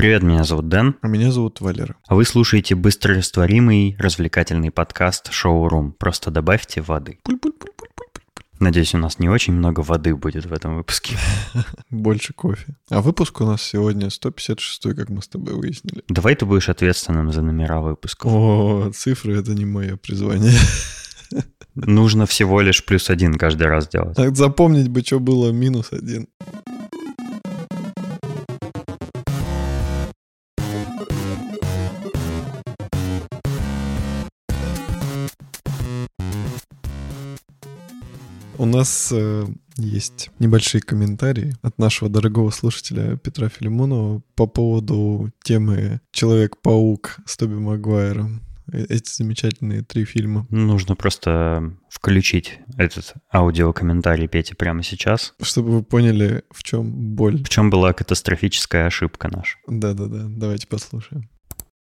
Привет, меня зовут Дэн. А меня зовут Валера. А вы слушаете быстрорастворимый развлекательный подкаст «Шоу-рум». Просто добавьте воды. Надеюсь, у нас не очень много воды будет в этом выпуске. Больше кофе. А выпуск у нас сегодня 156, как мы с тобой выяснили. Давай ты будешь ответственным за номера выпусков. О, цифры — это не мое призвание. Нужно всего лишь плюс один каждый раз делать. Так запомнить бы, что было минус один. У нас э, есть небольшие комментарии от нашего дорогого слушателя Петра Филимонова по поводу темы «Человек-паук» с Тоби Магуайром. Э, эти замечательные три фильма. Нужно просто включить этот аудиокомментарий Пети прямо сейчас. Чтобы вы поняли, в чем боль. В чем была катастрофическая ошибка наша. Да-да-да, давайте послушаем.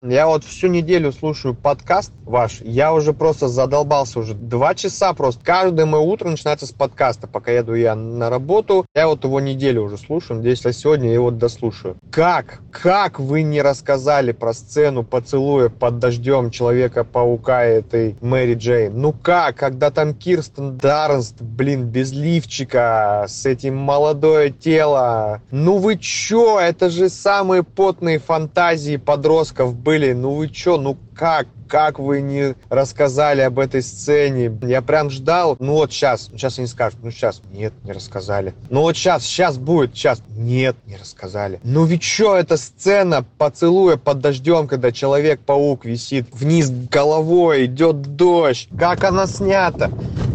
Я вот всю неделю слушаю подкаст ваш. Я уже просто задолбался уже. Два часа просто. Каждое мое утро начинается с подкаста. Пока еду я на работу. Я вот его неделю уже слушаю. Надеюсь, а сегодня его дослушаю. Как? Как вы не рассказали про сцену поцелуя под дождем Человека-паука этой Мэри Джейн? Ну как? Когда там Кирстен Дарнст, блин, без лифчика, с этим молодое тело. Ну вы чё? Это же самые потные фантазии подростков были, ну вы чё, ну как, как вы не рассказали об этой сцене? Я прям ждал, ну вот сейчас, сейчас они скажут, ну сейчас, нет, не рассказали. Ну вот сейчас, сейчас будет, сейчас, нет, не рассказали. Ну ведь что, эта сцена поцелуя под дождем, когда Человек-паук висит вниз головой, идет дождь, как она снята?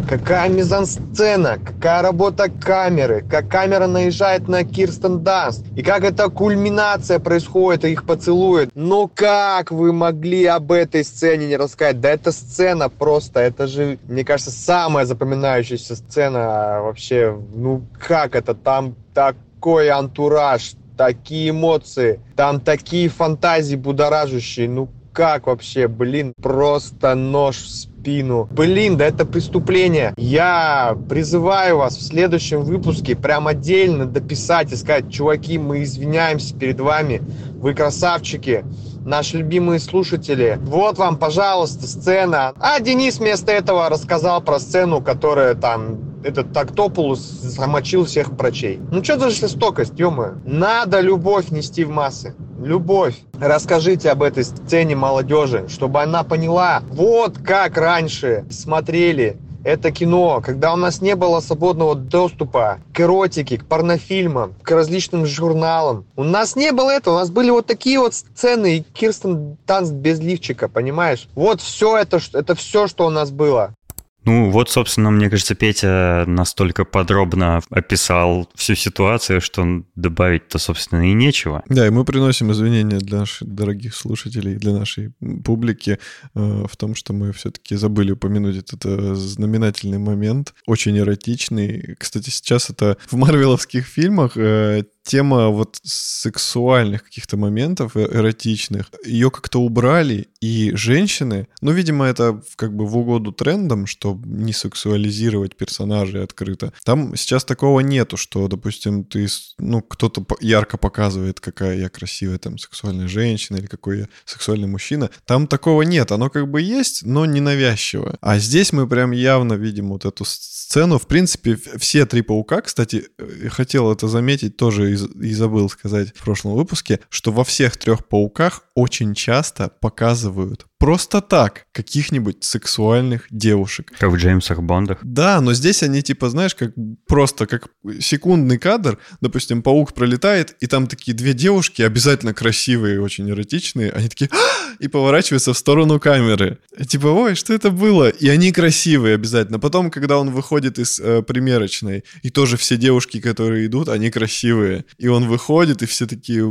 Какая мизансцена, какая работа камеры, как камера наезжает на Кирстен Данст, и как эта кульминация происходит, их поцелует. Ну как вы могли об этой сцене не рассказать? Да это сцена просто, это же, мне кажется, самая запоминающаяся сцена вообще. Ну как это, там такой антураж, такие эмоции, там такие фантазии будоражащие, ну как вообще, блин, просто нож в спину. Блин, да это преступление. Я призываю вас в следующем выпуске прям отдельно дописать и сказать, чуваки, мы извиняемся перед вами, вы красавчики, наши любимые слушатели. Вот вам, пожалуйста, сцена. А Денис вместо этого рассказал про сцену, которая там этот Токтопулус замочил всех прочей. Ну что за жестокость, ё Надо любовь нести в массы любовь. Расскажите об этой сцене молодежи, чтобы она поняла, вот как раньше смотрели это кино, когда у нас не было свободного доступа к эротике, к порнофильмам, к различным журналам. У нас не было этого, у нас были вот такие вот сцены, и Кирстен Танц без лифчика, понимаешь? Вот все это, это все, что у нас было. Ну, вот, собственно, мне кажется, Петя настолько подробно описал всю ситуацию, что добавить-то, собственно, и нечего. Да, и мы приносим извинения для наших дорогих слушателей, для нашей публики э, в том, что мы все-таки забыли упомянуть этот э, знаменательный момент, очень эротичный. Кстати, сейчас это в марвеловских фильмах э, тема вот сексуальных каких-то моментов, э, эротичных, ее как-то убрали, и женщины, ну, видимо, это как бы в угоду трендам, что не сексуализировать персонажей открыто. Там сейчас такого нету, что, допустим, ты, ну, кто-то ярко показывает, какая я красивая там сексуальная женщина или какой я сексуальный мужчина. Там такого нет, оно как бы есть, но не навязчиво. А здесь мы прям явно видим вот эту сцену. В принципе, все три паука, кстати, я хотел это заметить тоже и, забыл сказать в прошлом выпуске, что во всех трех пауках очень часто показывают просто так каких-нибудь сексуальных девушек. Как в Джеймсах Бондах. Да, но здесь они типа, знаешь, как просто как секундный кадр, допустим, паук пролетает, и там такие две девушки, обязательно красивые, очень эротичные, они такие «А!» и поворачиваются в сторону камеры. Типа, ой, что это было? И они красивые обязательно. Потом, когда он выходит из э, примерочной, и тоже все девушки, которые идут, они красивые. И он выходит, и все такие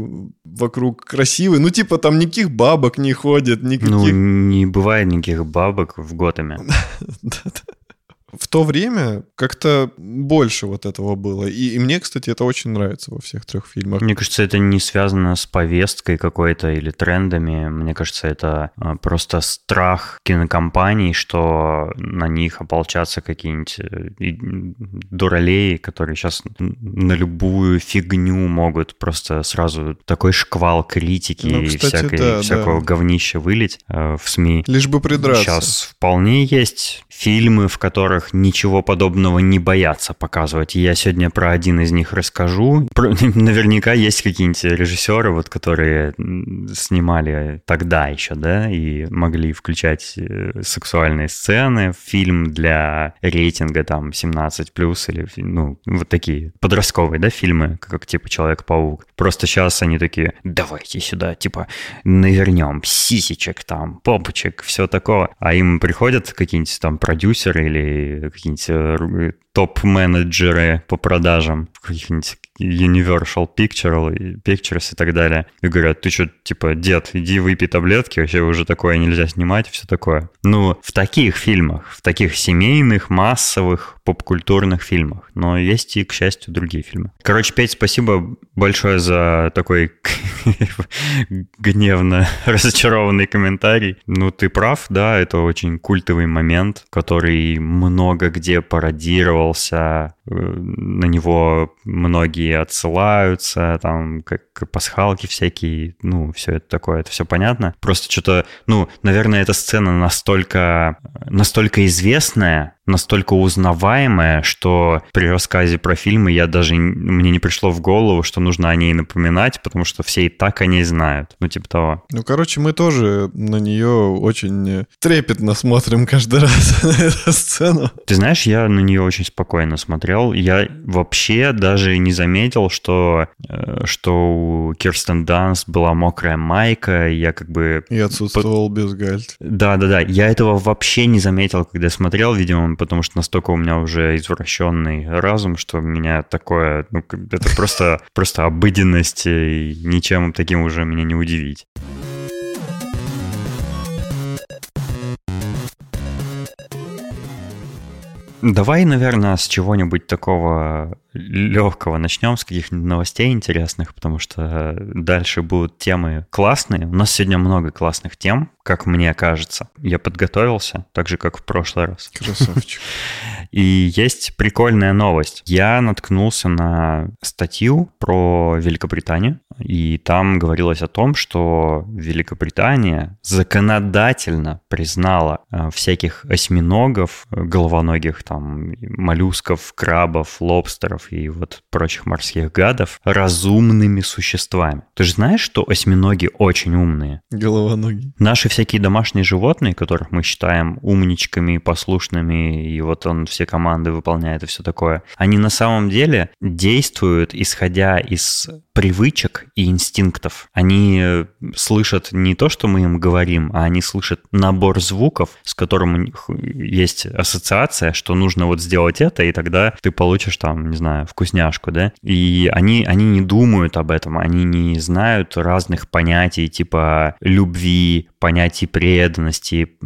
вокруг красивые. Ну, типа, там никаких бабок не ходит, никаких... Ну, не бывает никаких бабок в Готэме. в то время как-то больше вот этого было. И, и мне, кстати, это очень нравится во всех трех фильмах. Мне кажется, это не связано с повесткой какой-то или трендами. Мне кажется, это а, просто страх кинокомпаний, что на них ополчатся какие-нибудь э, дуралеи, которые сейчас на любую фигню могут просто сразу такой шквал критики ну, кстати, и всякой, да, всякого да. говнища вылить э, в СМИ. Лишь бы придраться. Сейчас вполне есть фильмы, в которых ничего подобного не боятся показывать. Я сегодня про один из них расскажу. Про, наверняка есть какие-нибудь режиссеры, вот, которые снимали тогда еще, да, и могли включать э, сексуальные сцены в фильм для рейтинга там 17+, или, ну, вот такие подростковые, да, фильмы, как типа Человек-паук. Просто сейчас они такие, давайте сюда, типа, навернем сисечек там, попочек, все такое. А им приходят какие-нибудь там продюсеры или какие-нибудь э, топ-менеджеры по продажам каких-нибудь Universal Picture, Pictures и так далее. И говорят, ты что, типа, дед, иди выпей таблетки, вообще уже такое нельзя снимать, все такое. Ну, в таких фильмах, в таких семейных, массовых, попкультурных фильмах. Но есть и, к счастью, другие фильмы. Короче, Петь, спасибо большое за такой гневно разочарованный комментарий. Ну, ты прав, да, это очень культовый момент, который много где пародировался, на него многие отсылаются, там, как пасхалки всякие, ну, все это такое, это все понятно. Просто что-то, ну, наверное, эта сцена настолько, настолько известная, настолько узнаваемая, что при рассказе про фильмы я даже мне не пришло в голову, что нужно о ней напоминать, потому что все и так о ней знают. Ну, типа того. Ну, короче, мы тоже на нее очень трепетно смотрим каждый раз на эту сцену. Ты знаешь, я на нее очень спокойно смотрел. Я вообще даже не заметил, что, э, что у Кирстен Данс была мокрая майка. Я как бы... И отсутствовал По... бюстгальт. Да-да-да. Я этого вообще не заметил, когда смотрел, видимо, потому что настолько у меня уже извращенный разум, что меня такое, ну, это просто, просто обыденность, и ничем таким уже меня не удивить. Давай, наверное, с чего-нибудь такого легкого начнем, с каких-нибудь новостей интересных, потому что дальше будут темы классные. У нас сегодня много классных тем, как мне кажется. Я подготовился, так же, как в прошлый раз. Красавчик. И есть прикольная новость. Я наткнулся на статью про Великобританию, и там говорилось о том, что Великобритания законодательно признала э, всяких осьминогов, головоногих там моллюсков, крабов, лобстеров и вот прочих морских гадов разумными существами. Ты же знаешь, что осьминоги очень умные? Головоногие. Наши всякие домашние животные, которых мы считаем умничками, послушными, и вот он все команды выполняет и все такое, они на самом деле действуют, исходя из привычек и инстинктов. Они э, слышат не то, что мы им говорим, а они слышат набор звуков, с которым у них есть ассоциация, что нужно вот сделать это, и тогда ты получишь там, не знаю, вкусняшку, да? И они, они не думают об этом, они не знают разных понятий типа любви, понятий преданности,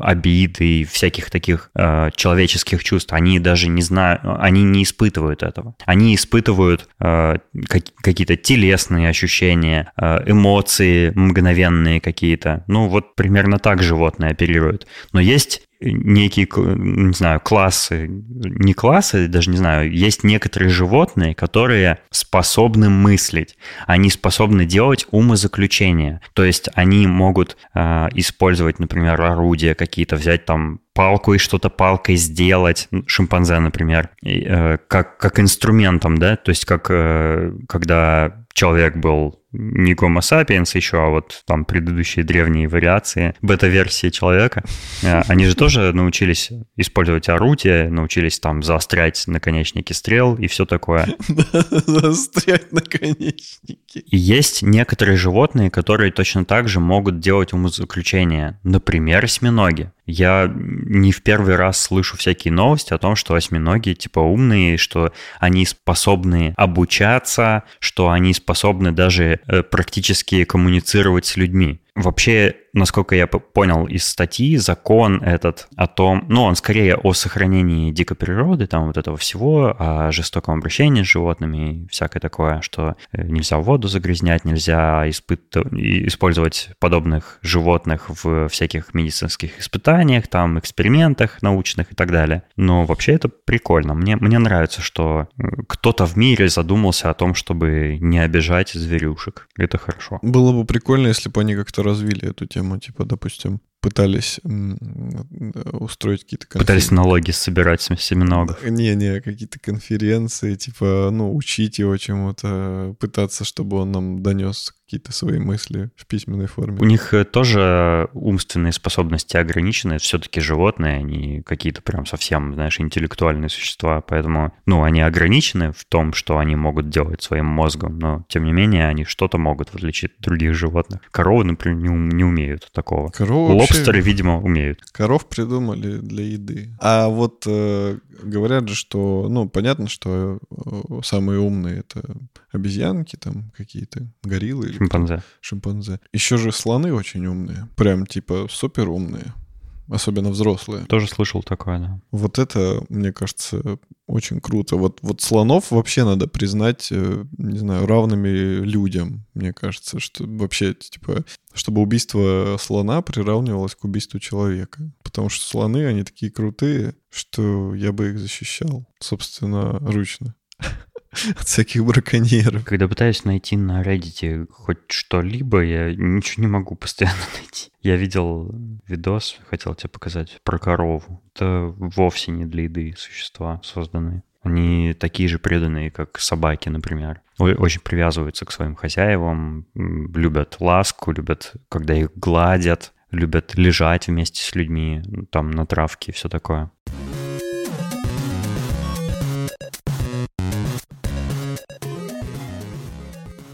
обиды и всяких таких э, человеческих чувств. Они даже не знают, они не испытывают этого. Они испытывают э, как, какие-то телесные ощущения, э, эмоции мгновенные какие-то. Ну, вот примерно так животные оперируют. Но есть некие, не знаю, классы, не классы, даже не знаю, есть некоторые животные, которые способны мыслить, они способны делать умозаключения, то есть они могут э, использовать, например, орудия какие-то, взять там палку и что-то палкой сделать, шимпанзе, например, и, э, как, как инструментом, да, то есть как э, когда человек был не Homo sapiens еще, а вот там предыдущие древние вариации бета-версии человека, э, они же тоже научились использовать орудия, научились там заострять наконечники стрел и все такое. Заострять наконечники. И есть некоторые животные, которые точно так же могут делать умозаключения. Например, осьминоги. Я не в первый раз слышу всякие новости о том, что осьминоги типа умные, что они способны обучаться, что они способны даже э, практически коммуницировать с людьми. Вообще, насколько я понял из статьи, закон этот о том, ну, он скорее о сохранении дикой природы, там вот этого всего, о жестоком обращении с животными и всякое такое, что э, нельзя воду загрязнять, нельзя испыт... использовать подобных животных в всяких медицинских испытаниях, там, экспериментах научных и так далее. Но вообще это прикольно. Мне, мне нравится, что э, кто-то в мире задумался о том, чтобы не обижать зверюшек. Это хорошо. Было бы прикольно, если бы они как-то развили эту тему, типа, допустим, пытались устроить какие-то конференции. Пытались налоги собирать с семеногов. Не-не, какие-то конференции, типа, ну, учить его чему-то, пытаться, чтобы он нам донес какие-то свои мысли в письменной форме. У них э, тоже умственные способности ограничены, все-таки животные, они какие-то прям совсем, знаешь, интеллектуальные существа, поэтому, ну, они ограничены в том, что они могут делать своим мозгом, но, тем не менее, они что-то могут, в отличие от других животных. Коровы, например, не, не умеют такого. Коровы Лобстеры, вообще... видимо, умеют. Коров придумали для еды. А вот э, говорят же, что, ну, понятно, что э, самые умные это обезьянки там какие-то, гориллы или Шимпанзе. Шимпанзе. Еще же слоны очень умные. Прям типа супер умные. Особенно взрослые. Тоже слышал такое, да. Вот это, мне кажется, очень круто. Вот, вот слонов вообще надо признать, э, не знаю, равными людям. Мне кажется, что вообще, типа, чтобы убийство слона приравнивалось к убийству человека. Потому что слоны, они такие крутые, что я бы их защищал, собственно, ручно. От всяких браконьеров. Когда пытаюсь найти на Reddit хоть что-либо, я ничего не могу постоянно найти. Я видел видос, хотел тебе показать, про корову. Это вовсе не для еды существа созданные. Они такие же преданные, как собаки, например. Очень привязываются к своим хозяевам, любят ласку, любят, когда их гладят, любят лежать вместе с людьми, там на травке и все такое.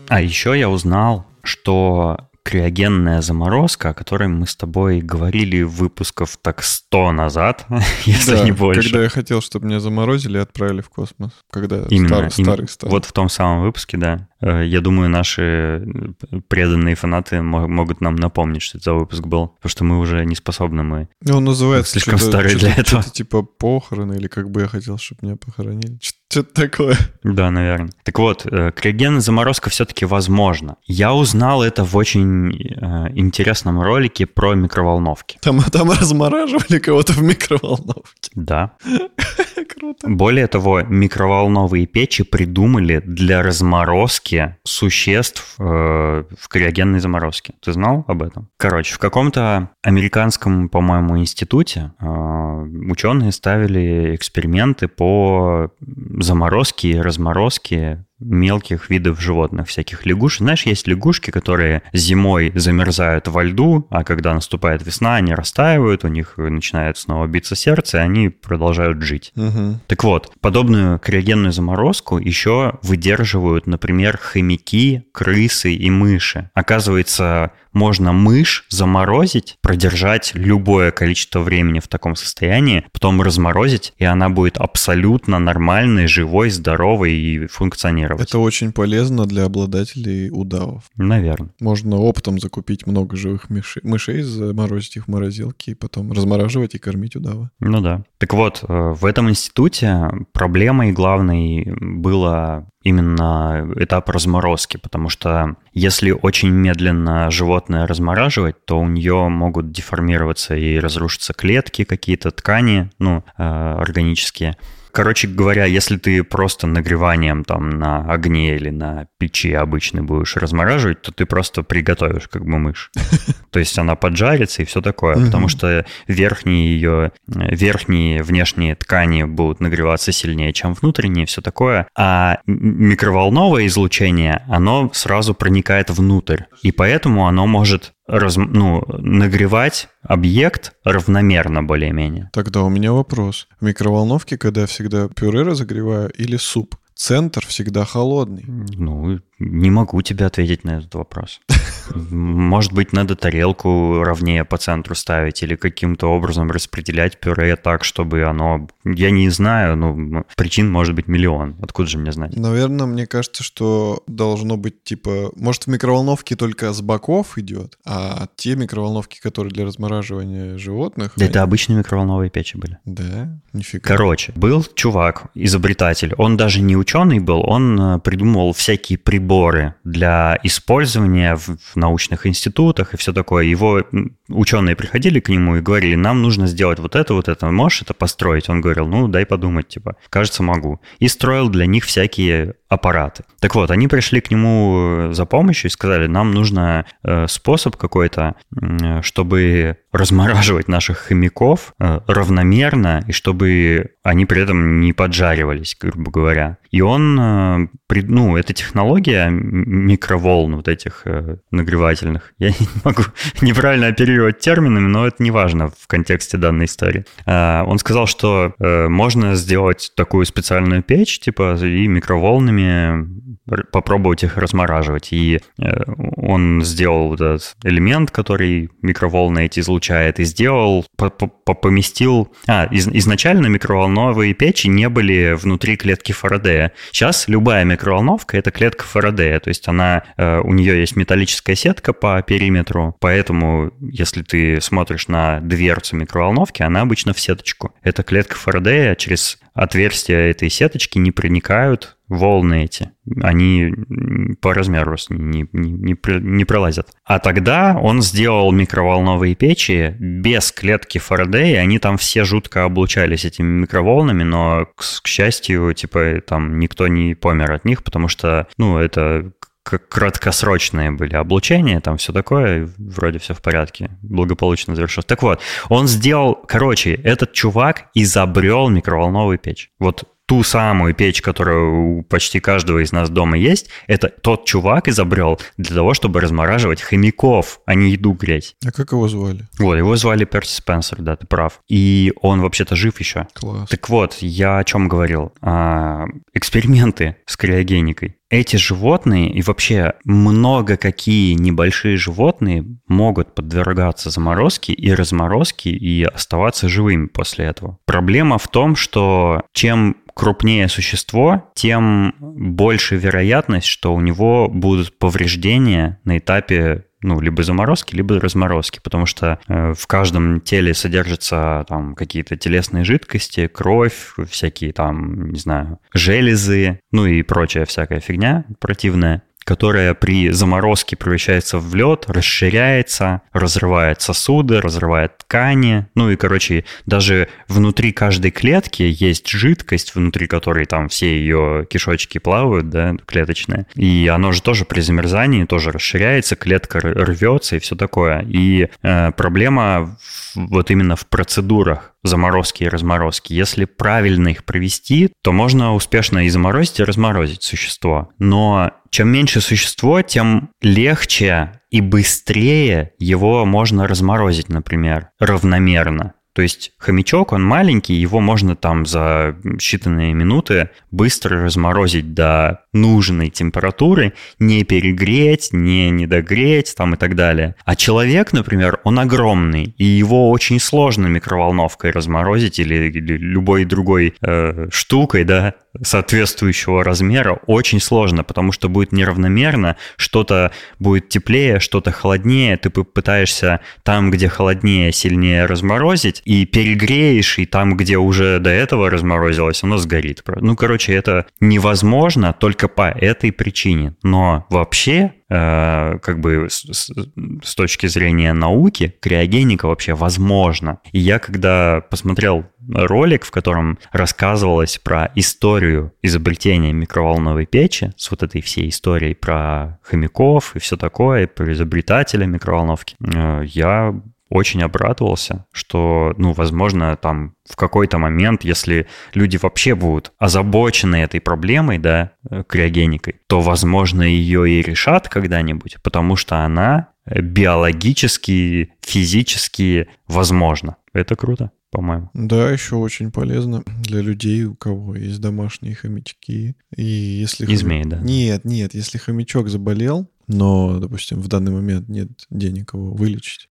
А еще я узнал, что криогенная заморозка, о которой мы с тобой говорили выпусков так 100 назад, если да, не больше. когда я хотел, чтобы меня заморозили и отправили в космос. Когда Именно, старый, старый стал. Вот в том самом выпуске, да. Э, я думаю, наши э, преданные фанаты могут нам напомнить, что это за выпуск был, потому что мы уже не способны, мы Он называется слишком старые для этого. Что-то типа похороны, или как бы я хотел, чтобы меня похоронили. Что-то такое. Да, наверное. Так вот, э, криогенная заморозка все-таки возможна. Я узнал это в очень интересном ролике про микроволновки. Там, там размораживали кого-то в микроволновке. Да. Круто. Более того, микроволновые печи придумали для разморозки существ э, в криогенной заморозке. Ты знал об этом? Короче, в каком-то американском, по-моему, институте э, ученые ставили эксперименты по заморозке и разморозке мелких видов животных, всяких лягушек. Знаешь, есть лягушки, которые зимой замерзают во льду, а когда наступает весна, они растаивают, у них начинает снова биться сердце, и они продолжают жить. Угу. Так вот, подобную криогенную заморозку еще выдерживают, например, хомяки, крысы и мыши. Оказывается, можно мышь заморозить, продержать любое количество времени в таком состоянии, потом разморозить, и она будет абсолютно нормальной, живой, здоровой и функционировать. Это очень полезно для обладателей удавов. Наверное. Можно оптом закупить много живых мышей, мышей заморозить их в морозилке и потом размораживать и кормить удава. Ну да. Так вот, э, в этом институте проблемой главной было именно этап разморозки, потому что если очень медленно животное размораживать, то у нее могут деформироваться и разрушиться клетки, какие-то ткани, ну, э, органические. Короче говоря, если ты просто нагреванием там на огне или на печи обычно будешь размораживать, то ты просто приготовишь как бы мышь. То есть она поджарится и все такое, потому что верхние ее, верхние внешние ткани будут нагреваться сильнее, чем внутренние, все такое. А микроволновое излучение, оно сразу проникает внутрь. И поэтому оно может раз, ну, нагревать объект равномерно более-менее. Тогда у меня вопрос. В микроволновке, когда я всегда пюре разогреваю или суп, центр всегда холодный. Ну, Не могу тебе ответить на этот вопрос. Может быть, надо тарелку ровнее по центру ставить или каким-то образом распределять пюре так, чтобы оно... Я не знаю, но причин может быть миллион. Откуда же мне знать? Наверное, мне кажется, что должно быть типа... Может, в микроволновке только с боков идет, а те микроволновки, которые для размораживания животных... Да это обычные микроволновые печи были. Да? Нифига. Короче, был чувак, изобретатель. Он даже не ученый был, он э, придумывал всякие приборы для использования в научных институтах и все такое. Его ученые приходили к нему и говорили, нам нужно сделать вот это, вот это, можешь это построить? Он говорил, ну, дай подумать, типа, кажется, могу. И строил для них всякие аппараты. Так вот, они пришли к нему за помощью и сказали, нам нужно э, способ какой-то, чтобы размораживать наших хомяков э, равномерно и чтобы они при этом не поджаривались, грубо говоря. И он, э, ну, эта технология микроволн вот этих нагревательных, я не могу неправильно оперировать терминами, но это не важно в контексте данной истории. Он сказал, что можно сделать такую специальную печь, типа, и микроволнами попробовать их размораживать. И э, он сделал этот элемент, который микроволны эти излучает, и сделал, поместил... А, из, изначально микроволновые печи не были внутри клетки Фарадея. Сейчас любая микроволновка — это клетка Фарадея, то есть она, э, у нее есть металлическая сетка по периметру, поэтому если ты смотришь на дверцу микроволновки, она обычно в сеточку. Это клетка Фарадея через отверстия этой сеточки не проникают волны эти. Они по размеру не, не, не, не пролазят. А тогда он сделал микроволновые печи без клетки Фарадея. Они там все жутко облучались этими микроволнами, но, к, к счастью, типа, там никто не помер от них, потому что, ну, это краткосрочные были облучения, там все такое, вроде все в порядке, благополучно завершилось. Так вот, он сделал, короче, этот чувак изобрел микроволновую печь. Вот ту самую печь, которая у почти каждого из нас дома есть, это тот чувак изобрел для того, чтобы размораживать хомяков, а не еду греть. А как его звали? Вот, его звали Перси Спенсер, да, ты прав. И он вообще-то жив еще. Класс. Так вот, я о чем говорил. А, эксперименты с криогеникой. Эти животные и вообще много какие небольшие животные могут подвергаться заморозке и разморозке и оставаться живыми после этого. Проблема в том, что чем крупнее существо, тем больше вероятность, что у него будут повреждения на этапе ну, либо заморозки, либо разморозки, потому что э, в каждом теле содержатся там какие-то телесные жидкости, кровь, всякие там, не знаю, железы, ну и прочая всякая фигня противная которая при заморозке превращается в лед, расширяется, разрывает сосуды, разрывает ткани. Ну и, короче, даже внутри каждой клетки есть жидкость, внутри которой там все ее кишочки плавают, да, клеточные. И оно же тоже при замерзании тоже расширяется, клетка рвется и все такое. И э, проблема вот именно в процедурах заморозки и разморозки. Если правильно их провести, то можно успешно и заморозить, и разморозить существо. Но чем меньше существо, тем легче и быстрее его можно разморозить, например, равномерно. То есть хомячок, он маленький, его можно там за считанные минуты быстро разморозить до нужной температуры, не перегреть, не недогреть там и так далее. А человек, например, он огромный, и его очень сложно микроволновкой разморозить или, или любой другой э, штукой, да, соответствующего размера очень сложно, потому что будет неравномерно, что-то будет теплее, что-то холоднее, ты пытаешься там, где холоднее, сильнее разморозить, и перегреешь, и там, где уже до этого разморозилось, оно сгорит. Ну, короче, это невозможно только по этой причине. Но вообще Э, как бы с, с, точки зрения науки, криогеника вообще возможна. И я когда посмотрел ролик, в котором рассказывалось про историю изобретения микроволновой печи, с вот этой всей историей про хомяков и все такое, про изобретателя микроволновки, э, я очень обрадовался, что, ну, возможно, там в какой-то момент, если люди вообще будут озабочены этой проблемой, да, э, криогеникой, то, возможно, ее и решат когда-нибудь, потому что она биологически, физически возможна. Это круто. по-моему. Да, еще очень полезно для людей, у кого есть домашние хомячки. И если... И змеи, да. Нет, нет, если хомячок заболел, но, допустим, в данный момент нет денег его вылечить.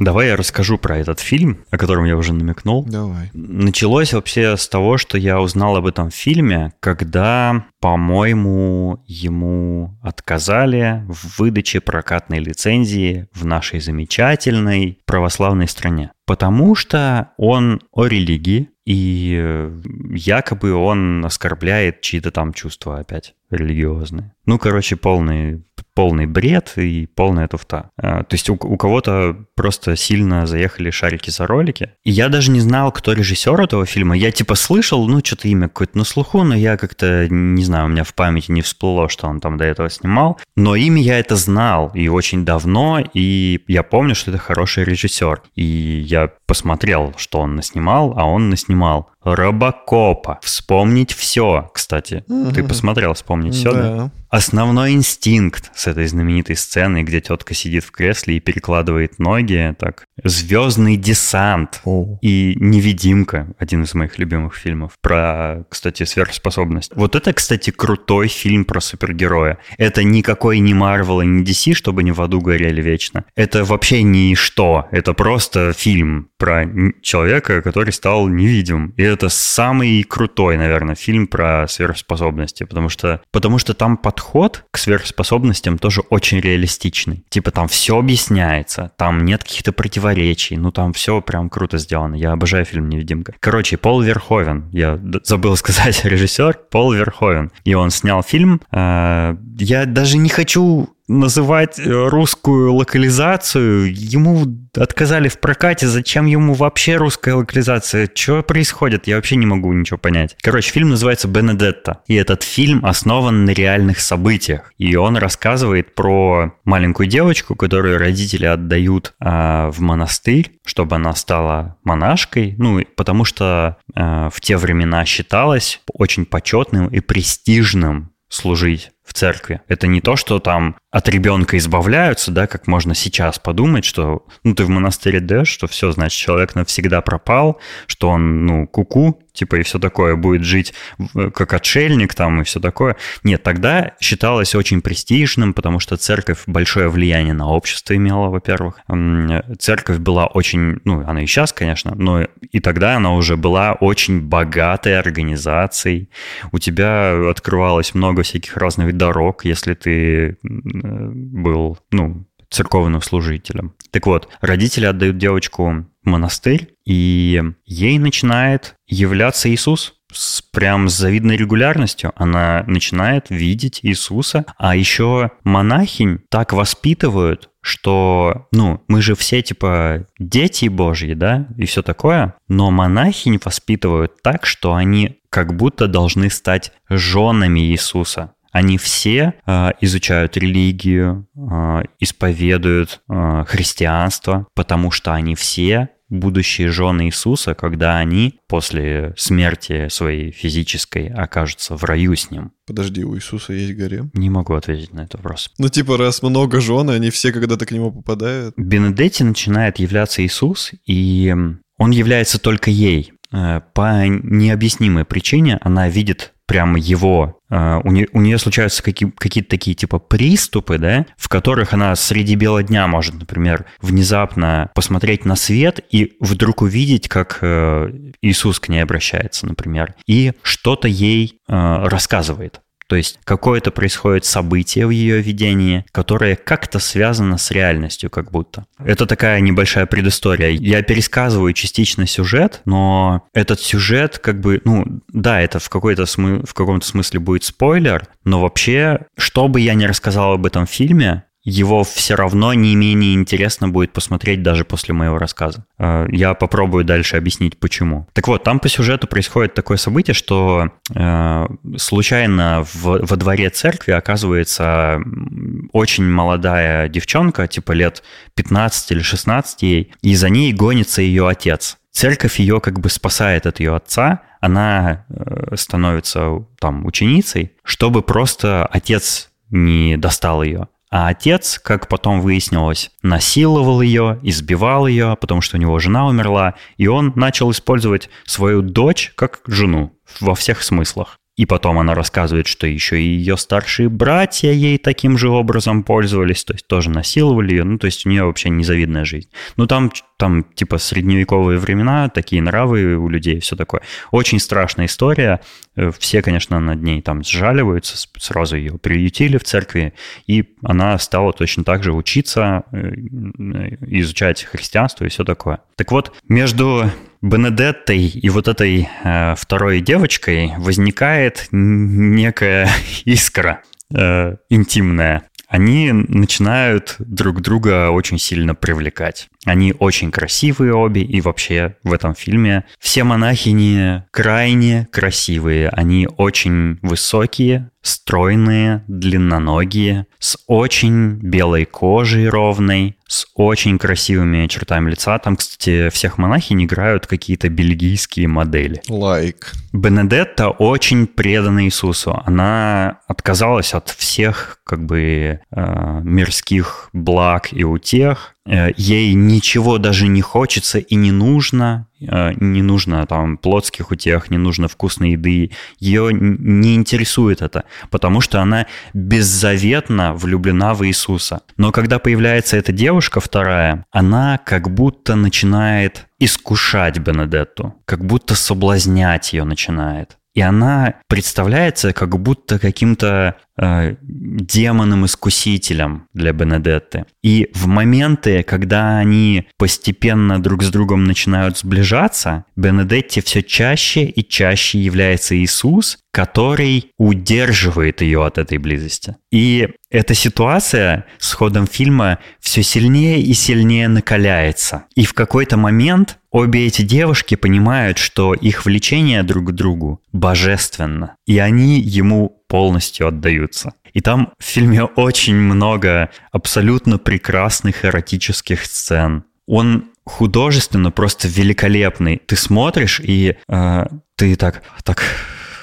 Давай я расскажу про этот фильм, о котором я уже намекнул. Давай. Началось вообще с того, что я узнал об этом фильме, когда, по-моему, ему отказали в выдаче прокатной лицензии в нашей замечательной православной стране. Потому что он о религии, и э, якобы он оскорбляет чьи-то там чувства опять религиозные. Ну, короче, полный, полный бред и полная туфта. А, То есть у, у кого-то просто сильно заехали шарики за ролики. И я даже не знал, кто режиссер этого фильма. Я типа слышал, ну, что-то имя какое-то на слуху, но я как-то, не знаю, у меня в памяти не всплыло, что он там до этого снимал. Но имя я это знал и очень давно, и я помню, что это хороший режиссер. И я посмотрел, что он наснимал, а он наснимал Робокопа. Вспомнить все, кстати. Ты Мгм. посмотрел «Вспомнить все», да? Да. Основной инстинкт с этой знаменитой сцены, где тетка сидит в кресле и перекладывает ноги, так, звездный десант О. и невидимка, один из моих любимых фильмов, про, кстати, сверхспособность. Вот это, кстати, крутой фильм про супергероя. Это никакой не Марвел и не DC, чтобы не в аду горели вечно. Это вообще ничто. Это просто фильм про человека, который стал невидим. И это самый крутой, наверное, фильм про сверхспособности, потому что, потому что там подход к сверхспособностям тоже очень реалистичный. Типа там все объясняется, там нет каких-то противоречий, ну там все прям круто сделано. Я обожаю фильм «Невидимка». Короче, Пол Верховен, я забыл сказать режиссер, Пол Верховен. И он снял фильм. э, Я даже не хочу называть э, русскую локализацию. Ему отказали в прокате. Зачем ему вообще русская локализация? Что происходит? Я вообще не могу ничего понять. Короче, фильм называется «Бенедетта». И этот фильм основан на реальных событиях. И он рассказывает про маленькую девочку, которую родители отдают а, в монастырь, чтобы она стала монашкой. Ну, потому что а, в те времена считалось очень почетным и престижным служить в церкви. Это не то, что там от ребенка избавляются, да, как можно сейчас подумать, что ну ты в монастыре даешь, что все, значит, человек навсегда пропал, что он, ну, куку, типа, и все такое, будет жить в- как отшельник там и все такое. Нет, тогда считалось очень престижным, потому что церковь большое влияние на общество имела, во-первых. Церковь была очень, ну, она и сейчас, конечно, но и тогда она уже была очень богатой организацией. У тебя открывалось много всяких разных дорог, если ты был, ну, церковным служителем. Так вот, родители отдают девочку в монастырь, и ей начинает являться Иисус с прям с завидной регулярностью. Она начинает видеть Иисуса, а еще монахинь так воспитывают, что, ну, мы же все, типа, дети Божьи, да, и все такое, но монахинь воспитывают так, что они как будто должны стать женами Иисуса. Они все э, изучают религию, э, исповедуют э, христианство, потому что они все будущие жены Иисуса, когда они после смерти своей физической окажутся в раю с ним. Подожди, у Иисуса есть гарем? Не могу ответить на этот вопрос. Ну, типа, раз много жен, и они все когда-то к нему попадают. В Бенедетте начинает являться Иисус, и он является только ей. Э, По необъяснимой причине она видит прям его, э, у нее, у нее случаются какие, какие-то такие типа приступы, да, в которых она среди бела дня может, например, внезапно посмотреть на свет и вдруг увидеть, как э, Иисус к ней обращается, например, и что-то ей э, рассказывает. То есть какое-то происходит событие в ее видении, которое как-то связано с реальностью, как будто. Это такая небольшая предыстория. Я пересказываю частично сюжет, но этот сюжет как бы, ну, да, это в, какой-то смы- в каком-то смысле будет спойлер, но вообще, что бы я ни рассказал об этом фильме, его все равно не менее интересно будет посмотреть даже после моего рассказа. Э, Я попробую дальше объяснить, почему. Так вот, там по сюжету происходит такое событие, что э, случайно в, во дворе церкви оказывается очень молодая девчонка, типа лет 15 или 16 ей, и за ней гонится ее отец. Церковь ее как бы спасает от ее отца, она э, становится там ученицей, чтобы просто отец не достал ее. А отец, как потом выяснилось, насиловал ее, избивал ее, потому что у него жена умерла, и он начал использовать свою дочь как жену во всех смыслах. И потом она рассказывает, что еще и ее старшие братья ей таким же образом пользовались, то есть тоже насиловали ее, ну, то есть у нее вообще незавидная жизнь. Ну, там, там типа средневековые времена, такие нравы у людей, все такое. Очень страшная история. Э, все, конечно, над ней там сжаливаются, сразу ее приютили в церкви, и она стала точно так же учиться, э, изучать христианство и все такое. Так вот, между Бенедеттой и вот этой э, второй девочкой возникает некая искра э, интимная. Они начинают друг друга очень сильно привлекать. Они очень красивые обе, и вообще в этом фильме все монахини крайне красивые. Они очень высокие, стройные, длинноногие, с очень белой кожей ровной, с очень красивыми чертами лица. Там, кстати, всех монахинь играют какие-то бельгийские модели. Лайк. Like. Бенедетта очень предана Иисусу. Она отказалась от всех как бы э, мирских благ и утех, ей ничего даже не хочется и не нужно, э, не нужно там плотских утех, не нужно вкусной еды, ее не интересует это, потому что она беззаветно влюблена в Иисуса. Но когда появляется эта девушка вторая, она как будто начинает искушать Бенедетту, как будто соблазнять ее начинает. И она представляется как будто каким-то э, демоном-искусителем для Бенедетты. И в моменты, когда они постепенно друг с другом начинают сближаться, Бенедетте все чаще и чаще является Иисус, который удерживает ее от этой близости. И эта ситуация с ходом фильма все сильнее и сильнее накаляется. И в какой-то момент обе эти девушки понимают, что их влечение друг к другу божественно, и они ему полностью отдаются. И там в фильме очень много абсолютно прекрасных эротических сцен. Он художественно просто великолепный. Ты смотришь и э, ты так, так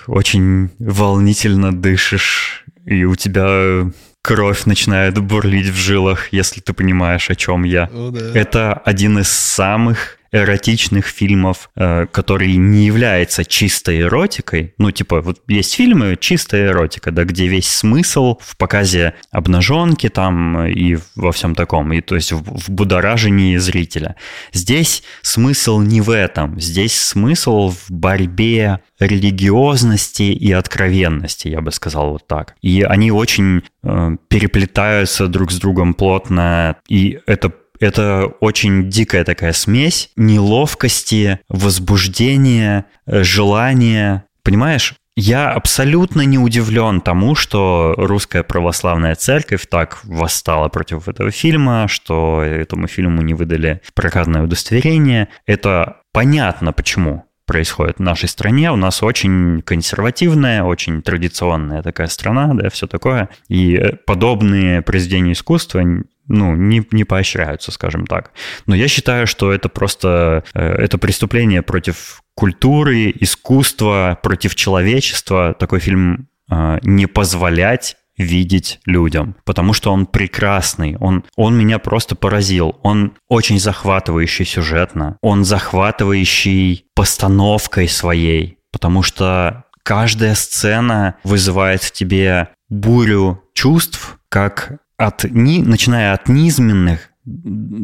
очень волнительно дышишь, и у тебя кровь начинает бурлить в жилах, если ты понимаешь, о чем я. О, да. Это один из самых эротичных фильмов, э, который не является чистой эротикой. Ну, типа, вот есть фильмы чистая эротика, да, где весь смысл в показе обнаженки там и во всем таком, и то есть в, в будоражении зрителя. Здесь смысл не в этом, здесь смысл в борьбе религиозности и откровенности, я бы сказал вот так. И они очень э, переплетаются друг с другом плотно, и это это очень дикая такая смесь неловкости, возбуждения, э, желания. Понимаешь? Я абсолютно не удивлен тому, что русская православная церковь так восстала против этого фильма, что этому фильму не выдали прокатное удостоверение. Это понятно почему происходит в нашей стране. У нас очень консервативная, очень традиционная такая страна, да, все такое. И подобные произведения искусства ну, не, не поощряются, скажем так. Но я считаю, что это просто э, это преступление против культуры, искусства, против человечества. Такой фильм э, не позволять видеть людям, потому что он прекрасный, он, он меня просто поразил, он очень захватывающий сюжетно, он захватывающий постановкой своей, потому что каждая сцена вызывает в тебе бурю чувств, как от, ни, начиная от низменных,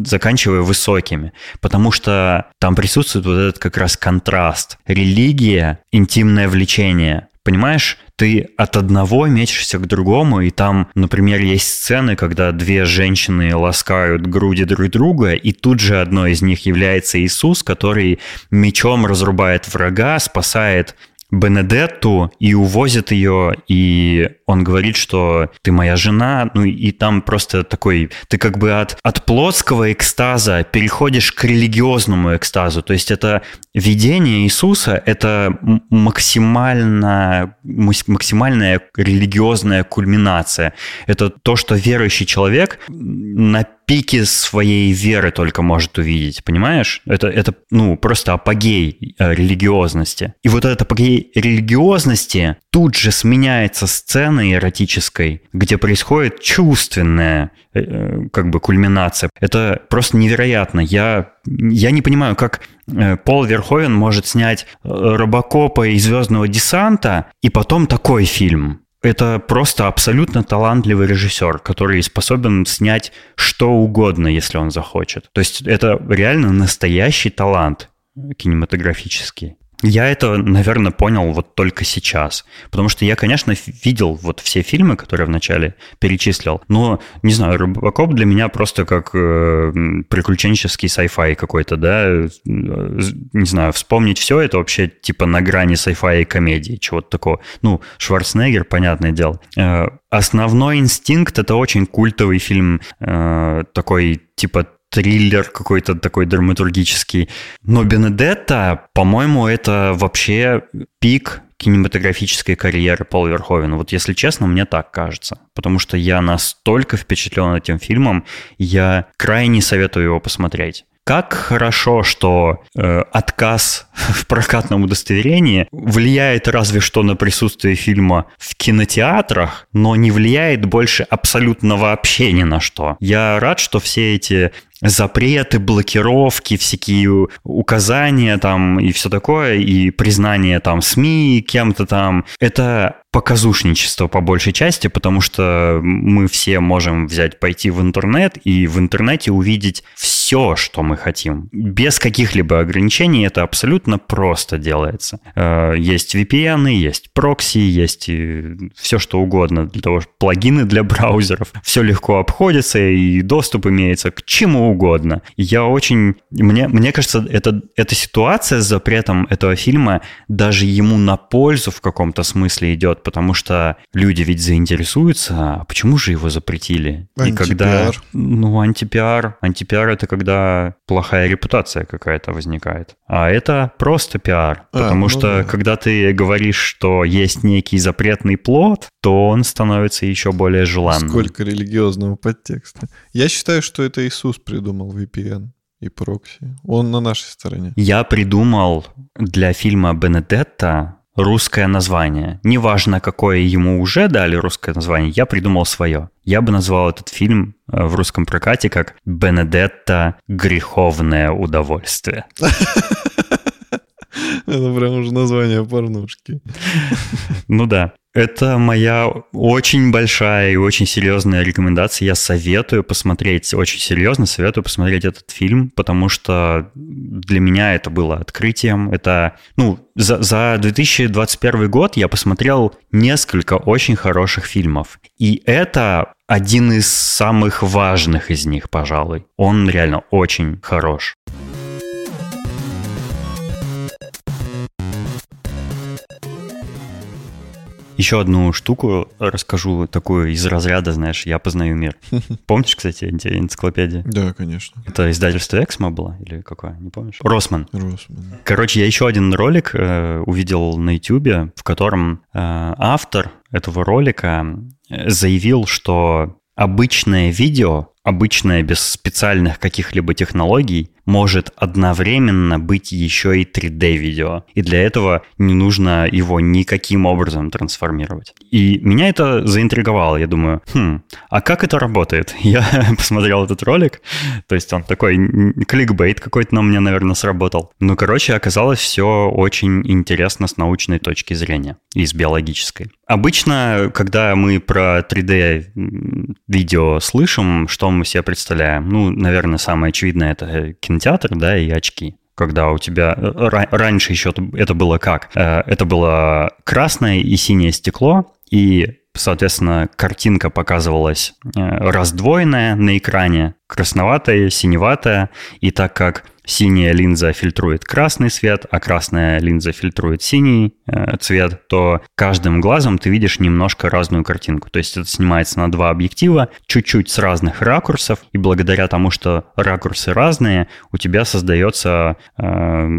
заканчивая высокими, потому что там присутствует вот этот как раз контраст. Религия, интимное влечение. Понимаешь, ты от одного мечешься к другому, и там, например, есть сцены, когда две женщины ласкают груди друг друга, и тут же одной из них является Иисус, который мечом разрубает врага, спасает Бенедетту и увозит ее, и он говорит, что ты моя жена, ну и там просто такой, ты как бы от, от плотского экстаза переходишь к религиозному экстазу, то есть это видение Иисуса, это максимально, максимальная религиозная кульминация, это то, что верующий человек на пике своей веры только может увидеть, понимаешь? Это, это ну, просто апогей э, религиозности. И вот этот апогей религиозности тут же сменяется сцена эротической, где происходит чувственная э, э, как бы кульминация. Это просто невероятно. Я, я не понимаю, как э, Пол Верховен может снять Робокопа и Звездного десанта и потом такой фильм. Это просто абсолютно талантливый режиссер, который способен снять что угодно, если он захочет. То есть это реально настоящий талант кинематографический. Я это, наверное, понял вот только сейчас. Потому что я, конечно, видел вот все фильмы, которые вначале перечислил, но, не знаю, Робокоп для меня просто как э, приключенческий sci-fi какой-то, да, не знаю, вспомнить все это вообще типа на грани sci-fi и комедии, чего-то такого. Ну, Шварценеггер, понятное дело. Э, Основной инстинкт это очень культовый фильм, э, такой типа триллер какой-то такой драматургический. Но Бенедетта, по-моему, это вообще пик кинематографической карьеры Пола Верховена. Вот если честно, мне так кажется. Потому что я настолько впечатлен этим фильмом, я крайне советую его посмотреть. Как хорошо, что э, отказ в прокатном удостоверении влияет разве что на присутствие фильма в кинотеатрах, но не влияет больше абсолютно вообще ни на что. Я рад, что все эти запреты, блокировки, всякие указания там и все такое, и признание там СМИ кем-то там. Это показушничество по большей части, потому что мы все можем взять, пойти в интернет и в интернете увидеть все, что мы хотим. Без каких-либо ограничений это абсолютно просто делается. Э, есть VPN, есть прокси, есть все что угодно для того, плагины для браузеров. Все легко обходится и доступ имеется к чему угодно. Я очень... Мне, мне кажется, это, эта ситуация с запретом этого фильма даже ему на пользу в каком-то смысле идет, потому что люди ведь заинтересуются, а почему же его запретили? Антипиар. И когда... Ну, антипиар. Антипиар — это когда плохая репутация какая-то возникает. А это просто пиар. А, потому ну что да. когда ты говоришь, что есть некий запретный плод, то он становится еще более желанным. Сколько религиозного подтекста. Я считаю, что это Иисус придумал VPN и прокси. Он на нашей стороне. Я придумал для фильма «Бенедетта» русское название. Неважно, какое ему уже дали русское название, я придумал свое. Я бы назвал этот фильм э, в русском прокате как «Бенедетта. Греховное удовольствие». Это прям уже название порнушки. Ну да. Это моя очень большая и очень серьезная рекомендация. Я советую посмотреть, очень серьезно советую посмотреть этот фильм, потому что для меня это было открытием. Это, ну, за, за 2021 год я посмотрел несколько очень хороших фильмов. И это один из самых важных из них, пожалуй. Он реально очень хорош. Еще одну штуку расскажу, такую из разряда, знаешь, я познаю мир. Помнишь, кстати, эти энциклопедии? Да, конечно. Это издательство Эксмо было или какое, не помнишь? Росман. Росман. Короче, я еще один ролик э, увидел на YouTube, в котором э, автор этого ролика э, заявил, что обычное видео, обычное без специальных каких-либо технологий, может одновременно быть еще и 3D-видео. И для этого не нужно его никаким образом трансформировать. И меня это заинтриговало. Я думаю, хм, а как это работает? Я посмотрел этот ролик. То есть он такой кликбейт какой-то на мне, наверное, сработал. Ну, короче, оказалось все очень интересно с научной точки зрения и с биологической. Обычно, когда мы про 3D-видео слышим, что мы себе представляем? Ну, наверное, самое очевидное это кинотеатр, да, и очки когда у тебя раньше еще это было как? Э, это было красное и синее стекло, и, соответственно, картинка показывалась э, раздвоенная на экране, красноватая, синеватая, и так как синяя линза фильтрует красный свет, а красная линза фильтрует синий э, цвет, то каждым глазом ты видишь немножко разную картинку. То есть это снимается на два объектива, чуть-чуть с разных ракурсов, и благодаря тому, что ракурсы разные, у тебя создается э,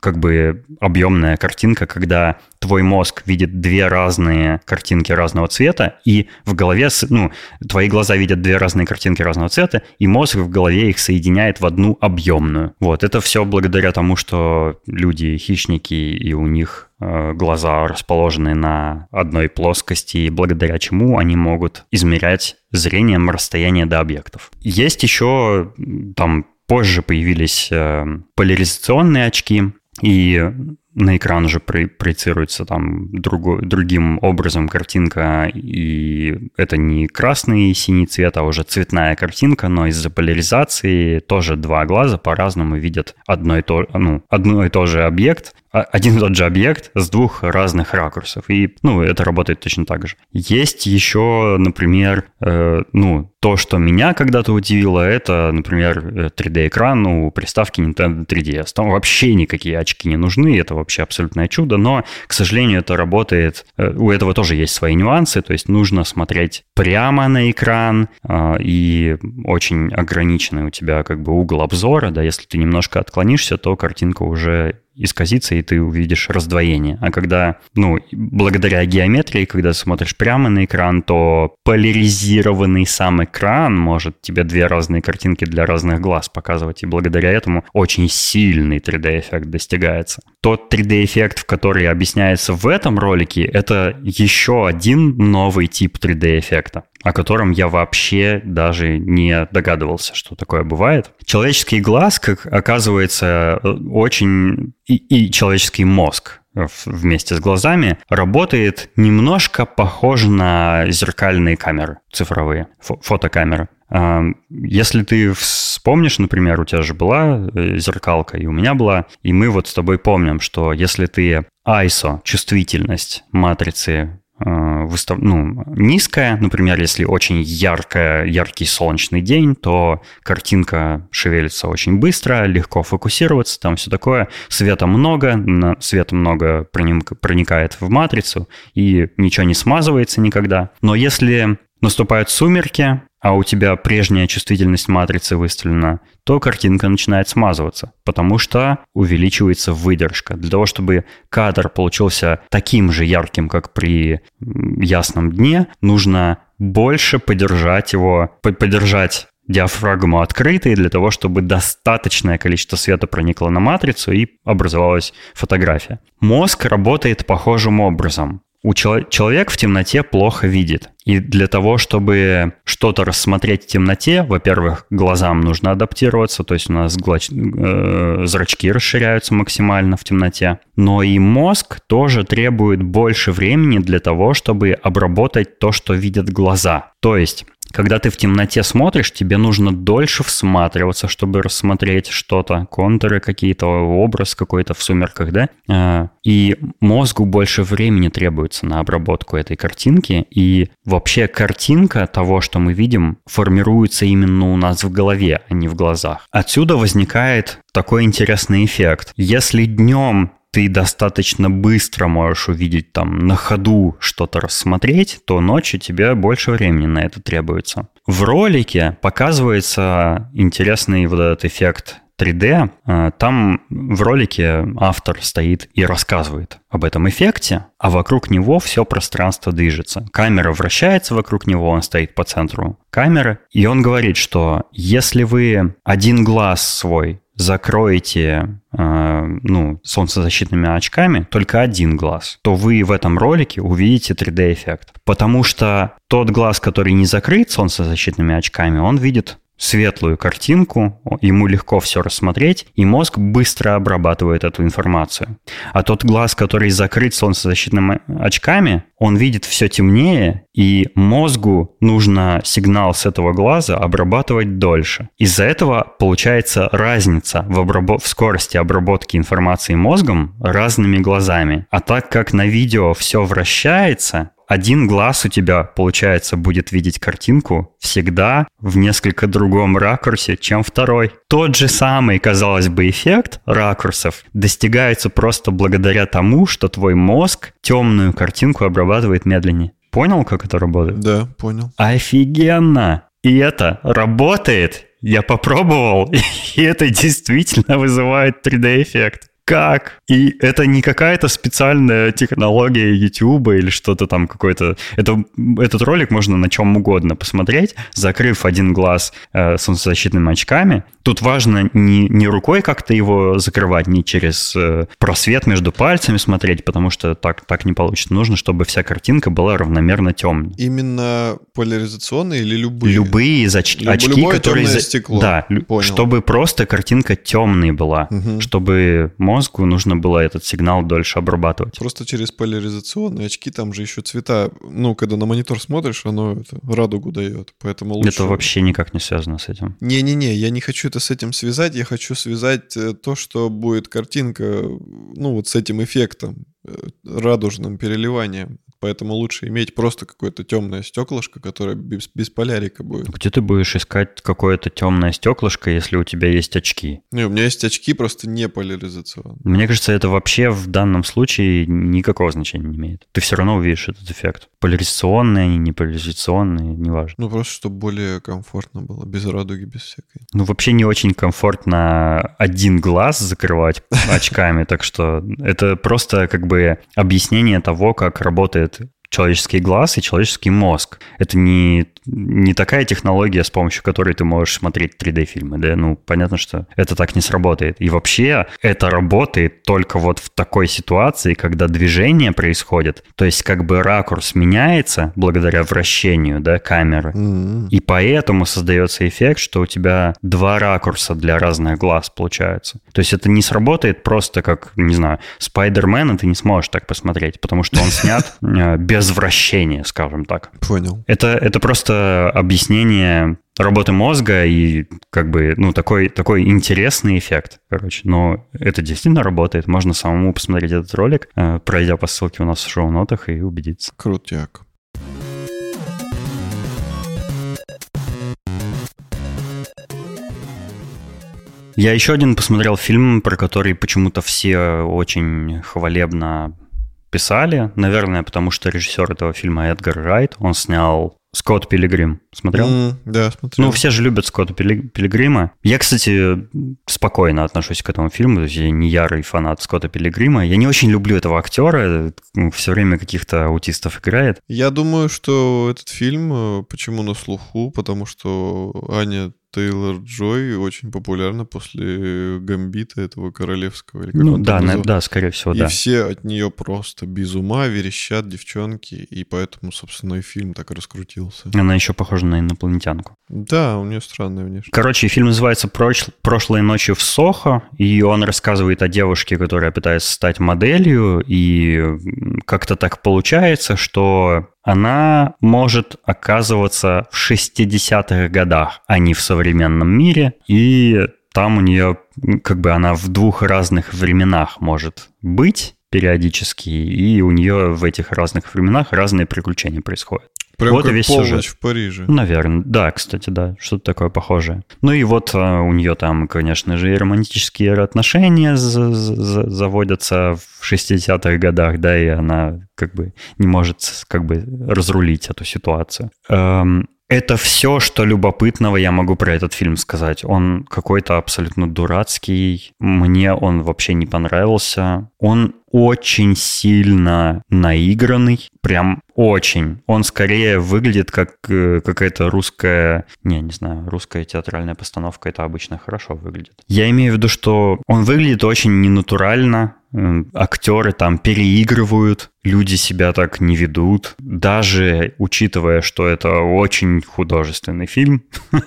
как бы объемная картинка, когда твой мозг видит две разные картинки разного цвета, и в голове, ну, твои глаза видят две разные картинки разного цвета, и мозг в голове их соединяет в одну объемную. Вот, это все благодаря тому, что люди хищники, и у них э, глаза расположены на одной плоскости, благодаря чему они могут измерять зрением расстояние до объектов. Есть еще там позже появились э, поляризационные очки, и на экран уже проецируется там другой, другим образом картинка, и это не красный и синий цвет, а уже цветная картинка, но из-за поляризации тоже два глаза по-разному видят одно и то, ну, одно и то же объект, а, один и тот же объект с двух разных ракурсов. И, ну, это работает точно так же. Есть еще, например, э, ну, то, что меня когда-то удивило, это, например, 3D-экран у приставки Nintendo 3DS. Там вообще никакие очки не нужны, это вообще абсолютное чудо, но, к сожалению, это работает... Э, у этого тоже есть свои нюансы, то есть нужно смотреть прямо на экран, э, и очень ограниченный у тебя как бы угол обзора, да, если ты немножко отклонишься, то картинка уже исказится, и ты увидишь раздвоение. А когда, ну, благодаря геометрии, когда смотришь прямо на экран, то поляризированный сам экран может тебе две разные картинки для разных глаз показывать, и благодаря этому очень сильный 3D-эффект достигается. Тот 3D-эффект, в который объясняется в этом ролике, это еще один новый тип 3D-эффекта о котором я вообще даже не догадывался, что такое бывает. Человеческий глаз, как оказывается, очень... И, и человеческий мозг вместе с глазами работает немножко похоже на зеркальные камеры цифровые, фо фотокамеры. А, если ты вспомнишь, например, у тебя же была э, зеркалка, и у меня была, и мы вот с тобой помним, что если ты ISO, чувствительность матрицы Э, выстав... ну, низкая. Например, если очень яркая, яркий солнечный день, то картинка шевелится очень быстро, легко фокусироваться, там все такое. Света много, света много проникает в матрицу, и ничего не смазывается никогда. Но если наступают сумерки, а у тебя прежняя чувствительность матрицы выставлена, то картинка начинает смазываться, потому что увеличивается выдержка. Для того, чтобы кадр получился таким же ярким, как при ясном дне, нужно больше подержать его, подержать диафрагму открытой для того, чтобы достаточное количество света проникло на матрицу и образовалась фотография. Мозг работает похожим образом у чело- человек в темноте плохо видит. И для того, чтобы что-то рассмотреть в темноте, во-первых, глазам нужно адаптироваться, то есть у нас глач- э, зрачки расширяются максимально в темноте. Но и мозг тоже требует больше времени для того, чтобы обработать то, что видят глаза. То есть когда ты в темноте смотришь, тебе нужно дольше всматриваться, чтобы рассмотреть что-то, контуры какие-то, образ какой-то в сумерках, да? А, и мозгу больше времени требуется на обработку этой картинки, и вообще картинка того, что мы видим, формируется именно у нас в голове, а не в глазах. Отсюда возникает такой интересный эффект. Если днем ты достаточно быстро можешь увидеть там на ходу что-то рассмотреть, то ночью тебе больше времени на это требуется. В ролике показывается интересный вот этот эффект 3D. А, там в ролике автор стоит и рассказывает об этом эффекте, а вокруг него все пространство движется. Камера вращается вокруг него, он стоит по центру камеры, и он говорит, что если вы один глаз свой закроете э, ну, солнцезащитными очками только один глаз, то вы в этом ролике увидите 3D-эффект. Потому что тот глаз, который не закрыт солнцезащитными очками, он видит светлую картинку, ему легко все рассмотреть, и мозг быстро обрабатывает эту информацию. А тот глаз, который закрыт солнцезащитными очками, он видит все темнее, и мозгу нужно сигнал с этого глаза обрабатывать дольше. Из-за этого получается разница в, обработ... в скорости обработки информации мозгом разными глазами. А так как на видео все вращается, один глаз у тебя, получается, будет видеть картинку всегда в несколько другом ракурсе, чем второй. Тот же самый, казалось бы, эффект ракурсов достигается просто благодаря тому, что твой мозг темную картинку обрабатывает медленнее. Понял, как это работает? Да, понял. Офигенно! И это работает. Я попробовал, и это действительно вызывает 3D-эффект. Как? И это не какая-то специальная технология YouTube или что-то там какой-то... Это, этот ролик можно на чем угодно посмотреть, закрыв один глаз э, солнцезащитными очками. Тут важно не, не рукой как-то его закрывать, не через э, просвет между пальцами смотреть, потому что так, так не получится. Нужно, чтобы вся картинка была равномерно темной. Именно поляризационные или любые? Любые из оч... очки, Любое которые... стекло. Да, Понял. чтобы просто картинка темной была, Мгм. чтобы мозгу нужно было этот сигнал дольше обрабатывать. Просто через поляризационные очки там же еще цвета. Ну, когда на монитор смотришь, оно это, радугу дает. Поэтому лучше... Это вообще никак не связано с этим. Не-не-не, я не хочу это с этим связать, я хочу связать э, то, что будет картинка, ну, вот с этим эффектом, э, радужным переливанием. Поэтому лучше иметь просто какое-то темное стеклышко, которое без, без полярика будет. Где ты будешь искать какое-то темное стеклышко, если у тебя есть очки? Не, у меня есть очки, просто не поляризационные. Мне кажется, это вообще в данном случае никакого значения не имеет. Ты все равно увидишь этот эффект. Поляризационные они, не поляризационные, неважно. Ну, просто чтобы более комфортно было, без радуги, без всякой. Ну, вообще не очень комфортно один глаз закрывать очками, так что это просто как бы объяснение того, как работает человеческий глаз и человеческий мозг. Это не, не такая технология, с помощью которой ты можешь смотреть 3D-фильмы, да? Ну, понятно, что это так не сработает. И вообще это работает только вот в такой ситуации, когда движение происходит, то есть как бы ракурс меняется благодаря вращению, да, камеры. М-м. И поэтому создается эффект, что у тебя два ракурса для разных глаз получается. То есть это не сработает просто как, не знаю, Спайдермена ты не сможешь так посмотреть, потому что он снят э, без вращения, скажем так. Понял. Это, это просто объяснение работы мозга и как бы, ну, такой, такой интересный эффект, короче. Но это действительно работает. Можно самому посмотреть этот ролик, э, пройдя по ссылке у нас в шоу-нотах и убедиться. Крутяк. Я еще один посмотрел фильм, про который почему-то все очень хвалебно писали. Наверное, потому что режиссер этого фильма Эдгар Райт. Он снял Скотт Пилигрим. Смотрел? М, Да, смотрел. Ну, все же любят Скотта Пили- Пилигрима. Я, кстати, спокойно отношусь к этому фильму. То есть я не ярый фанат Скотта Пилигрима. Я не очень люблю этого актера. Все время каких-то аутистов играет. Я думаю, что этот фильм э, почему на слуху, потому что Аня Тейлор Джой очень популярна после Гамбита этого королевского. Или Ну, да, на- да, скорее всего, И да. все от нее просто без ума верещат девчонки, и поэтому, собственно, и фильм так раскрутился. Она еще похожа на инопланетянку. Да, у нее странная внешность. Короче, фильм называется «Проч- «Прошлой ночью в Сохо», и он рассказывает о девушке, которая пытается стать моделью, и как-то так получается, что она может оказываться в 60-х годах, а не в современном мире, и там у нее, как бы она в двух разных временах может быть периодически, и у нее в этих разных временах разные приключения происходят. Прям Вот как весь полночь сюжет. в Париже. Наверное, да, кстати, да, что-то такое похожее. Ну и вот а, у нее там, конечно же, и романтические отношения за- за- заводятся в 60-х годах, да, и она как бы не может как бы разрулить эту ситуацию. Эм, это все, что любопытного я могу про этот фильм сказать. Он какой-то абсолютно дурацкий. Мне он вообще не понравился. Он очень сильно наигранный. Прям очень. Он скорее выглядит как э, какая-то русская... Не, не знаю, русская театральная постановка. Это обычно хорошо выглядит. Я имею в виду, что он выглядит очень ненатурально. Актеры там переигрывают, люди себя так не ведут. Даже учитывая, что это очень художественный фильм.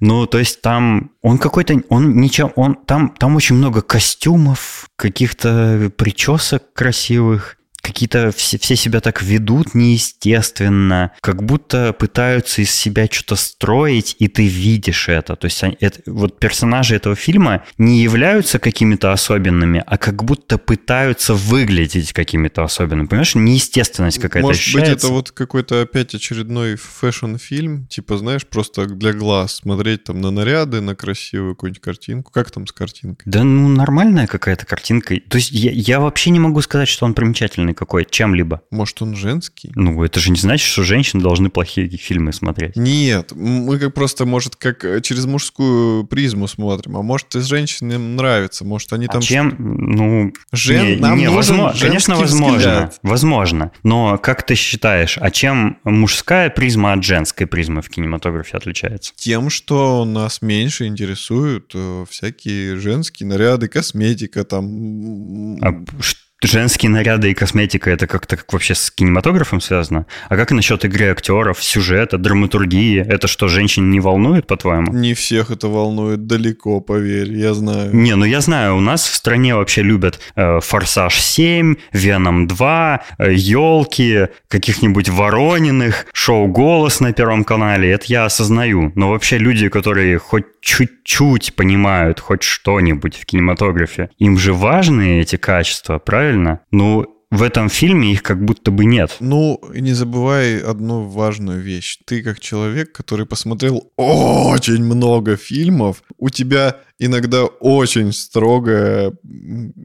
Ну, то есть там он какой-то, он ничего, он там, там очень много костюмов, каких-то причесок красивых. Какие-то все, все себя так ведут неестественно, как будто пытаются из себя что-то строить, и ты видишь это. То есть они- это- вот персонажи этого фильма не являются какими-то особенными, а как будто пытаются выглядеть какими-то особенными. Понимаешь, неестественность какая-то Может быть, ощущается. это вот какой-то опять очередной фэшн-фильм, типа, знаешь, просто для глаз смотреть там на наряды, на красивую какую-нибудь картинку. Как там с картинкой? Да ну нормальная какая-то картинка. То есть я, я вообще не могу сказать, что он примечательный какой чем-либо. Может, он женский? Ну, это же не значит, что женщины должны плохие фильмы смотреть. Нет, мы как просто, может, как э, через мужскую призму смотрим, а может, и женщинам нравится, может, они А там... чем, ну, Жен... не, Нам не, нужен возможно, конечно, возможно, взгляд. возможно. Но как ты считаешь, а чем мужская призма от женской призмы в кинематографе отличается? Тем, что нас меньше интересуют э, всякие женские наряды, косметика, там... А ш- женские наряды и косметика это как-то как вообще с кинематографом связано? А как насчет игры актеров, сюжета, драматургии? Это что, женщин не волнует, по-твоему? Не всех это волнует далеко, поверь, я знаю. Не, ну я знаю, у нас в стране вообще любят э, Форсаж 7, Веном 2, елки, каких-нибудь Ворониных, шоу Голос на Первом канале. Это я осознаю. Но вообще люди, которые хоть чуть-чуть понимают хоть что-нибудь в кинематографе, им же важны эти качества, правильно? Ну, в этом фильме их как будто бы нет. Ну, не забывай одну важную вещь. Ты как человек, который посмотрел очень много фильмов, у тебя иногда очень строгое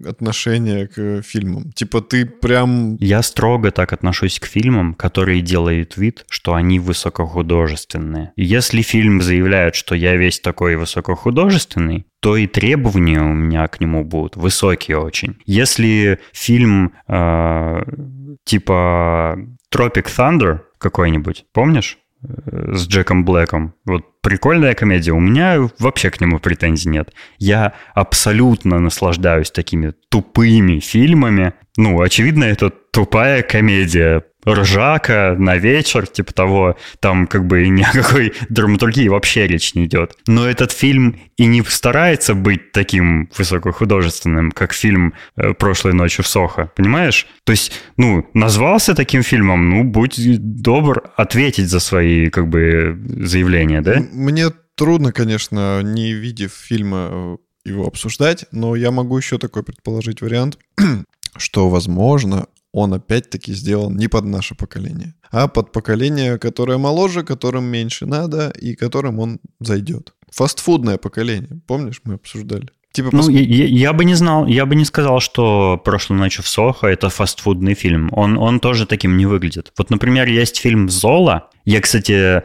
отношение к фильмам. Типа ты прям... Я строго так отношусь к фильмам, которые делают вид, что они высокохудожественные. Если фильм заявляет, что я весь такой высокохудожественный, то и требования у меня к нему будут высокие очень. Если фильм э, типа Tropic Thunder какой-нибудь, помнишь? Э, С Джеком Блэком. Вот прикольная комедия. У меня вообще к нему претензий нет. Я абсолютно наслаждаюсь такими тупыми фильмами. Ну, очевидно, это тупая комедия. Ржака на вечер, типа того, там как бы ни о какой драматургии вообще речь не идет. Но этот фильм и не старается быть таким высокохудожественным, как фильм э, «Прошлой ночью в Сохо», понимаешь? То есть, ну, назвался таким фильмом, ну, будь добр ответить за свои, как бы, заявления, да? Мне трудно, конечно, не видев фильма э, его обсуждать, но я могу еще такой предположить вариант, что, возможно, он опять-таки сделан не под наше поколение, а под поколение, которое моложе, которым меньше надо и которым он зайдет. Фастфудное поколение, помнишь, мы обсуждали? Типа, Ну, пос- я, я- бы не знал, я бы не сказал, что «Прошлой ночью в Сохо» — это фастфудный фильм. Он, он тоже таким не выглядит. Вот, например, есть фильм «Зола». Я, кстати,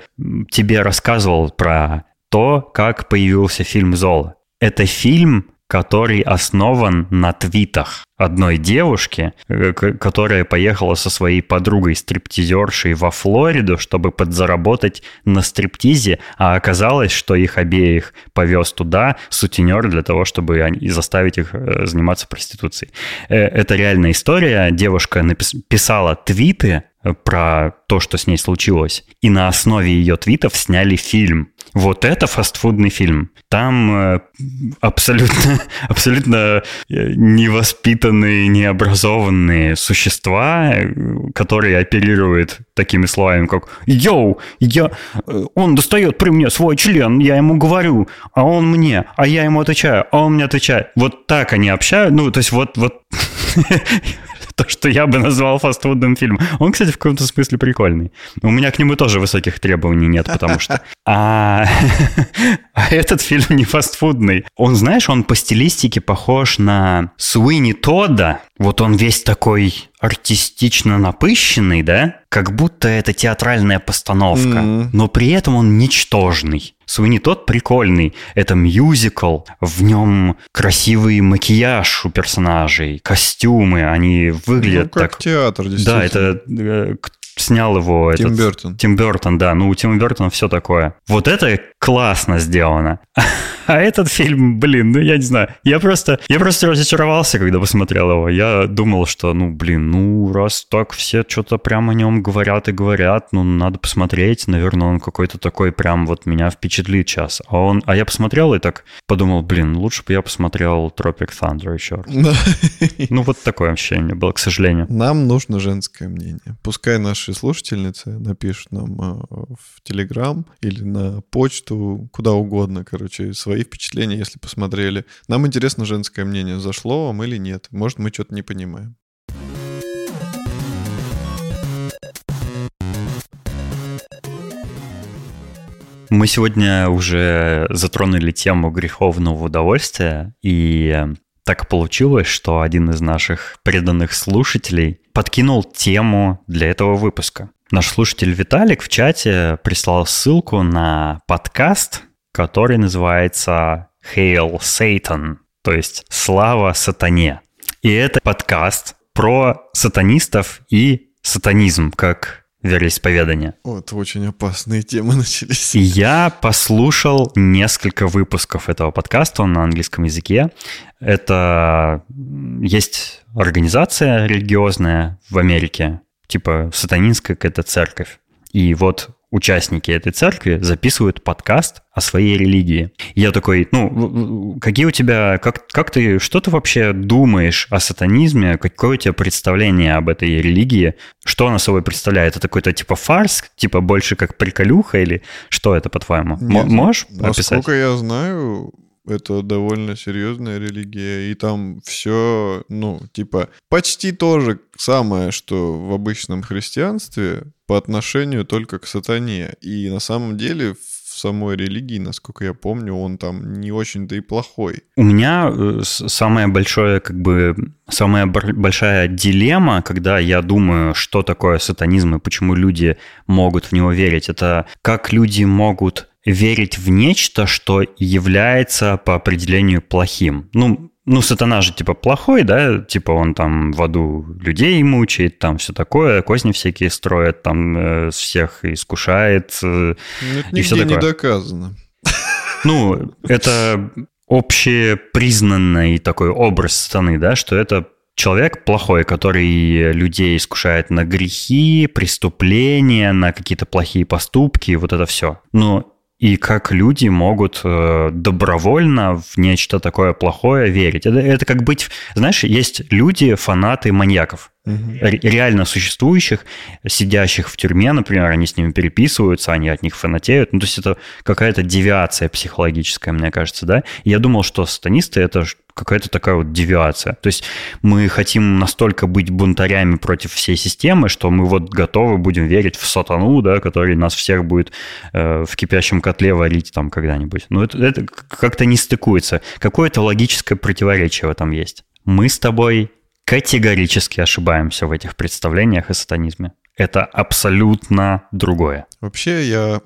тебе рассказывал про то, как появился фильм «Зола». Это фильм, который основан на твитах одной девушки, э, которая поехала со своей подругой-стриптизершей во Флориду, чтобы подзаработать на стриптизе, а оказалось, что их обеих повез туда сутенер для того, чтобы заставить их э, заниматься проституцией. Э, Это реальная история. Девушка напис- писала твиты про то, что с ней случилось, и на основе ее твитов сняли фильм. Вот это фастфудный фильм. Там э, абсолютно, абсолютно э, невоспитанные, необразованные существа, э, которые оперируют такими словами, как «Йоу, я, он достает при мне свой член, я ему говорю, а он мне, а я ему отвечаю, а он мне отвечает». Вот так они общаются, ну, то есть вот, вот то, что я бы назвал фастфудным фильмом. Он, кстати, в каком-то смысле прикольный. У меня к нему тоже высоких требований нет, потому что... А, а этот фильм не фастфудный. Он, знаешь, он по стилистике похож на Суини Тодда. Вот он весь такой артистично напыщенный, да? Как будто это театральная постановка. Но при этом он ничтожный. Суини тот прикольный. Это мюзикл. В нем красивый макияж у персонажей, костюмы. Они выглядят ну, как так... театр, Да, действительно. это э, снял его Тим этот- Бёртон. Тим Бертон, да. Ну, у Тима Бертона все такое. Вот это классно сделано. А этот фильм, блин, ну я не знаю. Я просто, я просто разочаровался, когда посмотрел его. Я думал, что, ну, блин, ну, раз так все что-то прям о нем говорят и говорят, ну, надо посмотреть. Наверное, он какой-то такой прям вот меня впечатлит сейчас. А он, а я посмотрел и так подумал, блин, лучше бы я посмотрел Tropic Thunder еще раз. Ну, вот такое ощущение было, к сожалению. Нам нужно женское мнение. Пускай наши слушательницы напишут нам э, в Телеграм или на почту, куда угодно, короче, свои впечатления, если посмотрели. Нам интересно женское мнение, зашло вам или нет. Может, мы что-то не понимаем. Мы сегодня уже затронули тему греховного удовольствия, и так получилось, что один из наших преданных слушателей подкинул тему для этого выпуска. Наш слушатель Виталик в чате прислал ссылку на подкаст, который называется Hail Satan, то есть «Слава сатане». И это подкаст про сатанистов и сатанизм как вероисповедание. Вот очень опасные темы начались. И я послушал несколько выпусков этого подкаста, он на английском языке. Это есть организация религиозная в Америке, типа сатанинская какая-то церковь. И вот участники этой церкви записывают подкаст о своей религии. я такой, ну, какие у тебя, как, как ты, что ты вообще думаешь о сатанизме, какое у тебя представление об этой религии, что она собой представляет? Это какой-то типа фарс, типа больше как приколюха или что это, по-твоему? Можешь описать? Насколько я знаю, это довольно серьезная религия, и там все, ну, типа, почти то же самое, что в обычном христианстве по отношению только к сатане. И на самом деле в самой религии, насколько я помню, он там не очень-то и плохой. У меня э, самое большое, как бы, самая большая дилемма, когда я думаю, что такое сатанизм и почему люди могут в него верить, это как люди могут верить в нечто, что является по определению плохим. Ну, ну, сатана же, типа, плохой, да, типа, он там в аду людей мучает, там все такое, козни всякие строит, там э, всех искушает. Э, ну, это и все такое. не доказано. Ну, это общепризнанный такой образ сатаны, да, что это человек плохой, который людей искушает на грехи, преступления, на какие-то плохие поступки, вот это все. Но и как люди могут э, добровольно в нечто такое плохое верить. Это, это как быть, знаешь, есть люди, фанаты маньяков реально существующих, сидящих в тюрьме, например, они с ними переписываются, они от них фанатеют. Ну, то есть это какая-то девиация психологическая, мне кажется, да. И я думал, что сатанисты — это какая-то такая вот девиация. То есть мы хотим настолько быть бунтарями против всей системы, что мы вот готовы будем верить в сатану, да, который нас всех будет э, в кипящем котле варить там когда-нибудь. Но это, это как-то не стыкуется. Какое-то логическое противоречие в этом есть. Мы с тобой категорически ошибаемся в этих представлениях о сатанизме. Это абсолютно другое. Вообще, я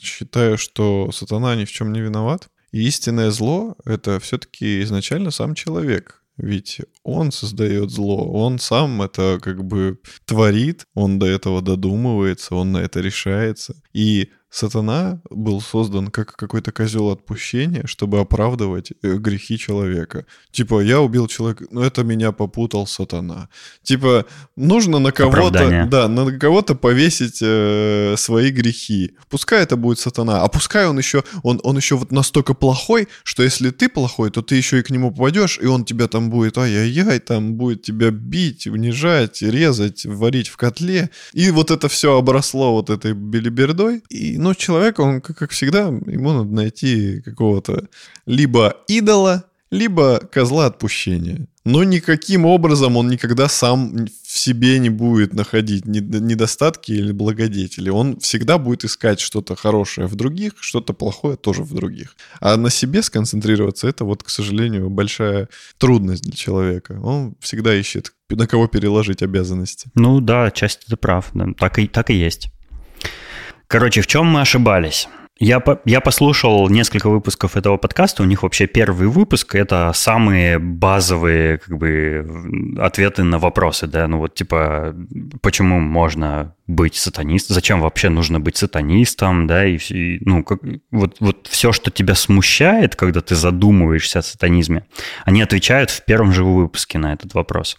считаю, что сатана ни в чем не виноват. И истинное зло — это все-таки изначально сам человек. Ведь он создает зло, он сам это как бы творит, он до этого додумывается, он на это решается. И Сатана был создан как какой-то козел отпущения, чтобы оправдывать э, грехи человека. Типа, я убил человека, но это меня попутал сатана. Типа, нужно на кого-то, да, на кого-то повесить э, свои грехи. Пускай это будет сатана, а пускай он еще, он, он еще вот настолько плохой, что если ты плохой, то ты еще и к нему попадешь, и он тебя там будет, ай-яй-яй, там будет тебя бить, унижать, резать, варить в котле. И вот это все обросло вот этой белибердой. И ну, человек, он, как, как всегда, ему надо найти какого-то либо идола, либо козла отпущения. Но никаким образом он никогда сам в себе не будет находить недостатки или благодетели. Он всегда будет искать что-то хорошее в других, что-то плохое тоже в других. А на себе сконцентрироваться, это вот, к сожалению, большая трудность для человека. Он всегда ищет, на кого переложить обязанности. Ну да, часть это прав. Да. Так, и, так и есть. Короче, в чем мы ошибались? Я, я послушал несколько выпусков этого подкаста. У них вообще первый выпуск – это самые базовые как бы, ответы на вопросы. Да? Ну вот типа, почему можно быть сатанистом? Зачем вообще нужно быть сатанистом? Да? И, и, ну, как, вот, вот все, что тебя смущает, когда ты задумываешься о сатанизме, они отвечают в первом же выпуске на этот вопрос,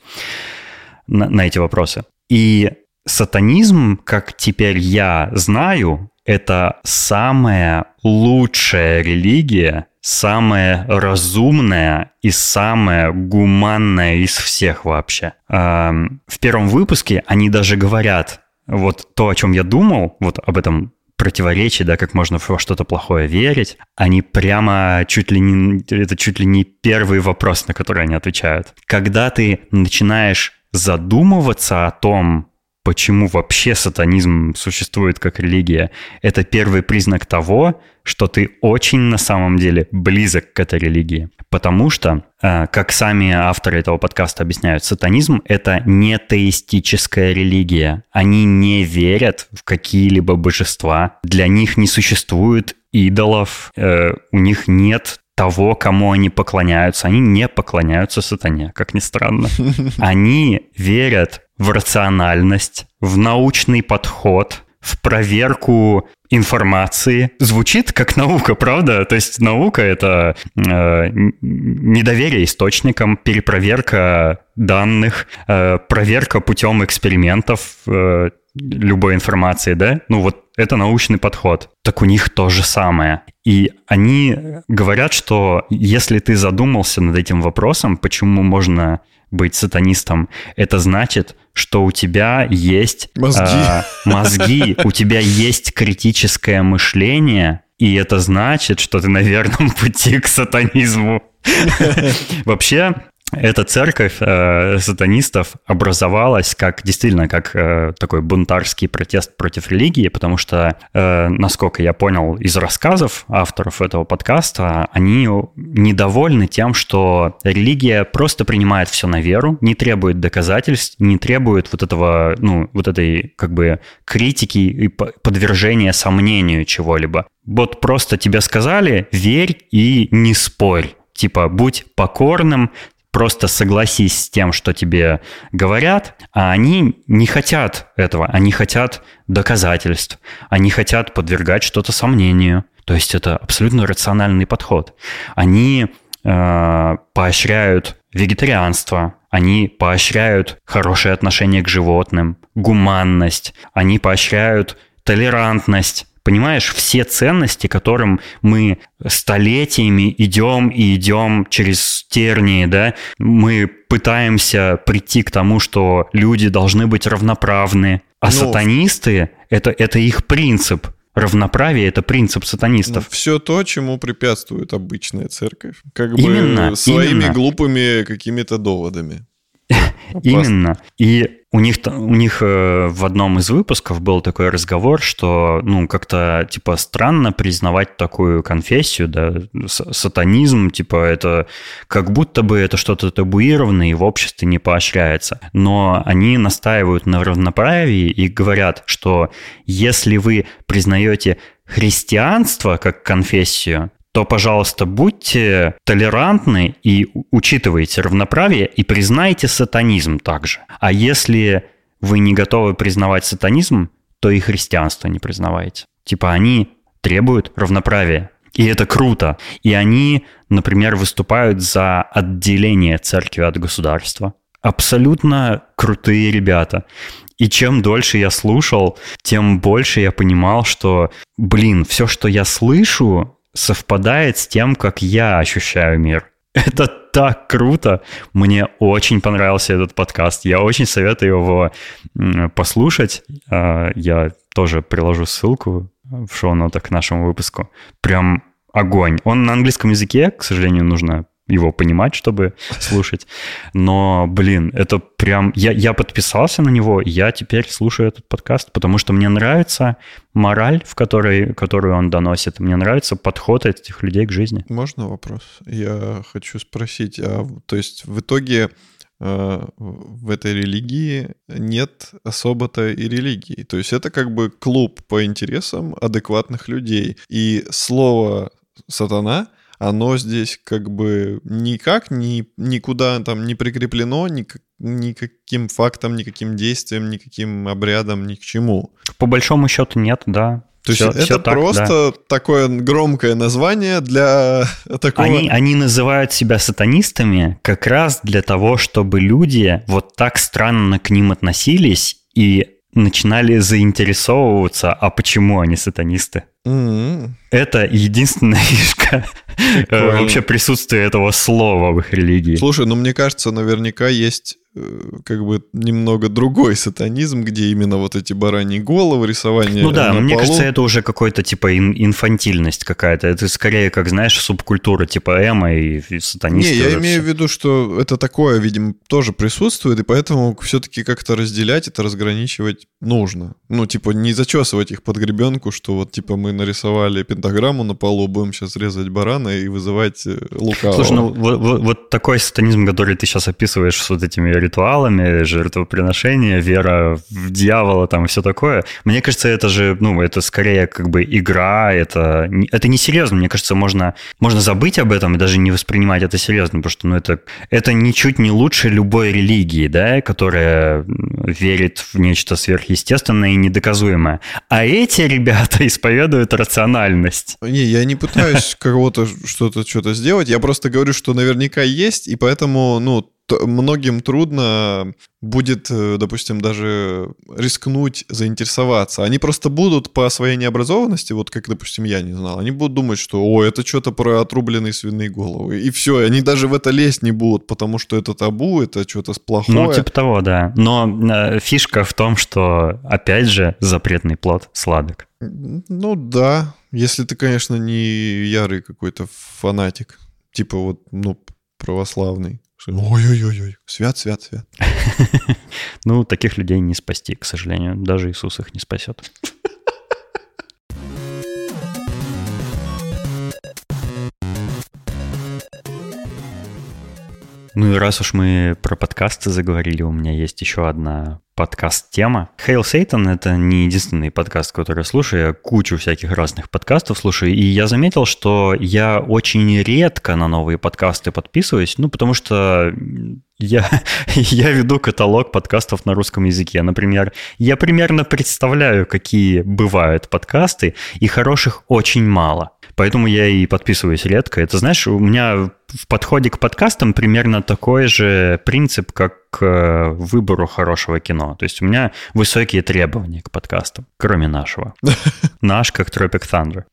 на, на эти вопросы. И сатанизм, как теперь я знаю, это самая лучшая религия, самая разумная и самая гуманная из всех вообще. В первом выпуске они даже говорят, вот то, о чем я думал, вот об этом противоречии, да, как можно во что-то плохое верить, они прямо чуть ли не, это чуть ли не первый вопрос, на который они отвечают. Когда ты начинаешь задумываться о том, почему вообще сатанизм существует как религия, это первый признак того, что ты очень на самом деле близок к этой религии. Потому что, э, как сами авторы этого подкаста объясняют, сатанизм — это не теистическая религия. Они не верят в какие-либо божества. Для них не существует идолов, э, у них нет того, кому они поклоняются. Они не поклоняются сатане, как ни странно. Они верят в рациональность, в научный подход, в проверку информации. Звучит как наука, правда? То есть наука — это э, недоверие источникам, перепроверка данных, э, проверка путем экспериментов э, любой информации, да? Ну вот это научный подход. Так у них то же самое. И они говорят, что если ты задумался над этим вопросом, почему можно быть сатанистом, это значит, что у тебя есть мозги, э, мозги у тебя есть критическое мышление, и это значит, что ты на верном пути к сатанизму. Вообще, эта церковь э, сатанистов образовалась как действительно как э, такой бунтарский протест против религии, потому что, э, насколько я понял из рассказов авторов этого подкаста, они недовольны тем, что религия просто принимает все на веру, не требует доказательств, не требует вот этого, ну, вот этой как бы критики и подвержения сомнению чего-либо. Вот просто тебе сказали, верь и не спорь. Типа, будь покорным, просто согласись с тем, что тебе говорят, а они не хотят этого, они хотят доказательств, они хотят подвергать что-то сомнению. То есть это абсолютно рациональный подход. Они э, поощряют вегетарианство, они поощряют хорошее отношение к животным, гуманность, они поощряют толерантность, Понимаешь, все ценности, которым мы столетиями идем и идем через тернии, да, мы пытаемся прийти к тому, что люди должны быть равноправны, а ну, сатанисты это, это их принцип. Равноправие – это принцип сатанистов. Ну, все то, чему препятствует обычная церковь. Как именно, бы своими именно. глупыми какими-то доводами. Именно. И у них, у них э, в одном из выпусков был такой разговор, что, ну, как-то, типа, странно признавать такую конфессию, да, сатанизм, типа, это как будто бы это что-то табуированное и в обществе не поощряется. Но они настаивают на равноправии и говорят, что если вы признаете христианство как конфессию, то, пожалуйста, будьте толерантны и учитывайте равноправие и признайте сатанизм также. А если вы не готовы признавать сатанизм, то и христианство не признавайте. Типа они требуют равноправия. И это круто. И они, например, выступают за отделение церкви от государства. Абсолютно крутые ребята. И чем дольше я слушал, тем больше я понимал, что, блин, все, что я слышу, совпадает с тем, как я ощущаю мир. Это так круто. Мне очень понравился этот подкаст. Я очень советую его послушать. А, я тоже приложу ссылку в шоу-нотах к нашему выпуску. Прям огонь. Он на английском языке, к сожалению, нужно его понимать, чтобы слушать. Но, блин, это прям... Я, я подписался на него, я теперь слушаю этот подкаст, потому что мне нравится мораль, в которой, которую он доносит. Мне нравится подход этих людей к жизни. Можно вопрос? Я хочу спросить, а, то есть в итоге э, в этой религии нет особо-то и религии. То есть это как бы клуб по интересам адекватных людей. И слово «сатана» — оно здесь как бы никак ни, никуда там не прикреплено, ни, никаким фактом, никаким действием, никаким обрядом, ни к чему. По большому счету нет, да. То все, есть все это так, просто да. такое громкое название для такого... Они, они называют себя сатанистами как раз для того, чтобы люди вот так странно к ним относились и начинали заинтересовываться, а почему они сатанисты. Mm-hmm. Это единственная фишка э, вообще присутствия этого слова в их религии. Слушай, ну мне кажется, наверняка есть как бы немного другой сатанизм, где именно вот эти бараньи головы, рисование Ну да, мне полу. кажется, это уже какой-то типа ин- инфантильность какая-то. Это скорее, как знаешь, субкультура типа эмо и, и сатанисты. Не, я имею в всё. виду, что это такое, видимо, тоже присутствует, и поэтому все-таки как-то разделять это, разграничивать нужно. Ну, типа, не зачесывать их под гребенку, что вот, типа, мы нарисовали пентаграмму на полу, будем сейчас резать барана и вызывать э, лукавого. Слушай, ну вот, вот- вот такой сатанизм, который ты сейчас описываешь с вот этими ритуалами, жертвоприношения, вера в дьявола там и все такое, мне кажется, это же, ну, это скорее как бы игра, это, это не серьезно. Мне кажется, можно, можно забыть об этом и даже не воспринимать это серьезно, потому что, ну, это, это ничуть не лучше любой религии, да, которая верит в нечто сверхъестественное и недоказуемое. А эти ребята исповедуют рациональность. Не, я не пытаюсь кого-то что-то что-то сделать, я просто говорю, что наверняка есть, и поэтому, ну, многим трудно будет, э, допустим, даже рискнуть заинтересоваться. Они просто будут по своей необразованности, вот как, допустим, я не знал, они будут думать, что, о, это что-то про отрубленные свиные головы. И все, они даже в это лезть не будут, потому что это табу, это что-то плохое. Ну, типа того, да. Но э, фишка в том, что, опять же, запретный плод сладок. Ну да, если ты, конечно, не ярый какой-то фанатик, типа вот, ну, православный. Ой-ой-ой, свят, свят, свят. Ну, таких людей не спасти, к сожалению. Даже Иисус их не спасет. Ну и раз уж мы про подкасты заговорили, у меня есть еще одна подкаст-тема. Hail Satan — это не единственный подкаст, который я слушаю. Я кучу всяких разных подкастов слушаю. И я заметил, что я очень редко на новые подкасты подписываюсь, ну, потому что я, я веду каталог подкастов на русском языке. Например, я примерно представляю, какие бывают подкасты, и хороших очень мало. Поэтому я и подписываюсь редко. Это, знаешь, у меня в подходе к подкастам примерно такой же принцип, как к выбору хорошего кино. То есть у меня высокие требования к подкастам, кроме нашего. Наш как Tropic Thunder.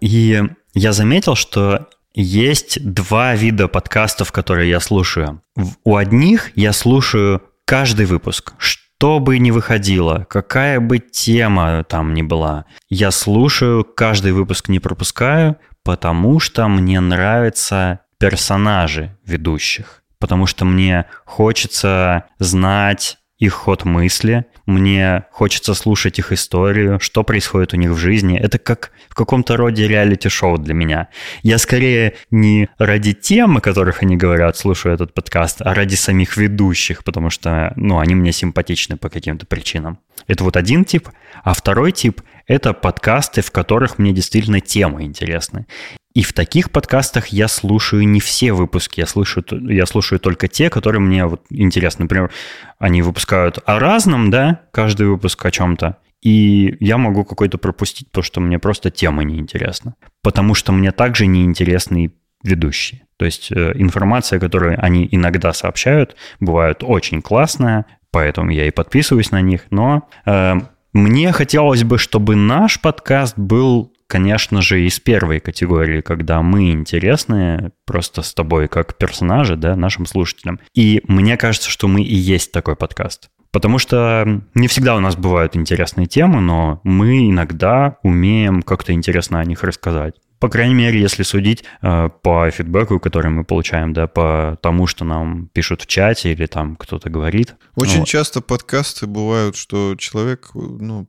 И я заметил, что есть два вида подкастов, которые я слушаю. У одних я слушаю каждый выпуск, что бы ни выходило, какая бы тема там ни была. Я слушаю, каждый выпуск не пропускаю, потому что мне нравятся персонажи ведущих. Потому что мне хочется знать их ход мысли, мне хочется слушать их историю, что происходит у них в жизни. Это как в каком-то роде реалити-шоу для меня. Я скорее не ради тем, о которых они говорят, слушаю этот подкаст, а ради самих ведущих, потому что, ну, они мне симпатичны по каким-то причинам. Это вот один тип. А второй тип — это подкасты, в которых мне действительно темы интересны. И в таких подкастах я слушаю не все выпуски, я слушаю, я слушаю только те, которые мне вот интересны. Например, они выпускают о разном, да, каждый выпуск о чем-то. И я могу какой-то пропустить, потому что мне просто тема неинтересна. Потому что мне также неинтересны ведущие. То есть э, информация, которую они иногда сообщают, бывает очень классная, поэтому я и подписываюсь на них. Но э, мне хотелось бы, чтобы наш подкаст был конечно же, из первой категории, когда мы интересны просто с тобой как персонажи, да, нашим слушателям. И мне кажется, что мы и есть такой подкаст. Потому что не всегда у нас бывают интересные темы, но мы иногда умеем как-то интересно о них рассказать. По крайней мере, если судить э, по фидбэку, который мы получаем, да, по тому, что нам пишут в чате или там кто-то говорит. Очень Вот. часто подкасты бывают, что человек, ну,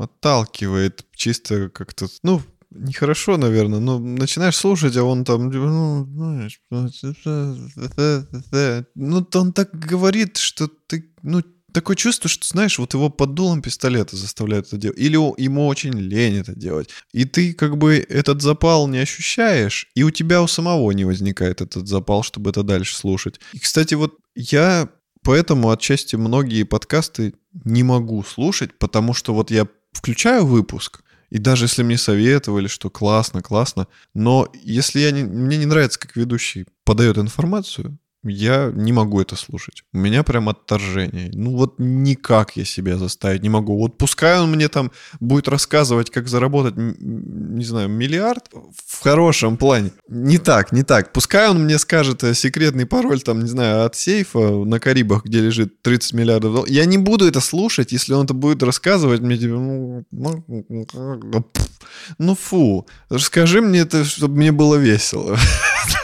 отталкивает чисто как-то, ну, нехорошо, наверное, но начинаешь слушать, а он там, ну, знаешь, ну, он так говорит, что ты, ну, такое чувство, что, знаешь, вот его под дулом пистолета заставляют это делать. Или ему очень лень это делать. И ты как бы этот запал не ощущаешь, и у тебя у самого не возникает этот запал, чтобы это дальше слушать. И, кстати, вот я поэтому отчасти многие подкасты не могу слушать, потому что вот я включаю выпуск, и даже если мне советовали, что классно, классно, но если я не, мне не нравится, как ведущий подает информацию, я не могу это слушать. У меня прям отторжение. Ну вот никак я себя заставить не могу. Вот пускай он мне там будет рассказывать, как заработать, не знаю, миллиард в хорошем плане. Не так, не так. Пускай он мне скажет э, секретный пароль, там, не знаю, от сейфа на Карибах, где лежит 30 миллиардов долларов. Я не буду это слушать, если он это будет рассказывать мне, типа, ну, ну, ну, ну фу. Расскажи мне это, чтобы мне было весело.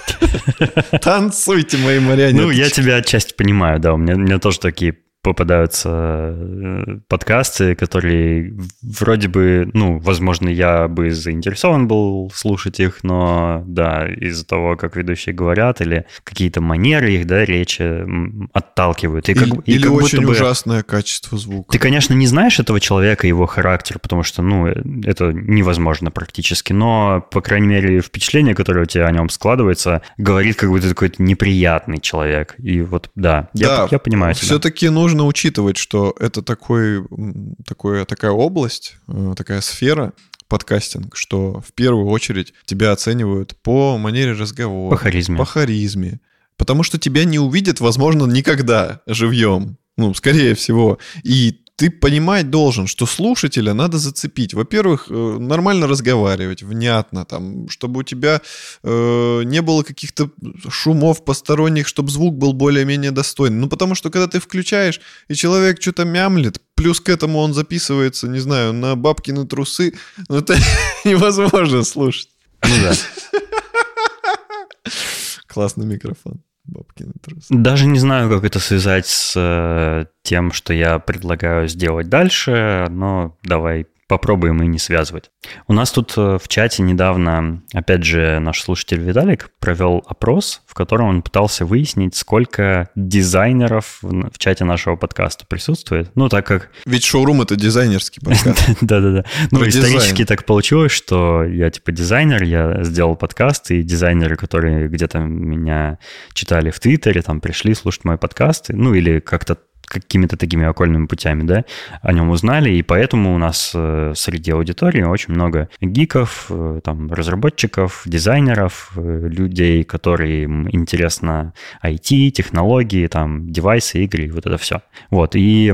Танцуйте, мои марионетки. Ну, я тебя отчасти понимаю, да. У меня, у меня тоже такие попадаются э, подкасты, которые вроде бы, ну, возможно, я бы заинтересован был слушать их, но, да, из-за того, как ведущие говорят, или какие-то манеры их, да, речи отталкивают. И как, или и или как очень бы, ужасное качество звука. Ты, конечно, не знаешь этого человека, его характер, потому что, ну, это невозможно практически, но, по крайней мере, впечатление, которое у тебя о нем складывается, говорит, как будто такой неприятный человек. И вот, да, да я, я понимаю тебя. Все-таки нужно нужно учитывать, что это такой, такой, такая область, э, такая сфера, подкастинг, что в первую очередь тебя оценивают по манере разговора. По харизме. По харизме. Потому что тебя не увидят, возможно, никогда живьем. Ну, скорее всего. И ты понимать должен, что слушателя надо зацепить. Во-первых, э, нормально разговаривать, внятно, там, чтобы у тебя э, не было каких-то шумов посторонних, чтобы звук был более-менее достойный. Ну, потому что когда ты включаешь, и человек что-то мямлит, плюс к этому он записывается, не знаю, на бабкины трусы, ну, это невозможно слушать. Ну да. Классный микрофон. Бабкины трусы. Даже не знаю, как это связать с э, тем, что я предлагаю сделать дальше, но давай попробуем и не связывать. У нас тут э, в чате недавно, опять же, наш слушатель Виталик провел опрос, в котором он пытался выяснить, сколько дизайнеров в чате нашего подкаста присутствует. Ну, так как... Ведь шоурум — это дизайнерский подкаст. Да-да-да. Ну, исторически так получилось, что я типа дизайнер, я сделал подкаст, и дизайнеры, которые где-то меня читали в Твиттере, там пришли слушать мой подкаст, ну, или как-то какими-то такими окольными путями, да, о нем узнали, и поэтому у нас э, среди аудитории очень много гиков, э, там, разработчиков, дизайнеров, э, людей, которые интересно IT, технологии, там, девайсы, игры, вот это все. Вот, и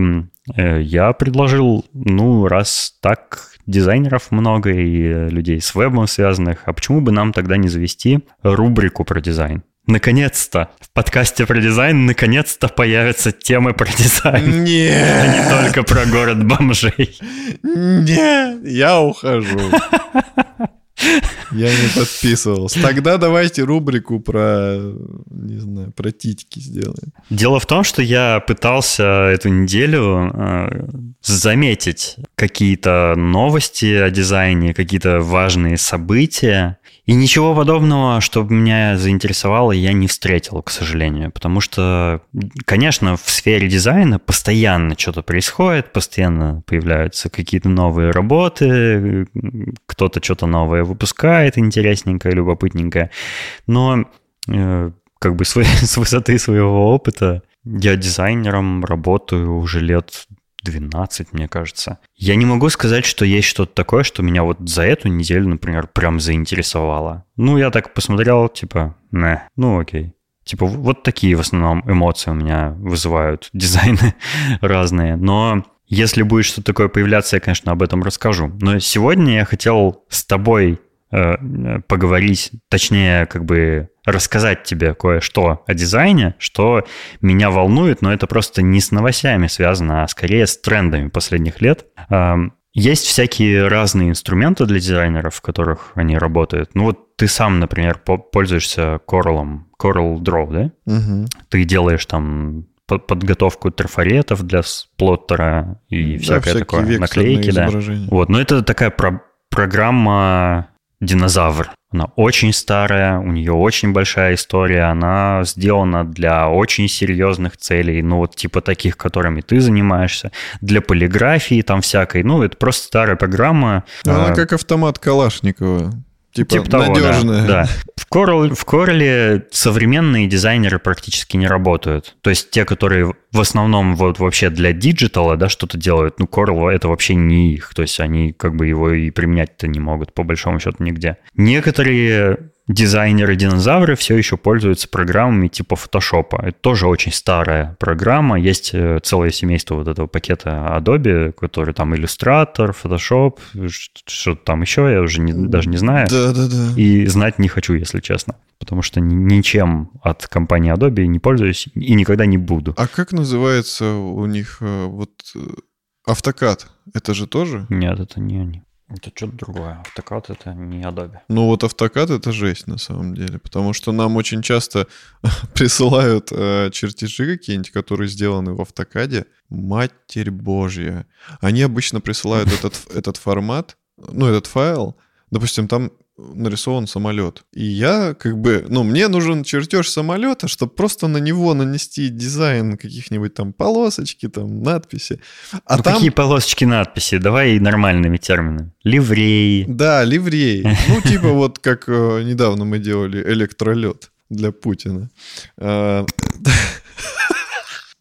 я предложил, ну, раз так дизайнеров много и людей с вебом связанных, а почему бы нам тогда не завести рубрику про дизайн? Наконец-то в подкасте про дизайн наконец-то появятся темы про дизайн. Нет. А не только про город бомжей. Нет, я ухожу. Я не подписывался. Тогда давайте рубрику про, не знаю, про титьки сделаем. Дело в том, что я пытался эту неделю э, заметить какие-то новости о дизайне, какие-то важные события. И ничего подобного, чтобы меня заинтересовало, я не встретил, к сожалению. Потому что, конечно, в сфере дизайна постоянно что-то происходит, постоянно появляются какие-то новые работы, кто-то что-то новое выпускает, интересненькое, любопытненькое. Но э, как бы с высоты своего опыта я дизайнером работаю уже лет 12, мне кажется. Я не могу сказать, что есть что-то такое, что меня вот за эту неделю, например, прям заинтересовало. Ну, я так посмотрел, типа, не, ну окей. Типа, вот такие в основном эмоции у меня вызывают дизайны разные. Но если будет что-то такое появляться, я, конечно, об этом расскажу. Но сегодня я хотел с тобой поговорить, точнее, как бы рассказать тебе кое-что о дизайне, что меня волнует, но это просто не с новостями связано, а скорее с трендами последних лет. Есть всякие разные инструменты для дизайнеров, в которых они работают. Ну вот ты сам, например, пользуешься Coral, Coral Draw, да? Угу. Ты делаешь там подготовку трафаретов для плоттера и да, всякое такое, наклейки, да. Вот, но это такая про программа динозавр. Она очень старая, у нее очень большая история, она сделана для очень серьезных целей, ну вот типа таких, которыми ты занимаешься, для полиграфии там всякой, ну это просто старая программа. Она а, как автомат Калашникова. Типа, типа того, надежная. Да, да. В, Corel, в Corel современные дизайнеры практически не работают. То есть те, которые в основном вот вообще для диджитала да, что-то делают, ну, Corel это вообще не их. То есть они как бы его и применять-то не могут, по большому счету, нигде. Некоторые дизайнеры-динозавры все еще пользуются программами типа Photoshop. Это тоже очень старая программа. Есть э, целое семейство вот этого пакета Adobe, который там Illustrator, Photoshop, что-то там еще, я уже не, даже не знаю. Да, да, да. И знать не хочу, если честно. Потому что ничем от компании Adobe не пользуюсь и никогда не буду. А как называется у них э, вот э, автокад? Это же тоже? Нет, это не они. Это что-то другое. Автокад это не Adobe. Ну вот автокад это жесть на самом деле, потому что нам очень часто присылают э, чертежи какие-нибудь, которые сделаны в автокаде. Матерь Божья. Они обычно присылают этот, этот формат, ну этот файл, допустим, там нарисован самолет. И я как бы, ну, мне нужен чертеж самолета, чтобы просто на него нанести дизайн каких-нибудь там полосочки, там надписи. А ну, там... какие полосочки, надписи? Давай нормальными терминами. Ливрей. Да, ливрей. Ну, типа вот как э, недавно мы делали электролет для Путина. А,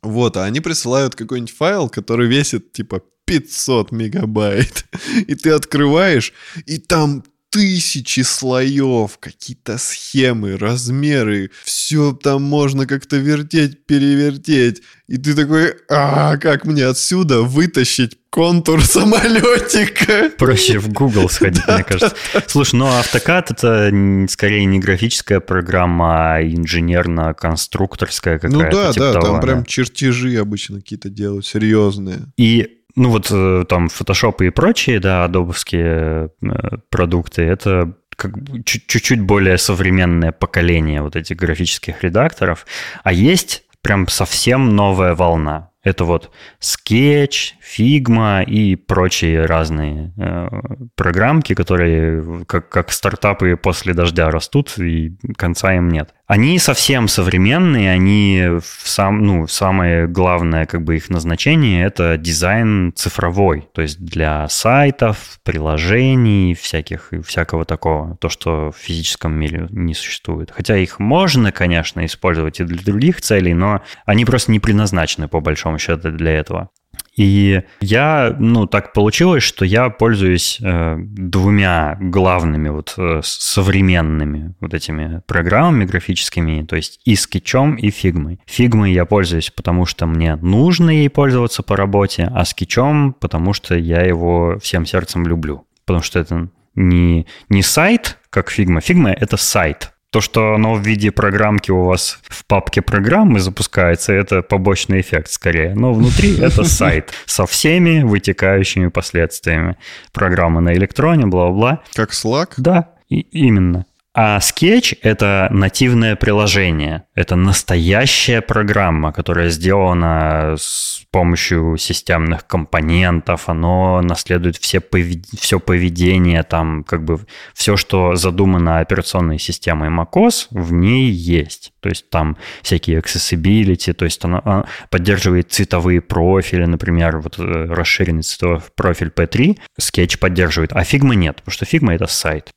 вот, а они присылают какой-нибудь файл, который весит типа 500 мегабайт. И ты открываешь, и там тысячи слоев, какие-то схемы, размеры, все там можно как-то вертеть, перевертеть. И ты такой, а как мне отсюда вытащить контур самолетика? Проще в Google сходить, мне кажется. Слушай, ну автокад это скорее не графическая программа, а инженерно-конструкторская какая-то. Ну да, типа да, там прям чертежи обычно какие-то делают, серьезные. И ну вот э, там Photoshop и прочие, да, адобовские э, продукты, это как чуть-чуть более современное поколение вот этих графических редакторов. А есть прям совсем новая волна. Это вот Sketch, Figma и прочие разные э, программки, которые как, как стартапы после дождя растут, и конца им нет. Они совсем современные, они в сам, ну, самое главное как бы их назначение – это дизайн цифровой, то есть для сайтов, приложений, всяких, всякого такого, то, что в физическом мире не существует. Хотя их можно, конечно, использовать и для других целей, но они просто не предназначены по большому счету для этого. И я, ну, так получилось, что я пользуюсь э, двумя главными вот э, современными вот этими программами графическими, то есть и скетчом, и фигмой. Фигмой я пользуюсь, потому что мне нужно ей пользоваться по работе, а скетчом, потому что я его всем сердцем люблю. Потому что это не, не сайт, как фигма. Фигма — это сайт. То, что оно в виде программки у вас в папке программы запускается, это побочный эффект скорее. Но внутри это сайт со всеми вытекающими последствиями. Программа на электроне, бла-бла. Как Slack? Да, и, именно. А Sketch — это нативное приложение. Это настоящая программа, которая сделана с помощью системных компонентов. Оно наследует все повед... все поведение, там как бы все, что задумано операционной системой macOS, в ней есть. То есть там всякие accessibility, то есть оно поддерживает цветовые профили, например, вот э, расширенный цветовой профиль P3 Sketch поддерживает, а Figma нет, потому что Figma — это сайт.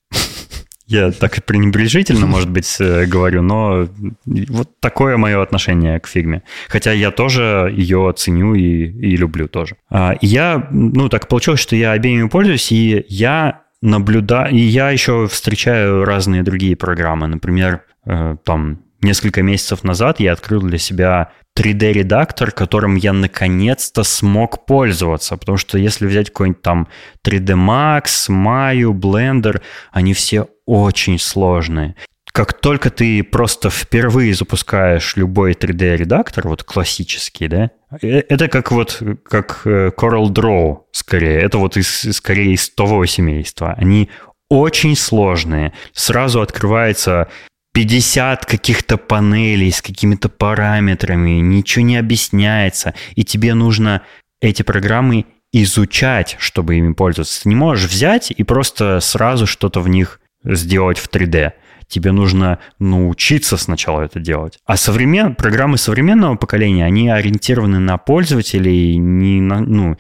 Я так пренебрежительно, может быть, э, говорю, но вот такое мое отношение к фигме. Хотя я тоже ее ценю и, и люблю тоже. А, и я, ну, так получилось, что я обеими пользуюсь, и я наблюдаю, и я еще встречаю разные другие программы. Например, э, там несколько месяцев назад я открыл для себя 3D-редактор, которым я наконец-то смог пользоваться. Потому что если взять какой-нибудь там 3D Max, Maya, Blender, они все очень сложные. Как только ты просто впервые запускаешь любой 3D-редактор, вот классический, да, э, это как вот как э, Coral Draw скорее. Это вот из, скорее из того семейства. Они очень сложные. Сразу открывается 50 каких-то панелей с какими-то параметрами, ничего не объясняется, и тебе нужно эти программы изучать, чтобы ими пользоваться. Ты не можешь взять и просто сразу что-то в них сделать в 3D тебе нужно научиться сначала это делать. А современ... программы современного поколения, они ориентированы на пользователей, не на... ну,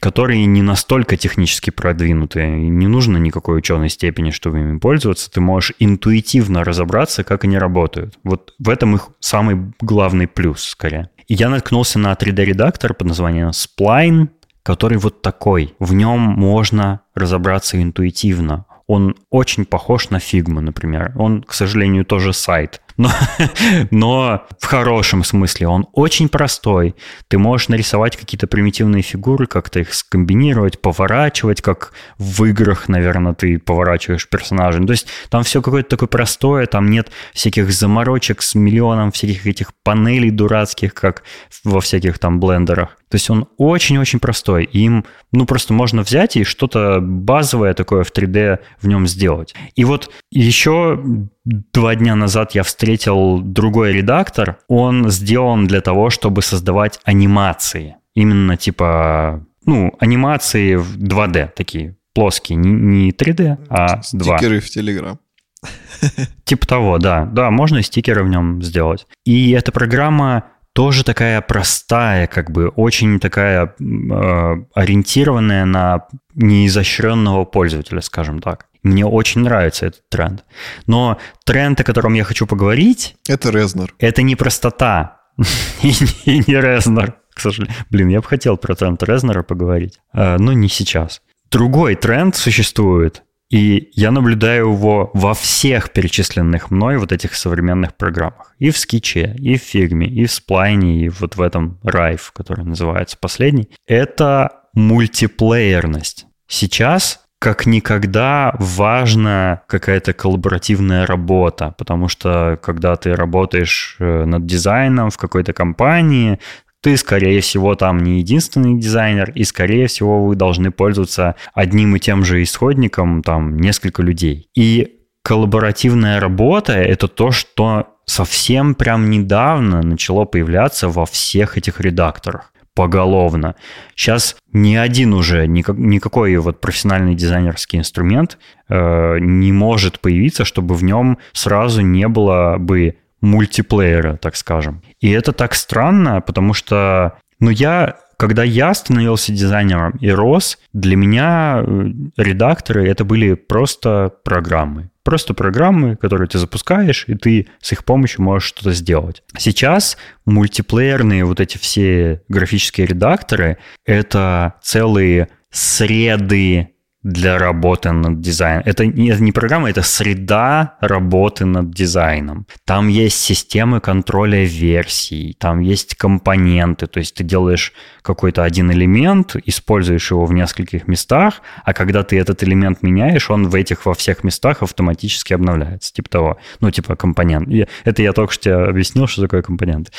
которые не настолько технически продвинутые. Не нужно никакой ученой степени, чтобы ими пользоваться. Ты можешь интуитивно разобраться, как они работают. Вот в этом их самый главный плюс, скорее. И я наткнулся на 3D-редактор под названием Spline, который вот такой. В нем можно разобраться интуитивно он очень похож на Figma, например. Он, к сожалению, тоже сайт, но, но в хорошем смысле он очень простой. Ты можешь нарисовать какие-то примитивные фигуры, как-то их скомбинировать, поворачивать, как в играх, наверное, ты поворачиваешь персонажей. То есть там все какое-то такое простое, там нет всяких заморочек с миллионом всяких этих панелей дурацких, как во всяких там блендерах. То есть он очень-очень простой. Им, ну, просто можно взять и что-то базовое такое в 3D в нем сделать. И вот еще два дня назад я встретил другой редактор. Он сделан для того, чтобы создавать анимации. Именно типа, ну, анимации в 2D такие плоские, не, не 3D, а 2. Стикеры в Telegram. Типа того, да. Да, можно стикеры в нем сделать. И эта программа тоже такая простая, как бы очень такая э, ориентированная на неизощренного пользователя, скажем так. Мне очень нравится этот тренд. Но тренд, о котором я хочу поговорить... Это Резнер. Это не простота и не Резнер, к сожалению. Блин, я бы хотел про тренд Резнера поговорить, э, но не сейчас. Другой тренд существует, и я наблюдаю его во всех перечисленных мной вот этих современных программах. И в скетче, и в фигме, и в сплайне, и вот в этом Rive, который называется последний. Это мультиплеерность. Сейчас как никогда важна какая-то коллаборативная работа, потому что когда ты работаешь э, над дизайном в какой-то компании, ты, скорее всего, там не единственный дизайнер, и, скорее всего, вы должны пользоваться одним и тем же исходником, там, несколько людей. И коллаборативная работа — это то, что совсем прям недавно начало появляться во всех этих редакторах поголовно. Сейчас ни один уже, никак, никакой вот профессиональный дизайнерский инструмент э, не может появиться, чтобы в нем сразу не было бы мультиплеера, так скажем. И это так странно, потому что, ну, я когда я становился дизайнером и рос, для меня э, редакторы это были просто программы. Просто программы, которые ты запускаешь, и ты с их помощью можешь что-то сделать. Сейчас мультиплеерные вот эти все графические редакторы — это целые среды для работы над дизайном. Это не, это не программа, это среда работы над дизайном. Там есть системы контроля версий, там есть компоненты, то есть ты делаешь какой-то один элемент, используешь его в нескольких местах, а когда ты этот элемент меняешь, он в этих во всех местах автоматически обновляется. Типа того. Ну, типа компонент. Это я только что тебе объяснил, что такое компонент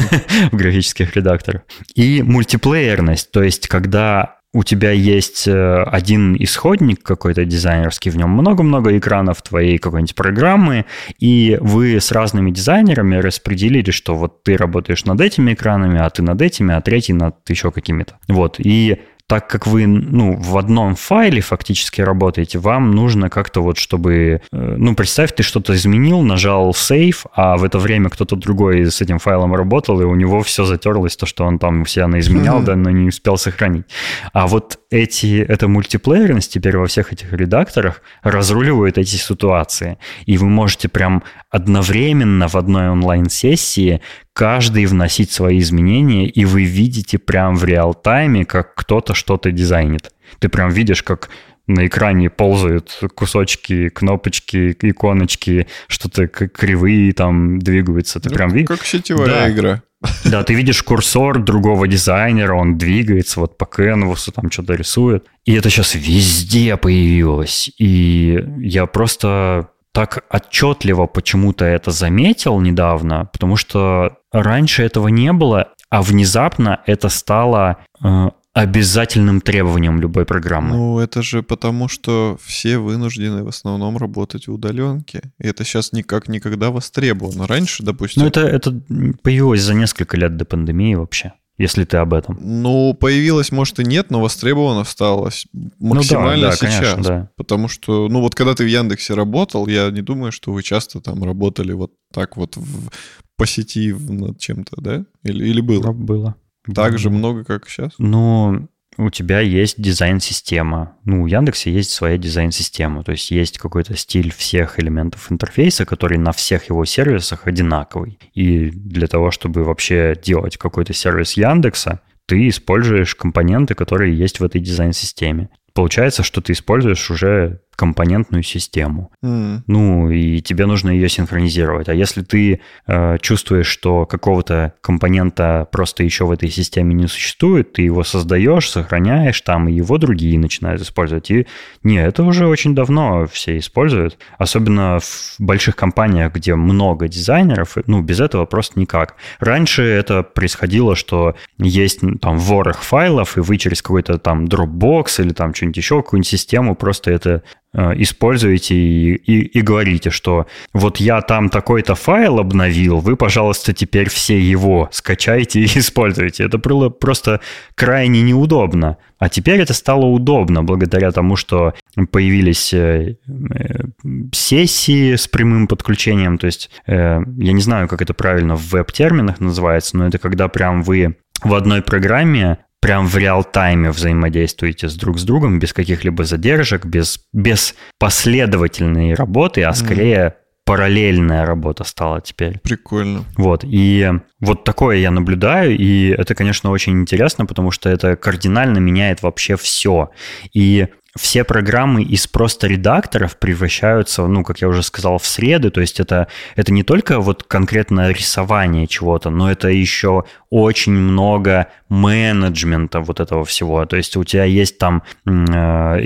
в графических редакторах. И мультиплеерность, то есть когда у тебя есть э, один исходник какой-то дизайнерский, в нем много-много экранов твоей какой-нибудь программы, и вы с разными дизайнерами распределили, что вот ты работаешь над этими экранами, а ты над этими, а третий над еще какими-то. Вот, и так как вы ну, в одном файле фактически работаете, вам нужно как-то вот, чтобы... Э, ну, представь, ты что-то изменил, нажал Save, а в это время кто-то другой с этим файлом работал, и у него все затерлось, то, что он там себя наизменял, да, но не успел сохранить. А вот эти, эта мультиплеерность теперь во всех этих редакторах разруливает эти ситуации. И вы можете прям одновременно в одной онлайн-сессии каждый вносить свои изменения, и вы видите прям в реал-тайме, как кто-то что-то дизайнит. Ты прям видишь, как на экране ползают кусочки, кнопочки, иконочки, что-то кривые там двигаются. Ты ну, прям видишь? Как сетевая да. игра. Да, ты видишь курсор другого дизайнера, он двигается вот по канвасу, там что-то рисует. И это сейчас везде появилось. И я просто так отчетливо почему-то это заметил недавно, потому что раньше этого не было, а внезапно это стало э, обязательным требованием любой программы. Ну, это же потому, что все вынуждены в основном работать в удаленке. И это сейчас никак никогда востребовано. Раньше, допустим... Ну, это, это появилось за несколько лет до пандемии вообще если ты об этом. Ну, появилось, может, и нет, но востребовано стало максимально ну, да, да, сейчас. Конечно, да. Потому что, ну, вот когда ты в Яндексе работал, я не думаю, что вы часто там работали вот так вот в, по сети над чем-то, да? Или, или было? Было. Так было. же много, как сейчас? Ну, у тебя есть дизайн-система. Ну, у Яндекса есть своя дизайн-система. То есть есть какой-то стиль всех элементов интерфейса, который на всех его сервисах одинаковый. И для того, чтобы вообще делать какой-то сервис Яндекса, ты используешь компоненты, которые есть в этой дизайн-системе. Получается, что ты используешь уже компонентную систему. М. Ну, и тебе нужно ее синхронизировать. А если ты э, чувствуешь, что какого-то компонента просто еще в этой системе не существует, ты его создаешь, сохраняешь там, и его другие начинают использовать. И не, это уже очень давно все используют. Особенно в больших компаниях, где много дизайнеров, ну, без этого просто никак. Раньше это происходило, что есть там ворох файлов, и вы через какой-то там Dropbox или там что-нибудь еще, какую-нибудь систему просто это используете и, и, и говорите, что вот я там такой-то файл обновил, вы, пожалуйста, теперь все его скачайте и используйте. Это было просто крайне неудобно. А теперь это стало удобно благодаря тому, что появились э, э, сессии с прямым подключением. То есть э, я не знаю, как это правильно в веб-терминах называется, но это когда прям вы в одной программе прям в реал-тайме взаимодействуете с друг с другом без каких-либо задержек, без, без последовательной работы, а скорее параллельная работа стала теперь. Прикольно. Вот, и вот такое я наблюдаю, и это, конечно, очень интересно, потому что это кардинально меняет вообще все. И все программы из просто редакторов превращаются, ну, как я уже сказал, в среды, то есть это, это не только вот конкретно рисование чего-то, но это еще очень много менеджмента вот этого всего. То есть у тебя есть там э,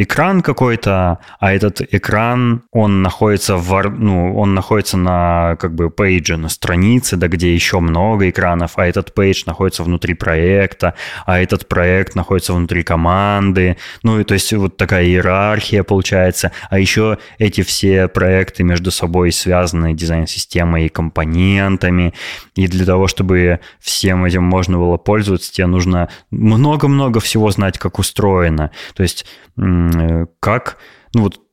экран какой-то, а этот экран, он находится в, ну, он находится на как бы пейдже, на странице, да, где еще много экранов, а этот пейдж находится внутри проекта, а этот проект находится внутри команды. Ну, и то есть вот такая иерархия получается. А еще эти все проекты между собой связаны дизайн-системой и компонентами. И для того, чтобы всем этим можно было пользоваться, тебе нужно много-много всего знать, как устроено. То есть м, как, ну вот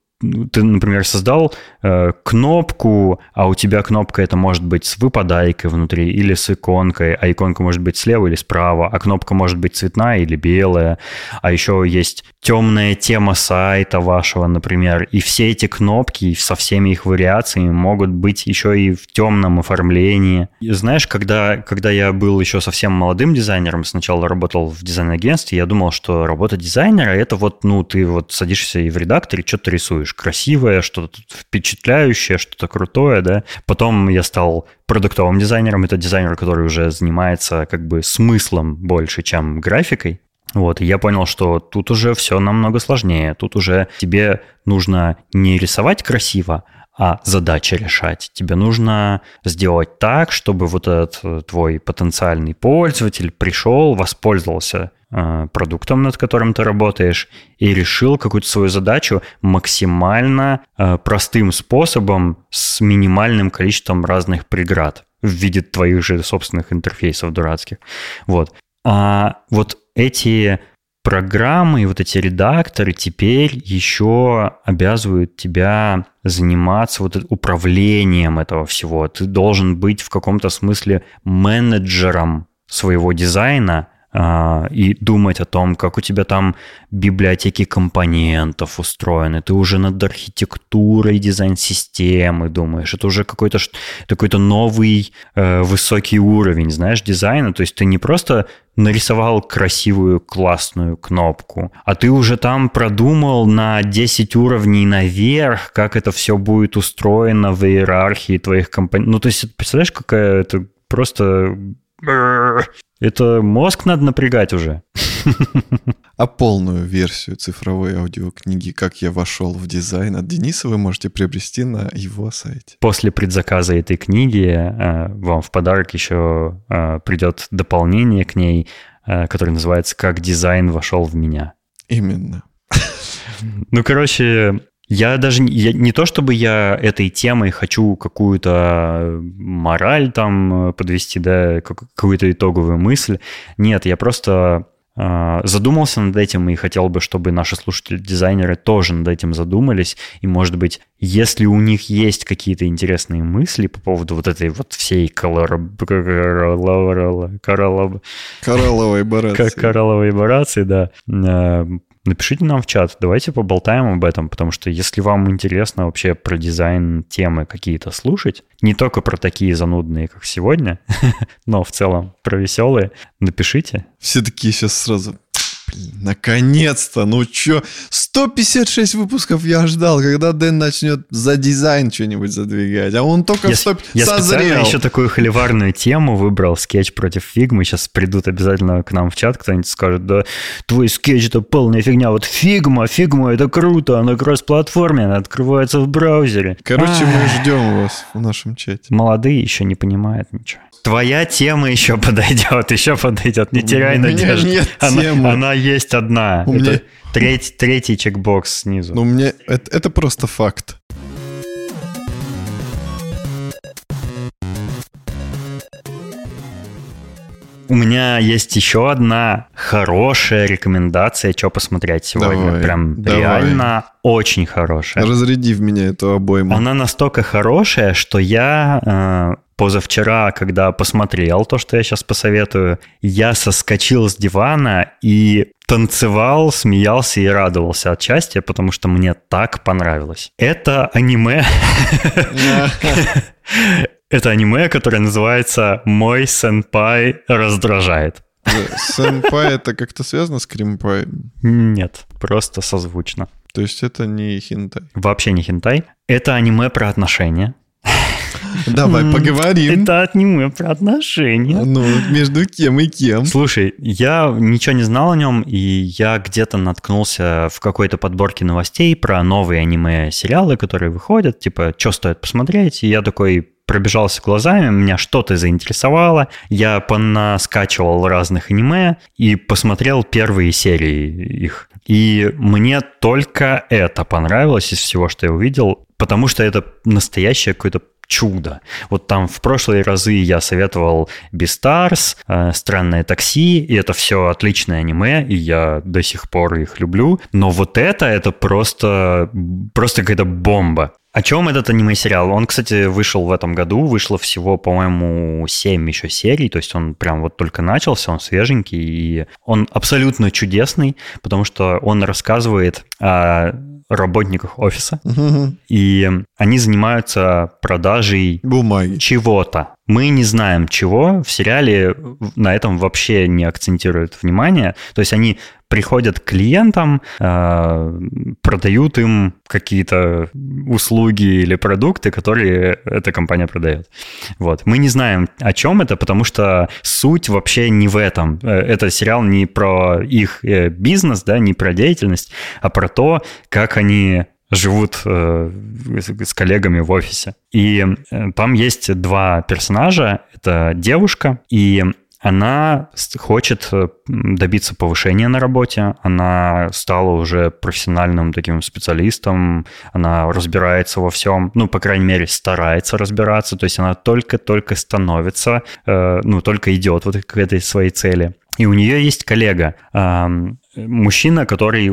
ты, например, создал э, кнопку, а у тебя кнопка это может быть с выпадайкой внутри или с иконкой, а иконка может быть слева или справа, а кнопка может быть цветная или белая, а еще есть темная тема сайта вашего, например, и все эти кнопки со всеми их вариациями могут быть еще и в темном оформлении. И знаешь, когда, когда я был еще совсем молодым дизайнером, сначала работал в дизайн-агентстве, я думал, что работа дизайнера это вот, ну, ты вот садишься и в редакторе что-то рисуешь, красивое, что-то впечатляющее, что-то крутое, да. Потом я стал продуктовым дизайнером, это дизайнер, который уже занимается как бы смыслом больше, чем графикой. Вот, и я понял, что тут уже все намного сложнее. Тут уже тебе нужно не рисовать красиво, а задачи решать. Тебе нужно сделать так, чтобы вот этот э, твой потенциальный пользователь пришел, воспользовался э, продуктом, над которым ты работаешь, и решил какую-то свою задачу максимально э, простым способом с минимальным количеством разных преград в виде твоих же собственных интерфейсов дурацких. Вот. А вот эти программы и вот эти редакторы теперь еще обязывают тебя заниматься вот управлением этого всего. Ты должен быть в каком-то смысле менеджером своего дизайна, и думать о том, как у тебя там библиотеки компонентов устроены. Ты уже над архитектурой дизайн-системы думаешь. Это уже какой-то какой-то новый э, высокий уровень, знаешь, дизайна. То есть ты не просто нарисовал красивую классную кнопку, а ты уже там продумал на 10 уровней наверх, как это все будет устроено в иерархии твоих компонентов. Ну, то есть, представляешь, какая это просто это мозг надо напрягать уже. А полную версию цифровой аудиокниги «Как я вошел в дизайн» от Дениса вы можете приобрести на его сайте. После предзаказа этой книги э, вам в подарок еще э, придет дополнение к ней, э, которое называется «Как дизайн вошел в меня». Именно. Ну, короче, я даже я, не то, чтобы я этой темой хочу какую-то мораль там подвести, да, какую-то итоговую мысль. Нет, я просто э, задумался над этим и хотел бы, чтобы наши слушатели-дизайнеры тоже над этим задумались. И, может быть, если у них есть какие-то интересные мысли по поводу вот этой вот всей коралловой барации, коралловой барации, да, э, Напишите нам в чат, давайте поболтаем об этом, потому что если вам интересно вообще про дизайн темы какие-то слушать, не только про такие занудные, как сегодня, но в целом про веселые, напишите. Все такие сейчас сразу Блин, наконец-то, ну чё, 156 выпусков я ждал, когда Дэн начнет за дизайн что-нибудь задвигать, а он только Я, 100 я созрел. еще такую холиварную тему выбрал, скетч против фигмы. Сейчас придут обязательно к нам в чат, кто-нибудь скажет, да, твой скетч это полная фигня. Вот фигма, фигма это круто, она кросс-платформе, она открывается в браузере. Короче, мы ждем вас в нашем чате. Молодые еще не понимают ничего. Твоя тема еще подойдет, еще подойдет. Не теряй У надежды. нет она, темы. она есть одна. У это меня- треть- третий чекбокс снизу. Ну, мне это, это просто факт. У меня есть еще одна хорошая рекомендация, что посмотреть сегодня. Давай, Прям давай. реально очень хорошая. Разряди в меня эту обойму. Она настолько хорошая, что я э, позавчера, когда посмотрел то, что я сейчас посоветую, я соскочил с дивана и танцевал, смеялся и радовался отчасти, потому что мне так понравилось. Это аниме. Это аниме, которое называется «Мой сенпай раздражает». Сэмпай это как-то связано с кримпай? Нет, просто созвучно. То есть это не хинтай. Вообще не хентай. Это аниме про отношения. Давай поговорим. Это аниме про отношения. Ну, между кем и кем? Слушай, я ничего не знал о нем, и я где-то наткнулся в какой-то подборке новостей про новые аниме-сериалы, которые выходят, типа, что стоит посмотреть, и я такой пробежался глазами, меня что-то заинтересовало, я понаскачивал разных аниме и посмотрел первые серии их. И мне только это понравилось из всего, что я увидел, потому что это настоящее какое-то чудо. Вот там в прошлые разы я советовал Beastars, э, Странное такси, и это все отличное аниме, и я до сих пор их люблю. Но вот это, это просто, просто какая-то бомба. О чем этот аниме-сериал? Он, кстати, вышел в этом году, вышло всего, по-моему, 7 еще серий, то есть он прям вот только начался, он свеженький, и он абсолютно чудесный, потому что он рассказывает о работниках офиса, и они занимаются продажей Бумаги. чего-то. Мы не знаем чего. В сериале на этом вообще не акцентируют внимание. То есть они приходят к клиентам, э, продают им какие-то услуги или продукты, которые эта компания продает. Вот. Мы не знаем, о чем это, потому что суть вообще не в этом. Э, Это сериал не про их э, бизнес, да, не про деятельность, а про то, как они живут э, с коллегами в офисе. И э, там есть два персонажа. Это девушка и она хочет э, добиться повышения на работе. Она стала уже профессиональным таким специалистом. Она разбирается во всем. Ну, по крайней мере, старается разбираться. То есть она только-только становится, ну, только идет вот к этой своей цели. И у нее есть коллега, мужчина, который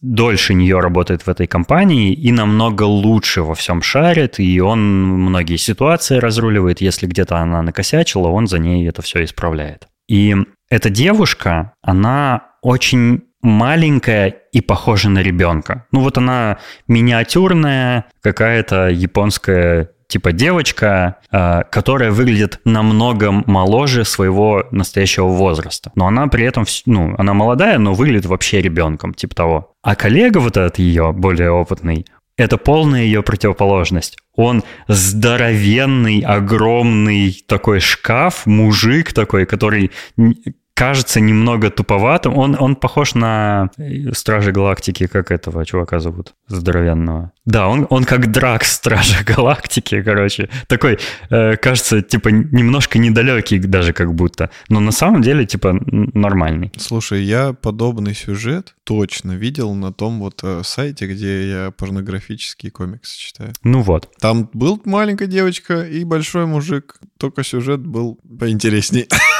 дольше нее работает в этой компании и намного лучше во всем шарит, и он многие ситуации разруливает. Если где-то она накосячила, он за ней это все исправляет. И эта девушка, она очень маленькая и похожа на ребенка. Ну вот она миниатюрная, какая-то японская типа девочка, э, которая выглядит намного моложе своего настоящего возраста. Но она при этом, ну, она молодая, но выглядит вообще ребенком, типа того. А коллега вот этот ее, более опытный, это полная ее противоположность. Он здоровенный, огромный такой шкаф, мужик такой, который кажется немного туповатым. Он, он похож на э, Стражи Галактики, как этого чувака зовут, здоровенного. Да, он, он как Драк Стражи Галактики, короче. Такой, э, кажется, типа немножко недалекий даже как будто. Но на самом деле, типа, нормальный. Слушай, я подобный сюжет точно видел на том вот э, сайте, где я порнографические комиксы читаю. Ну вот. Там был маленькая девочка и большой мужик, только сюжет был поинтересней.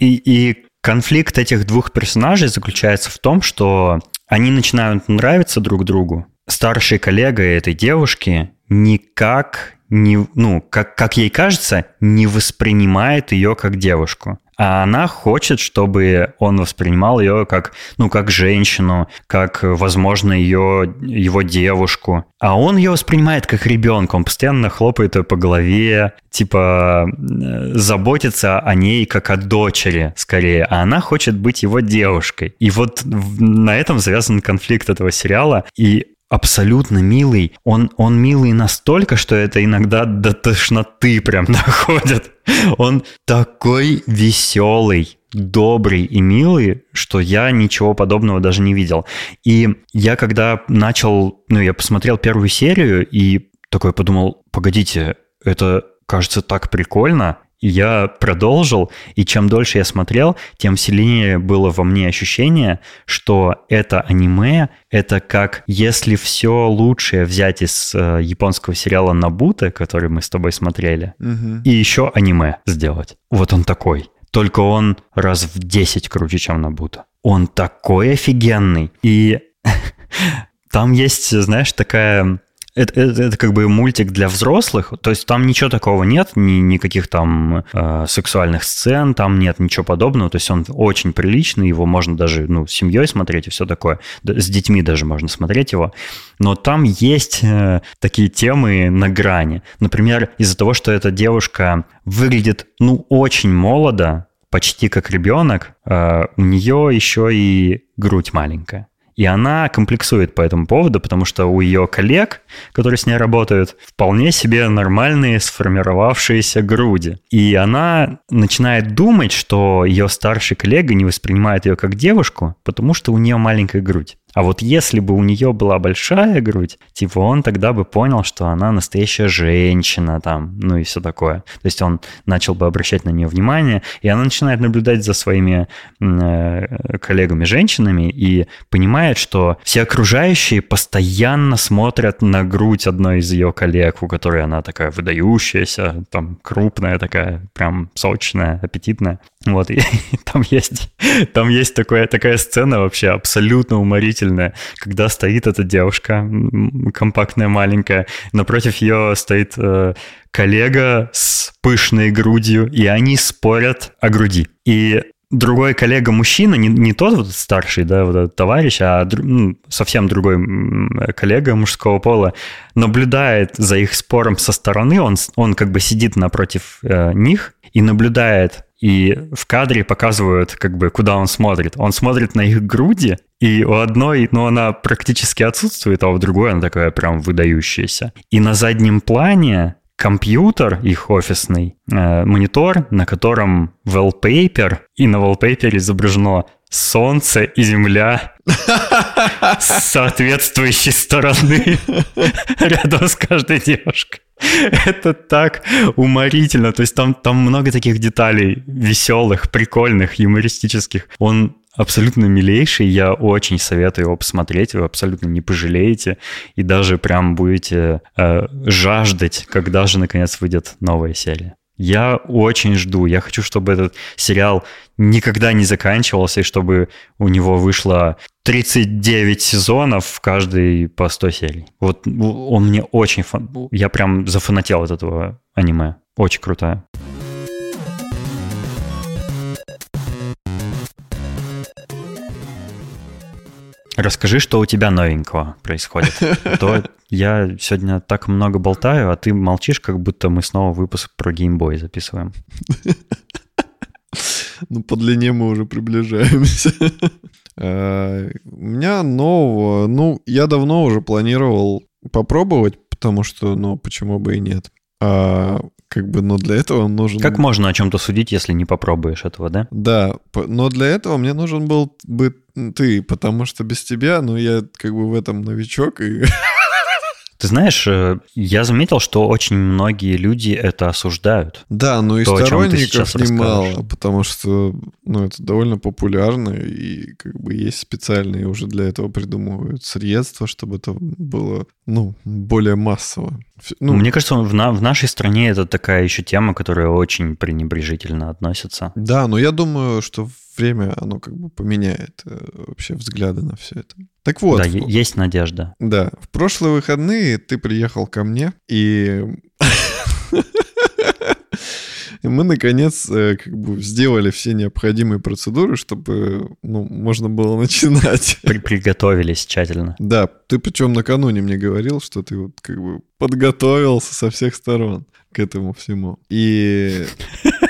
И, и конфликт этих двух персонажей заключается в том, что они начинают нравиться друг другу. Старший коллега этой девушки никак не, ну, как, как ей кажется, не воспринимает ее как девушку а она хочет, чтобы он воспринимал ее как, ну, как женщину, как, возможно, ее, его девушку. А он ее воспринимает как ребенка, он постоянно хлопает ее по голове, типа э, заботится о ней как о дочери, скорее, а она хочет быть его девушкой. И вот на этом завязан конфликт этого сериала, и абсолютно милый. Он, он милый настолько, что это иногда до тошноты прям доходит. Он такой веселый, добрый и милый, что я ничего подобного даже не видел. И я когда начал, ну, я посмотрел первую серию и такой подумал, погодите, это кажется так прикольно, я продолжил, и чем дольше я смотрел, тем сильнее было во мне ощущение, что это аниме, это как если все лучшее взять из э, японского сериала Набута, который мы с тобой смотрели, угу. и еще аниме сделать. Вот он такой. Только он раз в 10 круче, чем Набута. Он такой офигенный. И там есть, знаешь, такая это, это, это как бы мультик для взрослых, то есть там ничего такого нет, ни, никаких там э, сексуальных сцен, там нет ничего подобного, то есть он очень приличный, его можно даже ну, с семьей смотреть и все такое, с детьми даже можно смотреть его, но там есть э, такие темы на грани. Например, из-за того, что эта девушка выглядит ну очень молодо, почти как ребенок, э, у нее еще и грудь маленькая. И она комплексует по этому поводу, потому что у ее коллег, которые с ней работают, вполне себе нормальные сформировавшиеся груди. И она начинает думать, что ее старший коллега не воспринимает ее как девушку, потому что у нее маленькая грудь. А вот если бы у нее была большая грудь, типа он тогда бы понял, что она настоящая женщина там, ну и все такое. То есть он начал бы обращать на нее внимание, и она начинает наблюдать за своими э, коллегами-женщинами и понимает, что все окружающие постоянно смотрят на грудь одной из ее коллег, у которой она такая выдающаяся, там крупная такая, прям сочная, аппетитная. Вот, и, и там есть, там есть такое, такая сцена вообще абсолютно уморительная, когда стоит эта девушка, компактная, маленькая, напротив ее стоит э, коллега с пышной грудью, и они спорят о груди. И другой коллега мужчина, не, не тот вот старший, да, вот этот товарищ, а ну, совсем другой коллега мужского пола, наблюдает за их спором со стороны, он, он как бы сидит напротив э, них и наблюдает и в кадре показывают, как бы, куда он смотрит. Он смотрит на их груди, и у одной, ну, она практически отсутствует, а у другой она такая прям выдающаяся. И на заднем плане компьютер их офисный, э, монитор, на котором wallpaper, и на wallpaper изображено солнце и земля с соответствующей стороны рядом с каждой девушкой. Это так уморительно. То есть там, там много таких деталей веселых, прикольных, юмористических. Он абсолютно милейший. Я очень советую его посмотреть. Вы абсолютно не пожалеете. И даже прям будете э, жаждать, когда же наконец выйдет новая серия. Я очень жду. Я хочу, чтобы этот сериал никогда не заканчивался, и чтобы у него вышло 39 сезонов, каждый по 100 серий. Вот он мне очень... Фан... Я прям зафанател от этого аниме. Очень крутая. Расскажи, что у тебя новенького происходит. А то я сегодня так много болтаю, а ты молчишь, как будто мы снова выпуск про геймбой записываем. Ну, по длине мы уже приближаемся. А, у меня нового... Ну, я давно уже планировал попробовать, потому что, ну, почему бы и нет. Как бы, но для этого нужен... Как можно о чем-то судить, если не попробуешь этого, да? Да, но для этого мне нужен был бы ты, потому что без тебя, ну, я как бы в этом новичок, и Ты знаешь, э, я заметил, что очень многие люди это осуждают. Да, но и то, сторонников немало, потому что ну, это довольно популярно, и как бы есть специальные уже для этого придумывают средства, чтобы это было ну, более массово. Ну, Мне кажется, в, на, в нашей стране это такая еще тема, которая очень пренебрежительно относится. Да, но я думаю, что время, оно как бы поменяет э, вообще взгляды на все это. Так вот. Да, есть надежда. Да. В прошлые выходные ты приехал ко мне, и мы, наконец, э, как бы сделали все необходимые процедуры, чтобы, ну, можно было начинать. При приготовились тщательно. Да, ты причем накануне мне говорил, что ты вот как бы подготовился со всех сторон к этому всему. И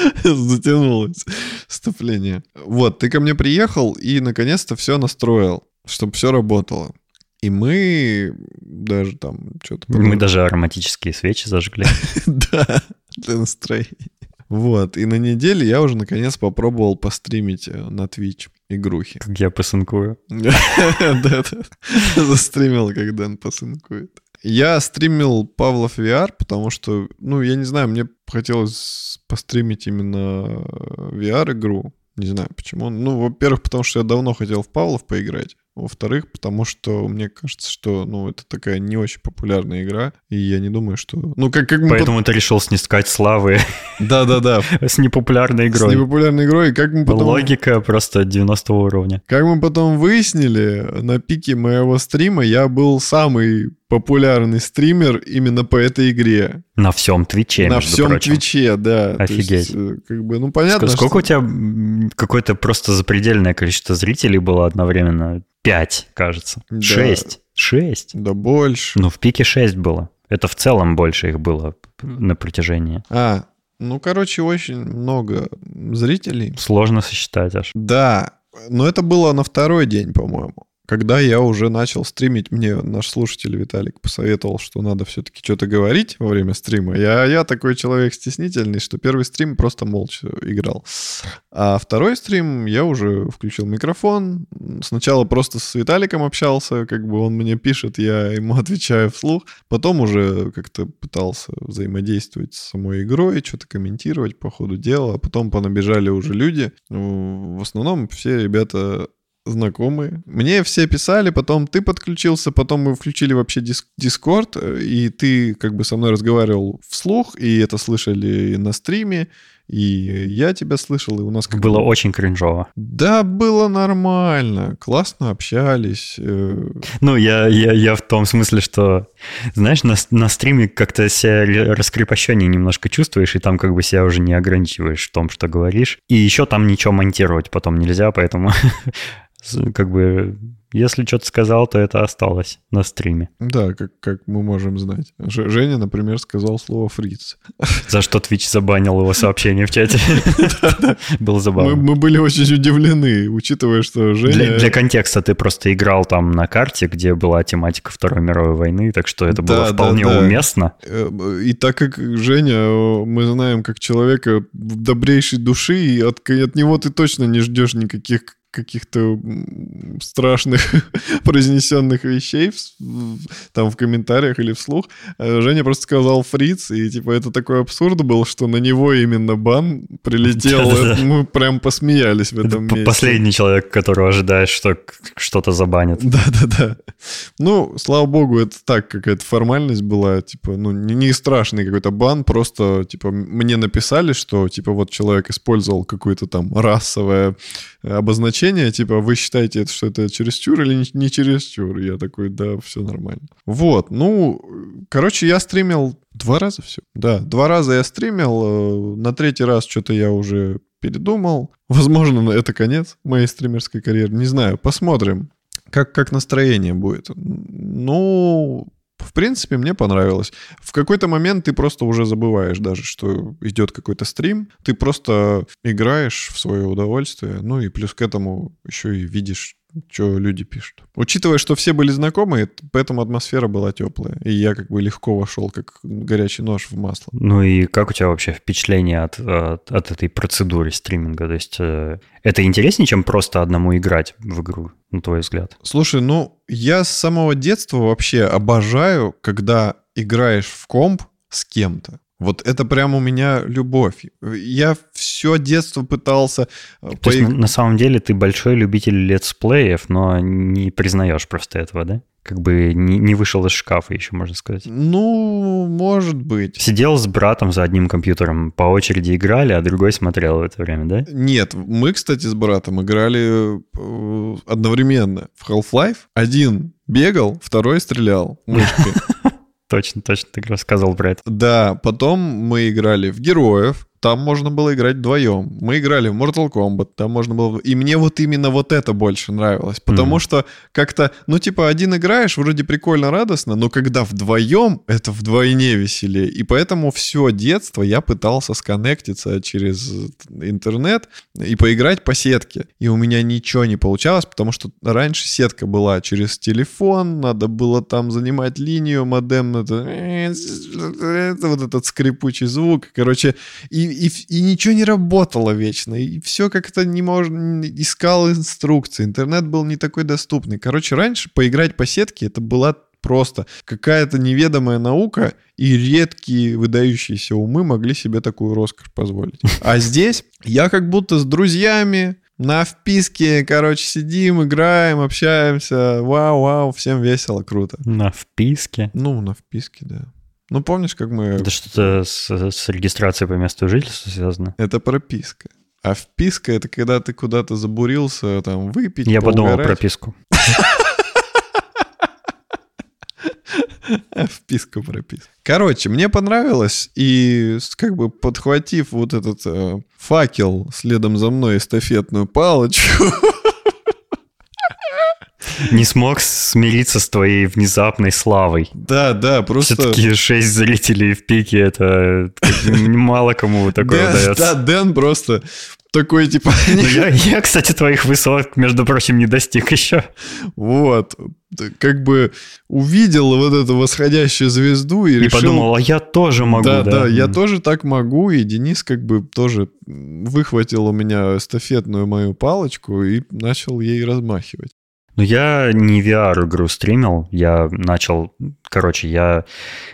затянулось вступление. Вот, ты ко мне приехал и наконец-то все настроил, чтобы все работало. И мы даже там что-то... Мы даже ароматические свечи зажгли. Да, для настроения. Вот, и на неделе я уже наконец попробовал постримить э, на Twitch игрухи. Как я посынкую. Да-да, застримил, как Дэн посынкует. Я стримил Павлов VR, потому что, ну, я не знаю, мне хотелось постримить именно VR-игру. Не знаю почему. Ну, во-первых, потому что я давно хотел в Павлов поиграть. Во-вторых, потому что мне кажется, что ну, это такая не очень популярная игра, и я не думаю, что... Ну, как, как мы Поэтому под... ты решил снискать славы. Да-да-да. С непопулярной игрой. С непопулярной игрой, и как мы потом... Логика просто 90 уровня. Как мы потом выяснили, на пике моего стрима я был самый популярный стример именно по этой игре. На всем Твиче, На всем прочим. Твиче, да. Офигеть. Есть, э, как бы, ну, понятно, Сколько что... у тебя какое-то просто запредельное количество зрителей было одновременно? Пять, кажется. Да. Шесть. Шесть. Да больше. Ну, в пике шесть было. Это в целом больше их было на протяжении. А, ну, короче, очень много зрителей. Сложно сосчитать аж. Да, но это было на второй день, по-моему когда я уже начал стримить, мне наш слушатель Виталик посоветовал, что надо все-таки что-то говорить во время стрима. Я, я такой человек стеснительный, что первый стрим просто молча играл. А второй стрим я уже включил микрофон. Сначала просто с Виталиком общался, как бы он мне пишет, я ему отвечаю вслух. Потом уже как-то пытался взаимодействовать с самой игрой, что-то комментировать по ходу дела. А потом понабежали уже люди. В основном все ребята знакомые. Мне все писали, потом ты подключился, потом мы включили вообще диск Дискорд, э, и ты как бы со мной разговаривал вслух, и это слышали на стриме, и я тебя слышал, и у нас... Как было бы... очень кринжово. Да, было нормально, классно общались. Э. Ну, я, я, я в том смысле, что, знаешь, на, на стриме как-то себя раскрепощение немножко чувствуешь, и там как бы себя уже не ограничиваешь в том, что говоришь. И еще там ничего монтировать потом нельзя, поэтому как бы, если что-то сказал, то это осталось на стриме. Да, как, как мы можем знать. Ж, Женя, например, сказал слово «фриц». За что Twitch забанил его сообщение в чате. Было забавно. Мы были очень удивлены, учитывая, что Женя... Для контекста ты просто играл там на карте, где была тематика Второй мировой войны, так что это было вполне уместно. Э, и так как Женя, мы знаем как человека добрейшей души, и от него ты точно не ждешь никаких каких-то страшных произнесенных вещей в, там в комментариях или вслух. А Женя просто сказал фриц, и типа это такой абсурд был, что на него именно бан прилетел. Мы прям посмеялись в этом месте. Последний человек, которого ожидаешь, что что-то забанит. Да-да-да. Ну, слава богу, это так, какая-то формальность была, типа, ну, не, не страшный какой-то бан, просто, типа, мне написали, что, типа, вот человек использовал какое-то там расовое обозначение, типа, вы считаете, что это чересчур или не, не чересчур? Я такой, да, все нормально. Вот, ну, короче, я стримил два раза все. Да, два раза я стримил, э, на третий раз что-то я уже передумал. Возможно, это конец моей стримерской карьеры, не знаю, посмотрим. Как, как настроение будет? Ну, в принципе, мне понравилось. В какой-то момент ты просто уже забываешь даже, что идет какой-то стрим. Ты просто играешь в свое удовольствие. Ну и плюс к этому еще и видишь что люди пишут. Учитывая, что все были знакомы, поэтому атмосфера была теплая. И я как бы легко вошел, как горячий нож в масло. Ну и как у тебя вообще впечатление от, от, от этой процедуры стриминга? То есть э, это интереснее, чем просто одному играть в игру, на твой взгляд? Слушай, ну я с самого детства вообще обожаю, когда играешь в комп с кем-то. Вот это прям у меня любовь. Я все детство пытался... Э, То поиг... есть на, самом деле ты большой любитель летсплеев, но не признаешь просто этого, да? как бы не, не вышел из шкафа еще, можно сказать. Ну, может быть. Сидел с братом за одним компьютером, по очереди играли, а другой смотрел в это время, да? Нет, мы, кстати, с братом играли э, одновременно в Half-Life. Один бегал, второй стрелял мышкой. Точно, точно, ты рассказывал про это. Да, потом мы играли в героев, там можно было играть вдвоем. Мы играли в Mortal Kombat, там можно было... И мне вот именно вот это больше нравилось, потому mm-hmm. что как-то, ну, типа, один играешь, вроде прикольно, радостно, но когда вдвоем, это вдвойне веселее. И поэтому все детство я пытался сконнектиться через интернет и поиграть по сетке. И у меня ничего не получалось, потому что раньше сетка была через телефон, надо было там занимать линию, модем, это, это вот этот скрипучий звук. Короче, и и, и ничего не работало вечно, и все как-то не можно, искал инструкции, интернет был не такой доступный. Короче, раньше поиграть по сетке это была просто какая-то неведомая наука, и редкие выдающиеся умы могли себе такую роскошь позволить. А здесь я как будто с друзьями на вписке, короче, сидим, играем, общаемся. Вау-вау, всем весело, круто. На вписке? Ну, на вписке, да. Ну, помнишь, как мы... Это что-то с, с регистрацией по месту жительства связано? Это прописка. А вписка — это когда ты куда-то забурился, там, выпить, Я подумал прописку. Вписка прописка. Короче, мне понравилось, и как бы подхватив вот этот э, факел следом за мной эстафетную палочку, не смог смириться с твоей внезапной славой. Да, да, просто... Все-таки шесть зрителей в пике, это мало кому такое удается. Да, Дэн просто такой типа... Ну, я, я, кстати, твоих высот, между прочим, не достиг еще. Вот. Как бы увидел вот эту восходящую звезду и, и решил... подумал, а я тоже могу, да? Да, да, я тоже так могу, и Денис как бы тоже выхватил у меня эстафетную мою палочку и начал ей размахивать. Ну, я не VR-игру стримил, я начал... Короче, я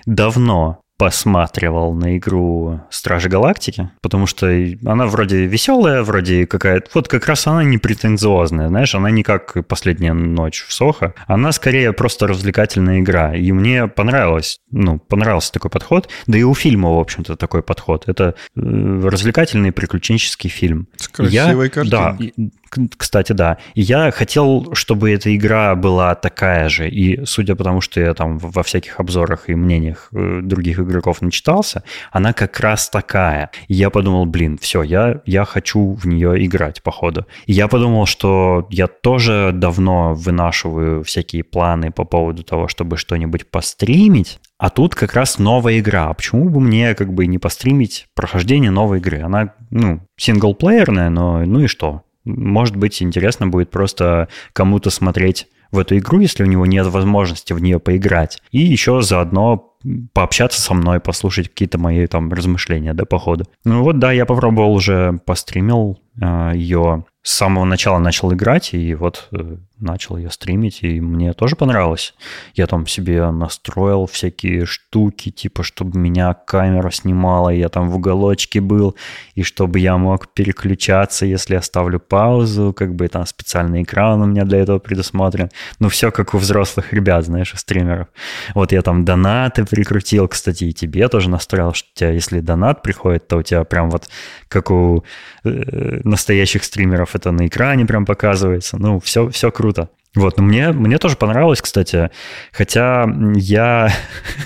давно посматривал на игру Стражи Галактики, потому что она вроде веселая, вроде какая-то... Вот как раз она не претенциозная, знаешь, она не как «Последняя ночь в Сохо», она скорее просто развлекательная игра. И мне понравилось, ну, понравился такой подход, да и у фильма, в общем-то, такой подход. Это э, развлекательный приключенческий фильм. С красивой я, картинкой. Да, кстати, да. Я хотел, чтобы эта игра была такая же. И судя по тому, что я там во всяких обзорах и мнениях э, других игроков начитался, она как раз такая. И я подумал, блин, все, я, я хочу в нее играть, походу. И я подумал, что я тоже давно вынашиваю всякие планы по поводу того, чтобы что-нибудь постримить. А тут как раз новая игра. Почему бы мне как бы не постримить прохождение новой игры? Она, ну, синглплеерная, но ну и что? Может быть, интересно будет просто кому-то смотреть в эту игру, если у него нет возможности в нее поиграть. И еще заодно пообщаться со мной, послушать какие-то мои там размышления, да, по ходу. Ну вот, да, я попробовал уже, постримил э, ее с самого начала начал играть, и вот э, начал ее стримить, и мне тоже понравилось. Я там себе настроил всякие штуки, типа, чтобы меня камера снимала, я там в уголочке был, и чтобы я мог переключаться, если я ставлю паузу, как бы там специальный экран у меня для этого предусмотрен. Ну, все как у взрослых ребят, знаешь, у стримеров. Вот я там донаты прикрутил, кстати, и тебе тоже настроил, что у тебя, если донат приходит, то у тебя прям вот как у э, настоящих стримеров это на экране прям показывается. Ну, все, все круто. Вот, но мне, мне тоже понравилось, кстати, хотя я,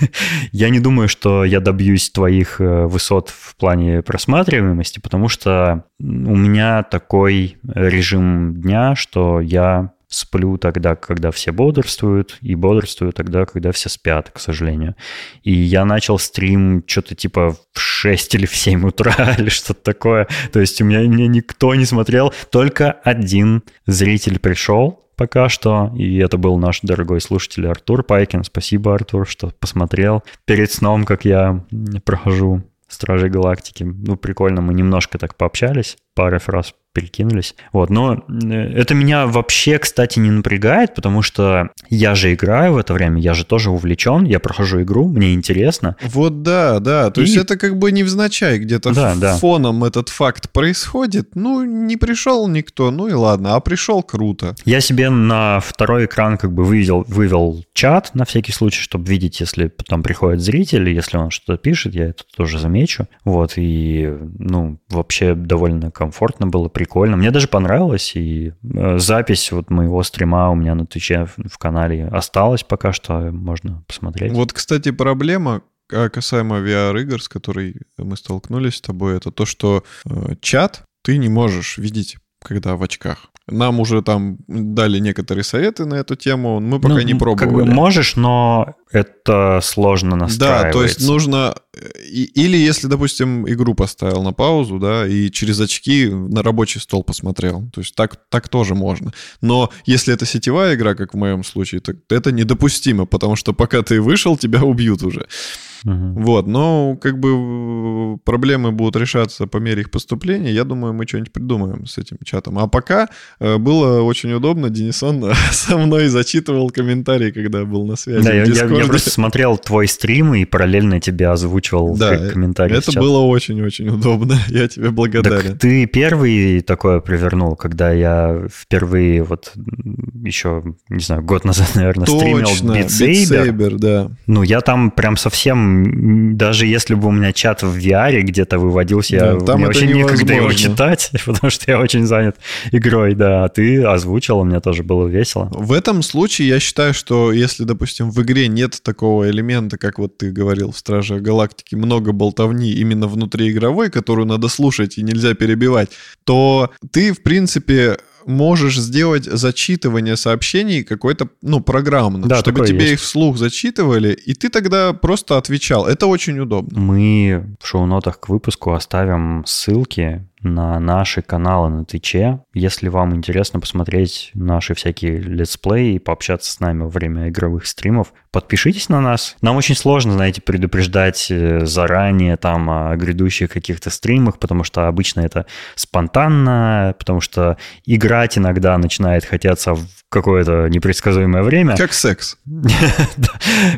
я не думаю, что я добьюсь твоих э, высот в плане просматриваемости, потому что у меня такой режим дня, что я сплю тогда, когда все бодрствуют, и бодрствую тогда, когда все спят, к сожалению. И я начал стрим что-то типа в 6 или в 7 утра или что-то такое. То есть у меня, меня никто не смотрел, только один зритель пришел, пока что. И это был наш дорогой слушатель Артур Пайкин. Спасибо, Артур, что посмотрел перед сном, как я прохожу Стражей Галактики. Ну, прикольно, мы немножко так пообщались. Пару фраз перекинулись. Вот, но э, это меня вообще, кстати, не напрягает, потому что я же играю в это время, я же тоже увлечен, я прохожу игру, мне интересно. Вот да, да, то и... есть это как бы невзначай где-то да, да. фоном этот факт происходит, ну, не пришел никто, ну и ладно, а пришел круто. Я себе на второй экран как бы вывел, вывел чат на всякий случай, чтобы видеть, если там приходит зритель, если он что-то пишет, я это тоже замечу. Вот, и, ну, вообще довольно комфортно было, прикольно. Мне даже понравилось, и э, запись вот моего стрима у меня на Твиче в канале осталась пока что, можно посмотреть. Вот, кстати, проблема, а, касаемо VR-игр, с которой мы столкнулись с тобой, это то, что э, чат ты не можешь видеть, когда в очках. Нам уже там дали некоторые советы на эту тему, мы пока ну, не пробовали. Как бы можешь, но это сложно настраивать. Да, то есть нужно... Или если, допустим, игру поставил на паузу, да, и через очки на рабочий стол посмотрел. То есть так, так тоже можно. Но если это сетевая игра, как в моем случае, то это недопустимо, потому что пока ты вышел, тебя убьют уже. Угу. Вот, но как бы проблемы будут решаться по мере их поступления. Я думаю, мы что-нибудь придумаем с этим чатом. А пока э, было очень удобно. Денисон со мной зачитывал комментарии, когда был на связи. Да, я, я, просто смотрел твой стрим и параллельно тебя озвучивал да, в комментариях. Это было очень-очень удобно. Я тебе благодарен. Так ты первый такое провернул, когда я впервые вот еще, не знаю, год назад, наверное, Точно, стримил Beat Saber. Beat Saber да. Ну, я там прям совсем даже если бы у меня чат в VR где-то выводился, да, я, там мне вообще невозможно. некогда его читать, потому что я очень занят игрой, да. А ты озвучил, у меня тоже было весело. В этом случае я считаю, что если, допустим, в игре нет такого элемента, как вот ты говорил в Страже Галактики, много болтовни именно внутри игровой, которую надо слушать и нельзя перебивать, то ты, в принципе, можешь сделать зачитывание сообщений какой-то, ну, программно, да, чтобы тебе есть. их вслух зачитывали, и ты тогда просто отвечал. Это очень удобно. Мы в шоу-нотах к выпуску оставим ссылки на наши каналы на Твиче. Если вам интересно посмотреть наши всякие летсплеи и пообщаться с нами во время игровых стримов, подпишитесь на нас. Нам очень сложно, знаете, предупреждать э, заранее там о грядущих каких-то стримах, потому что обычно это спонтанно, потому что играть иногда начинает хотеться в какое-то непредсказуемое время. Как секс.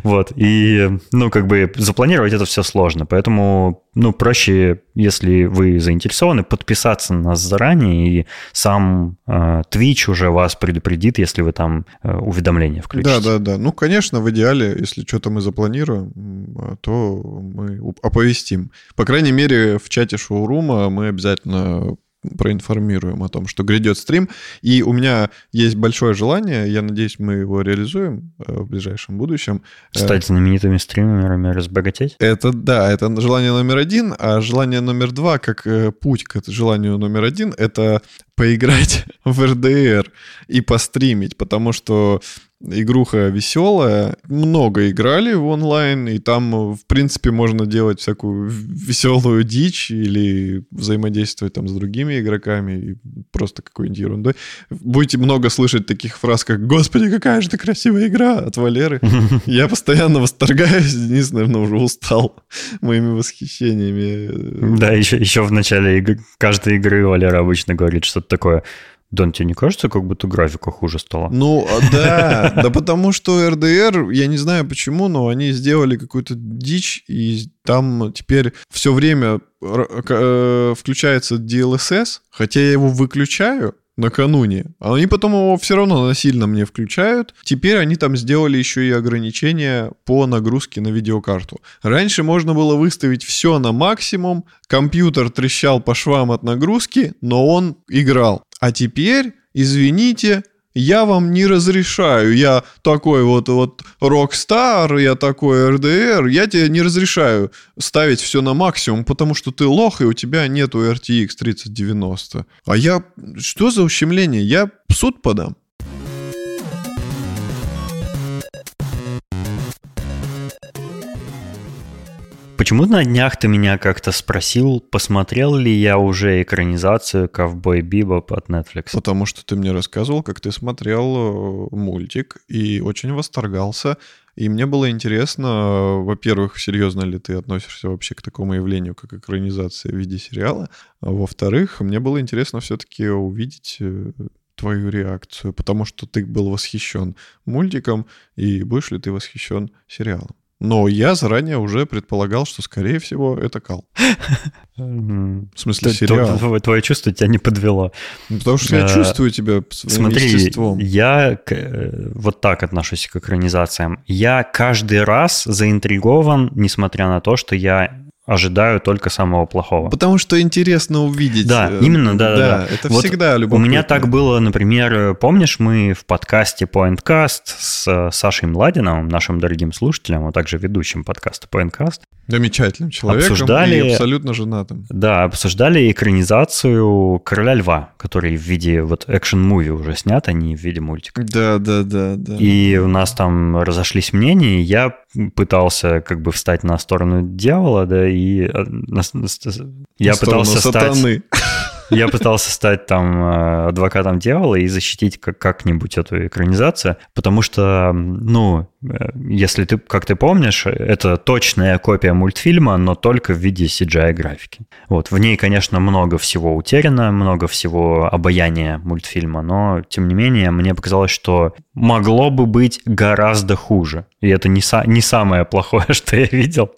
Вот. И, ну, как бы запланировать это все сложно. Поэтому, ну, проще, если вы заинтересованы, подписаться на нас заранее, и сам э, Twitch уже вас предупредит, если вы там э, уведомления включите. Да, да, да. Ну, конечно, в идеале, если что-то мы запланируем, то мы оповестим. По крайней мере, в чате шоурума мы обязательно проинформируем о том, что грядет стрим. И у меня есть большое желание, я надеюсь, мы его реализуем э, в ближайшем будущем. Э, Стать знаменитыми стримерами, разбогатеть? Это да, это желание номер один, а желание номер два, как э, путь к желанию номер один, это поиграть в РДР и постримить, потому что игруха веселая. Много играли в онлайн, и там, в принципе, можно делать всякую веселую дичь или взаимодействовать там с другими игроками и просто какой-нибудь ерундой. Будете много слышать таких фраз, как «Господи, какая же ты красивая игра!» от Валеры. Я постоянно восторгаюсь. Денис, наверное, уже устал моими восхищениями. Да, еще, еще в начале каждой игры Валера обычно говорит что-то такое Дон, тебе не кажется, как будто графика хуже стала? Ну, а, да, да потому что РДР, я не знаю почему, но они сделали какую-то дичь, и там теперь все время э, включается DLSS, хотя я его выключаю, накануне. А они потом его все равно насильно мне включают. Теперь они там сделали еще и ограничения по нагрузке на видеокарту. Раньше можно было выставить все на максимум, компьютер трещал по швам от нагрузки, но он играл. А теперь, извините, я вам не разрешаю, я такой вот, вот рок-стар, я такой РДР, я тебе не разрешаю ставить все на максимум, потому что ты лох, и у тебя нету RTX 3090. А я... Что за ущемление? Я в суд подам. Почему на днях ты меня как-то спросил, посмотрел ли я уже экранизацию «Ковбой Бибоп» от Netflix? Потому что ты мне рассказывал, как ты смотрел э, мультик и очень восторгался. И мне было интересно, во-первых, серьезно ли ты относишься вообще к такому явлению, как экранизация в виде сериала. А во-вторых, мне было интересно все-таки увидеть э, твою реакцию, потому что ты был восхищен мультиком, и будешь ли ты восхищен сериалом. Но я заранее уже предполагал, что, скорее всего, это кал. В смысле, сериал. Твое чувство тебя не подвело. Ну, потому что я э, чувствую тебя своим естеством. я э, вот так отношусь к экранизациям. Я каждый раз заинтригован, несмотря на то, что я ожидаю только самого плохого. Потому что интересно увидеть. Да, э, именно, да, да. да. Это вот всегда любопытно. У меня так было, например, помнишь, мы в подкасте Pointcast с Сашей Младиновым, нашим дорогим слушателем, а также ведущим подкаста Pointcast, Замечательным человеком обсуждали, и абсолютно женатым. Да, обсуждали экранизацию «Короля льва», который в виде вот экшен-муви уже снят, а не в виде мультика. Да, да, да, да. И у нас там разошлись мнения, я пытался как бы встать на сторону дьявола, да, и э, я пытался стать... Я пытался стать там э, адвокатом дьявола и защитить как- как-нибудь эту экранизацию, потому что, ну, э, если ты, как ты помнишь, это точная копия мультфильма, но только в виде CGI-графики. Вот, в ней, конечно, много всего утеряно, много всего обаяния мультфильма, но, тем не менее, мне показалось, что могло бы быть гораздо хуже. И это не, са- не самое плохое, что я видел.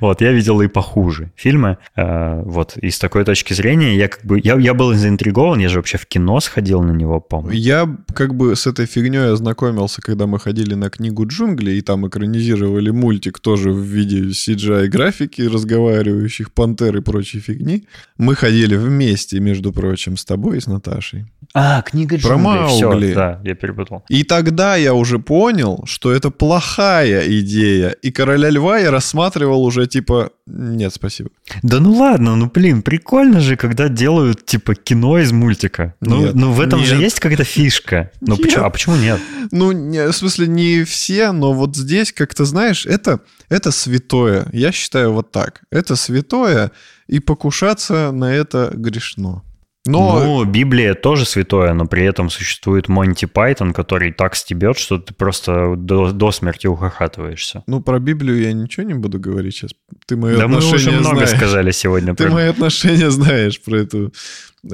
Вот, я видел и похуже фильмы. Э, вот, и с такой точки зрения я как бы... Я, я был заинтригован, я же вообще в кино сходил на него, по-моему. Я как бы с этой фигней ознакомился, когда мы ходили на книгу джунглей, и там экранизировали мультик тоже в виде CGI-графики, разговаривающих пантер и прочей фигни. Мы ходили вместе, между прочим, с тобой и с Наташей. А, книга Про джунглей. Всё, Маугли. да, я перепутал. И тогда я уже понял, что это плохая идея. И короля льва я рассматривал уже типа нет, спасибо. Да ну ладно, ну блин, прикольно же, когда делают типа кино из мультика. Ну, Нет, ну в этом же нет. есть какая-то фишка. Ну почему, а почему нет? Ну, не- в смысле, не все, но вот здесь, как-то, знаешь, это, это святое. Я считаю вот так. Это святое, и покушаться на это грешно. Но Ну, Библия тоже святое, но при этом существует Монти Пайтон, который так стебет, что ты просто до, до смерти ухахатываешься. ну, про Библию я ничего не буду говорить сейчас. Ты мое Да мы отношение уже много знаешь. сказали сегодня. Ты про- мои отношения знаешь про это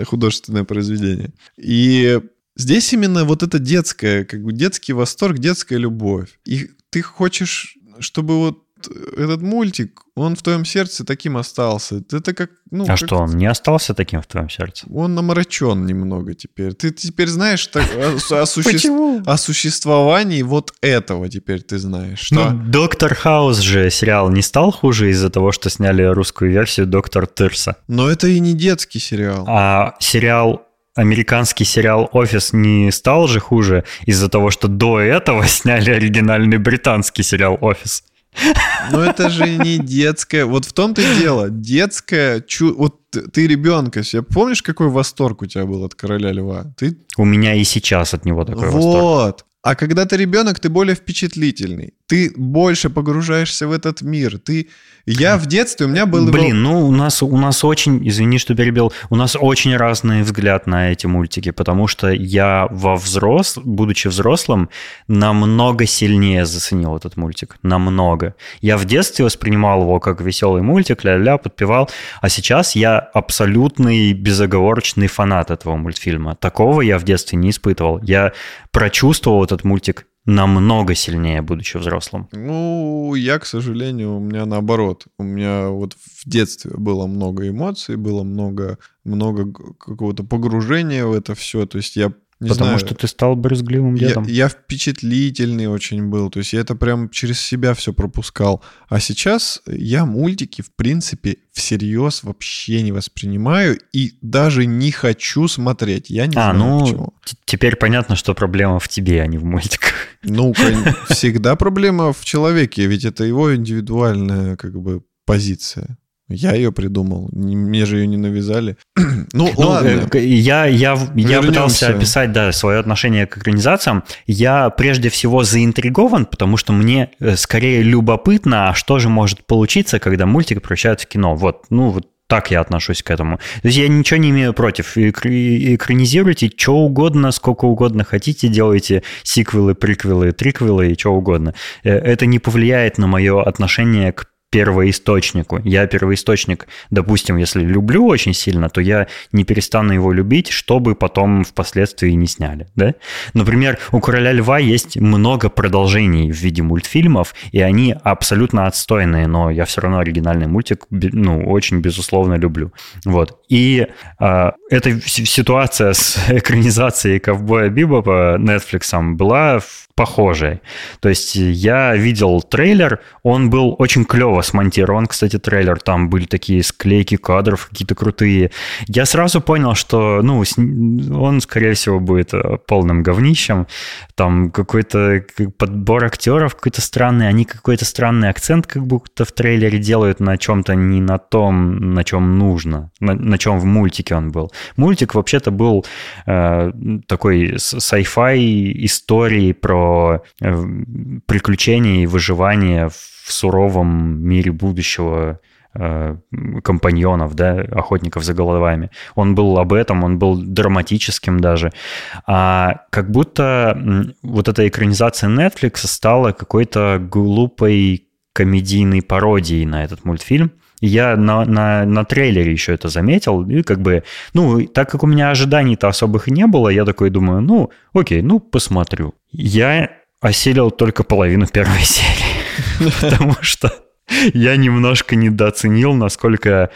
художественное произведение. И здесь именно вот это детское, как бы детский восторг, детская любовь. И ты хочешь, чтобы вот этот мультик, он в твоем сердце таким остался. Это как, ну, А как- что, он не остался таким в твоем сердце? Он намрачен немного теперь. Ты теперь знаешь так, о, о суще- о существовании вот этого теперь ты знаешь. Что... Ну, Доктор Хаус же сериал не стал хуже из-за того, что сняли русскую версию Доктор Тырса. Но это и не детский сериал. А сериал американский сериал «Офис» не стал же хуже из-за того, что до этого сняли оригинальный британский сериал «Офис». Но это же не детское. Вот в том-то и дело. Детское... Чу... Вот ты ребенка себе... Помнишь, какой восторг у тебя был от «Короля льва»? Ты... У меня и сейчас от него такой восторг. вот. А когда ты ребенок, ты более впечатлительный. Ты больше погружаешься в этот мир. Ты... Я в детстве, у меня был... Блин, ну у нас, у нас очень, извини, что перебил, у нас очень разный взгляд на эти мультики, потому что я во взрос, будучи взрослым, намного сильнее заценил этот мультик, намного. Я в детстве воспринимал его как веселый мультик, ля-ля, подпевал, а сейчас я абсолютный безоговорочный фанат этого мультфильма. Такого я в детстве не испытывал. Я прочувствовал этот мультик намного сильнее, будучи взрослым. Ну, я, к сожалению, у меня наоборот. У меня вот в детстве было много эмоций, было много, много какого-то погружения в это все. То есть я не потому знаю, что ты стал брюзгливым я, дедом. я впечатлительный очень был. То есть я это прям через себя все пропускал. А сейчас я мультики, в принципе, всерьез вообще не воспринимаю и даже не хочу смотреть. Я не А, знаю ну, почему. теперь понятно, что проблема в тебе, а не в мультиках. Ну, всегда проблема в человеке, ведь это его индивидуальная как бы позиция. Я ее придумал. Мне же ее не навязали. ну, ну, ладно. Э, я, я, я пытался описать, да, свое отношение к экранизациям. Я прежде всего заинтригован, потому что мне э, скорее любопытно, а что же может получиться, когда мультик превращают в кино. Вот, ну, вот так я отношусь к этому. То есть я ничего не имею против. Экранизируйте что угодно, сколько угодно хотите, делайте сиквелы, приквелы, триквелы и что угодно. Э, это не повлияет на мое отношение к первоисточнику. Я первоисточник, допустим, если люблю очень сильно, то я не перестану его любить, чтобы потом впоследствии не сняли. Да? Например, у «Короля льва» есть много продолжений в виде мультфильмов, и они абсолютно отстойные, но я все равно оригинальный мультик ну, очень, безусловно, люблю. Вот. И э, эта ситуация с экранизацией «Ковбоя Бибопа» Netflix была похожей. То есть я видел трейлер, он был очень клево смонтирован, кстати, трейлер, там были такие склейки кадров какие-то крутые. Я сразу понял, что ну, он, скорее всего, будет э, полным говнищем. Там какой-то подбор актеров какой-то странный, они какой-то странный акцент как будто в трейлере делают на чем-то не на том, на чем нужно, на, на чем в мультике он был. Мультик вообще-то был э, такой sci-fi истории про приключения и выживание в суровом мире будущего э, компаньонов, да, охотников за головами. Он был об этом, он был драматическим даже. А как будто вот эта экранизация Netflix стала какой-то глупой комедийной пародией на этот мультфильм. Я на, на, на трейлере еще это заметил, и как бы, ну, так как у меня ожиданий-то особых не было, я такой думаю, ну, окей, ну, посмотрю. Я осилил только половину первой серии, потому что я немножко недооценил, насколько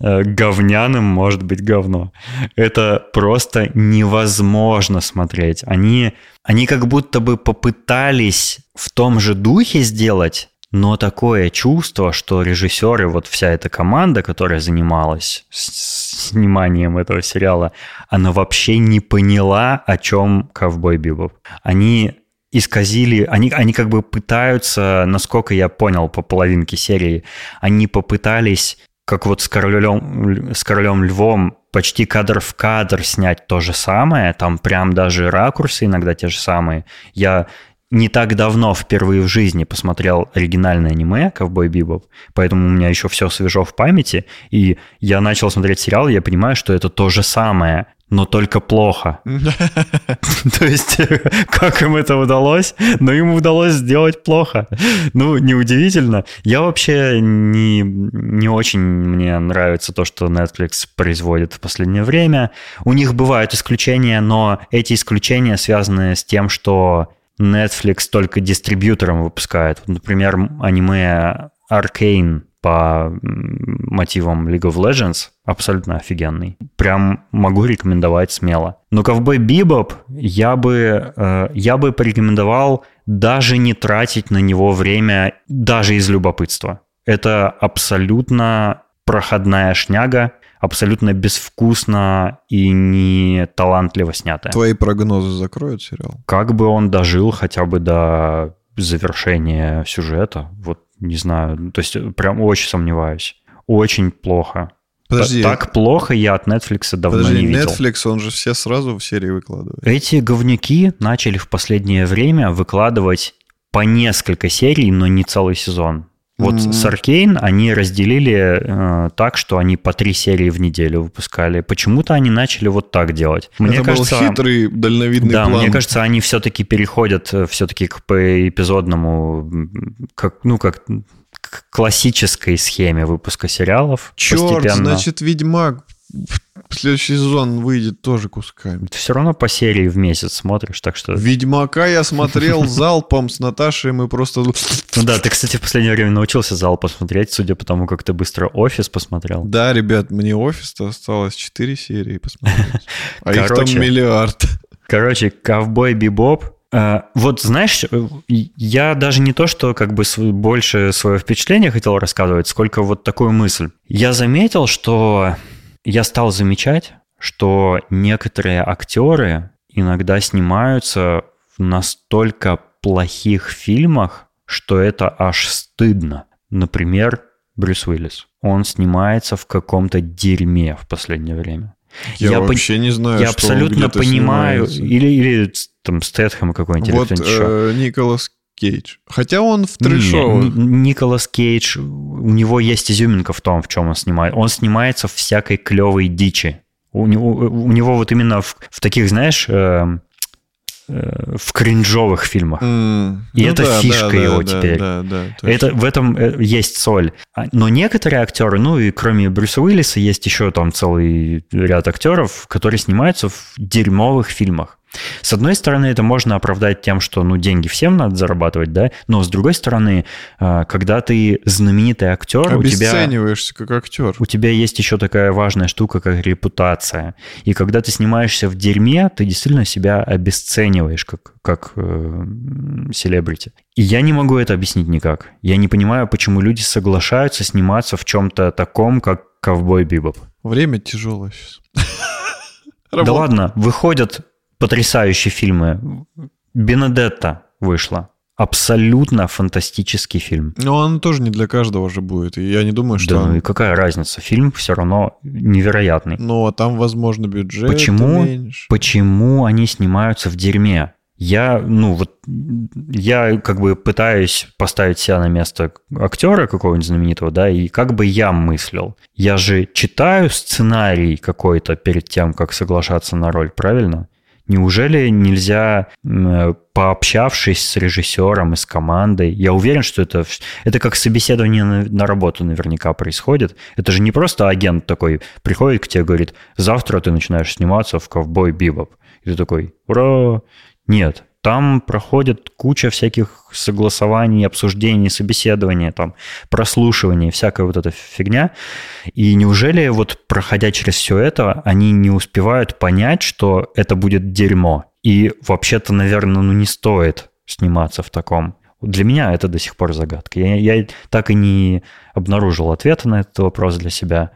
э, говняным может быть говно. Это просто невозможно смотреть. Они, они как будто бы попытались в том же духе сделать, но такое чувство, что режиссеры, вот вся эта команда, которая занималась сниманием этого сериала, она вообще не поняла, о чем Ковбой Бибоп. Они исказили, они, они как бы пытаются, насколько я понял по половинке серии, они попытались, как вот с королем, с королем львом, почти кадр в кадр снять то же самое, там прям даже ракурсы иногда те же самые. Я не так давно впервые в жизни посмотрел оригинальное аниме «Ковбой Бибоп», поэтому у меня еще все свежо в памяти, и я начал смотреть сериал, и я понимаю, что это то же самое, но только плохо. То есть, как им это удалось? Но им удалось сделать плохо. Ну, неудивительно. Я вообще не, не очень мне нравится то, что Netflix производит в последнее время. У них бывают исключения, но эти исключения связаны с тем, что Netflix только дистрибьютором выпускает. Например, аниме Arcane по мотивам League of Legends абсолютно офигенный. Прям могу рекомендовать смело. Но Ковбой Бибоп я бы, э, я бы порекомендовал даже не тратить на него время даже из любопытства. Это абсолютно проходная шняга, абсолютно безвкусно и не талантливо снятая. Твои прогнозы закроют сериал? Как бы он дожил хотя бы до завершения сюжета, вот не знаю, то есть прям очень сомневаюсь. Очень плохо. Подожди. Так плохо я от Netflix давно Подожди, не видел. Netflix, он же все сразу в серии выкладывает. Эти говнюки начали в последнее время выкладывать по несколько серий, но не целый сезон. Вот mm-hmm. с Аркейн они разделили э, так, что они по три серии в неделю выпускали. Почему-то они начали вот так делать. Мне Это кажется, был хитрый, дальновидный да, план. мне кажется, они все-таки переходят э, все-таки к эпизодному, как, ну, как к классической схеме выпуска сериалов. Черт, постепенно. значит, Ведьмак следующий сезон выйдет тоже кусками. Ты все равно по серии в месяц смотришь, так что... Ведьмака я смотрел залпом с Наташей, мы просто... Ну да, ты, кстати, в последнее время научился залпом смотреть, судя по тому, как ты быстро «Офис» посмотрел. Да, ребят, мне «Офис»-то осталось 4 серии посмотреть. А их там миллиард. Короче, «Ковбой Бибоп» Uh, вот знаешь, я даже не то, что как бы больше свое впечатление хотел рассказывать, сколько вот такую мысль. Я заметил, что я стал замечать, что некоторые актеры иногда снимаются в настолько плохих фильмах, что это аж стыдно. Например, Брюс Уиллис. Он снимается в каком-то дерьме в последнее время. Я, Я вообще не знаю, Я что он абсолютно где-то понимаю. снимается. Или, или там Стэтхэм какой-нибудь, Вот э, Николас Кейдж. Хотя он в. Н- Николас Кейдж, у него есть изюминка в том, в чем он снимает. Он снимается в всякой клевой дичи. У него, у него вот именно в, в таких, знаешь, э, э, в кринжовых фильмах. М, И ну это да, фишка да, да, его да, теперь. Да, да, точно. Это, в этом э, есть соль. А- Но некоторые актеры, ну и кроме Брюса Уиллиса, есть еще там целый ряд актеров, которые снимаются в дерьмовых фильмах. С одной стороны, это можно оправдать тем, что ну, деньги всем надо зарабатывать, да, но с другой стороны, э, когда ты знаменитый актер, у тебя, Обесцениваешься как актер. у тебя есть еще такая важная штука, как репутация. И когда ты снимаешься в дерьме, ты действительно себя обесцениваешь как, как э, селебрити. И я не могу это объяснить никак. Я не понимаю, почему люди соглашаются сниматься в чем-то таком, как ковбой Бибоп. Время тяжелое сейчас. Да ладно, выходят потрясающие фильмы. Бенедетта вышла. Абсолютно фантастический фильм. Но он тоже не для каждого же будет. И я не думаю, что... Да, ну и какая разница? Фильм все равно невероятный. Но там, возможно, бюджет Почему? меньше. Почему они снимаются в дерьме? Я, ну вот, я как бы пытаюсь поставить себя на место актера какого-нибудь знаменитого, да, и как бы я мыслил. Я же читаю сценарий какой-то перед тем, как соглашаться на роль, правильно? Неужели нельзя, м, пообщавшись с режиссером и с командой, я уверен, что это, это как собеседование на, на работу наверняка происходит. Это же не просто агент такой приходит к тебе и говорит, завтра ты начинаешь сниматься в «Ковбой Бибоп». И ты такой, ура! Нет, там проходит куча всяких согласований, обсуждений, собеседований, там, прослушиваний, всякая вот эта фигня. И неужели вот проходя через все это, они не успевают понять, что это будет дерьмо? И вообще-то, наверное, ну не стоит сниматься в таком. Для меня это до сих пор загадка. Я, я так и не обнаружил ответа на этот вопрос для себя.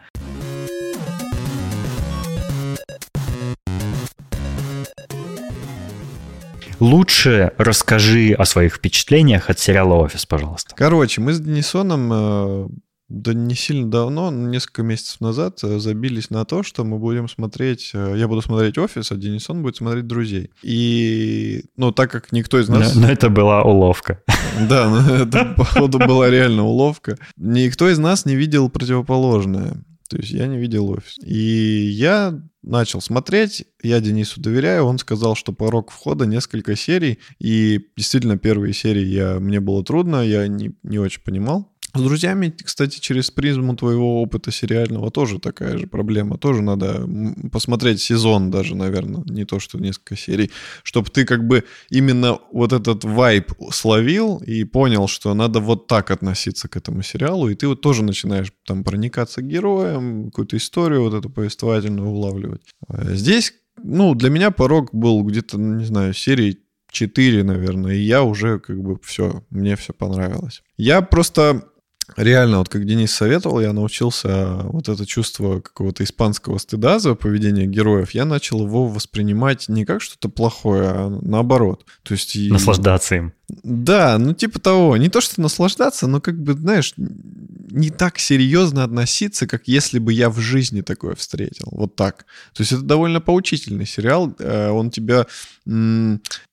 Лучше расскажи о своих впечатлениях от сериала «Офис», пожалуйста. Короче, мы с Денисоном э, да не сильно давно, несколько месяцев назад, э, забились на то, что мы будем смотреть... э, Я буду смотреть «Офис», а Денисон будет смотреть «Друзей». И, ну, так как никто из Но, нас... но это была уловка. Да, ну, это, походу, была реально уловка. Никто из нас не видел противоположное. То есть я не видел офис. И я начал смотреть, я Денису доверяю, он сказал, что порог входа несколько серий, и действительно первые серии я, мне было трудно, я не, не очень понимал. С друзьями, кстати, через призму твоего опыта сериального тоже такая же проблема. Тоже надо посмотреть сезон даже, наверное, не то, что несколько серий, чтобы ты как бы именно вот этот вайб словил и понял, что надо вот так относиться к этому сериалу, и ты вот тоже начинаешь там проникаться героем, какую-то историю вот эту повествовательную улавливать. А Здесь, ну, для меня порог был где-то, ну, не знаю, серии 4, наверное, и я уже как бы все, мне все понравилось. Я просто реально, вот как Денис советовал, я научился вот это чувство какого-то испанского стыда за поведение героев, я начал его воспринимать не как что-то плохое, а наоборот. То есть... Наслаждаться им. да, ну типа того. Не то, что наслаждаться, но как бы, знаешь, не так серьезно относиться, как если бы я в жизни такое встретил. Вот так. То есть это довольно поучительный сериал. Э, Он тебя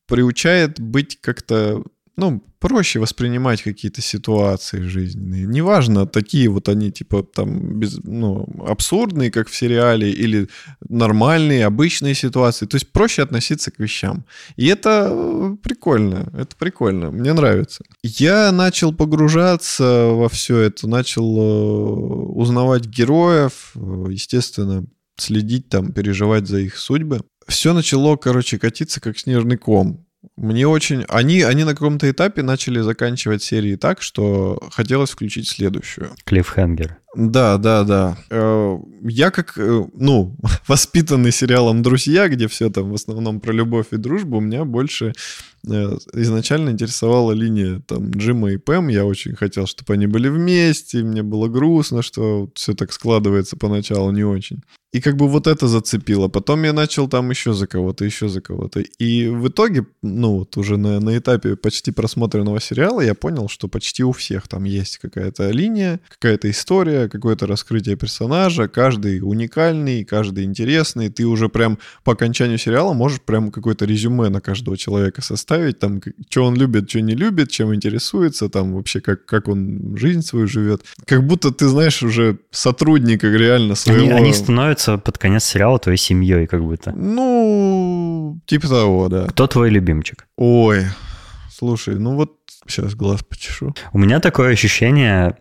приучает быть как-то ну, проще воспринимать какие-то ситуации жизненные. Неважно, такие вот они, типа, там, без, ну, абсурдные, как в сериале, или нормальные, обычные ситуации. То есть проще относиться к вещам. И это э, прикольно, это прикольно, мне нравится. Я начал погружаться во все это, начал э, узнавать героев, э, естественно, следить там, переживать за их судьбы. Все начало, короче, катиться как снежный ком. Мне очень... Они, они на каком-то этапе начали заканчивать серии так, что хотелось включить следующую. Клиффхенгер. Да, да, да. Э, Я как, э, ну, воспитанный сериалом «Друзья», где все там в основном про любовь и дружбу, у меня больше э, изначально интересовала линия там Джима и Пэм. Я очень хотел, чтобы они были вместе. Мне было грустно, что все так складывается поначалу не очень. И как бы вот это зацепило. Потом я начал там еще за кого-то, еще за кого-то. И в итоге, ну, ну вот уже на, на этапе почти просмотренного сериала я понял, что почти у всех там есть какая-то линия, какая-то история, какое-то раскрытие персонажа, каждый уникальный, каждый интересный. Ты уже прям по окончанию сериала можешь прям какое-то резюме на каждого человека составить, там, что он любит, что не любит, чем интересуется, там вообще как, как он жизнь свою живет. Как будто ты знаешь уже сотрудника реально своего... Они, они становятся под конец сериала твоей семьей как будто. Ну, типа того, да. Кто твой любимчик? Ой, слушай, ну вот сейчас глаз почешу. У меня такое ощущение...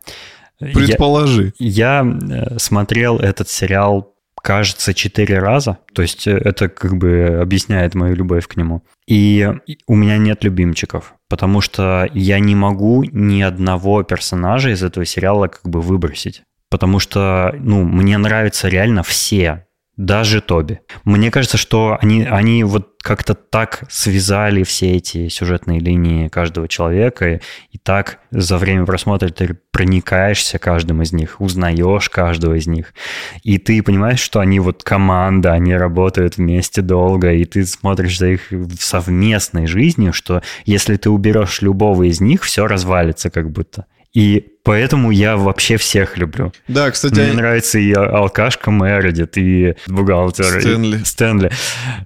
Предположи. Я, я э, смотрел этот сериал кажется, четыре раза. То есть э, это как бы объясняет мою любовь к нему. И у меня нет любимчиков, потому что я не могу ни одного персонажа из этого сериала как бы выбросить. Потому что, ну, мне нравятся реально все даже Тоби. Мне кажется, что они, они вот как-то так связали все эти сюжетные линии каждого человека, и, так за время просмотра ты проникаешься каждым из них, узнаешь каждого из них, и ты понимаешь, что они вот команда, они работают вместе долго, и ты смотришь за их совместной жизнью, что если ты уберешь любого из них, все развалится как будто. И поэтому я вообще всех люблю. Да, кстати... Мне нравится и алкашка Мередит, и бухгалтер. Стэнли. И Стэнли.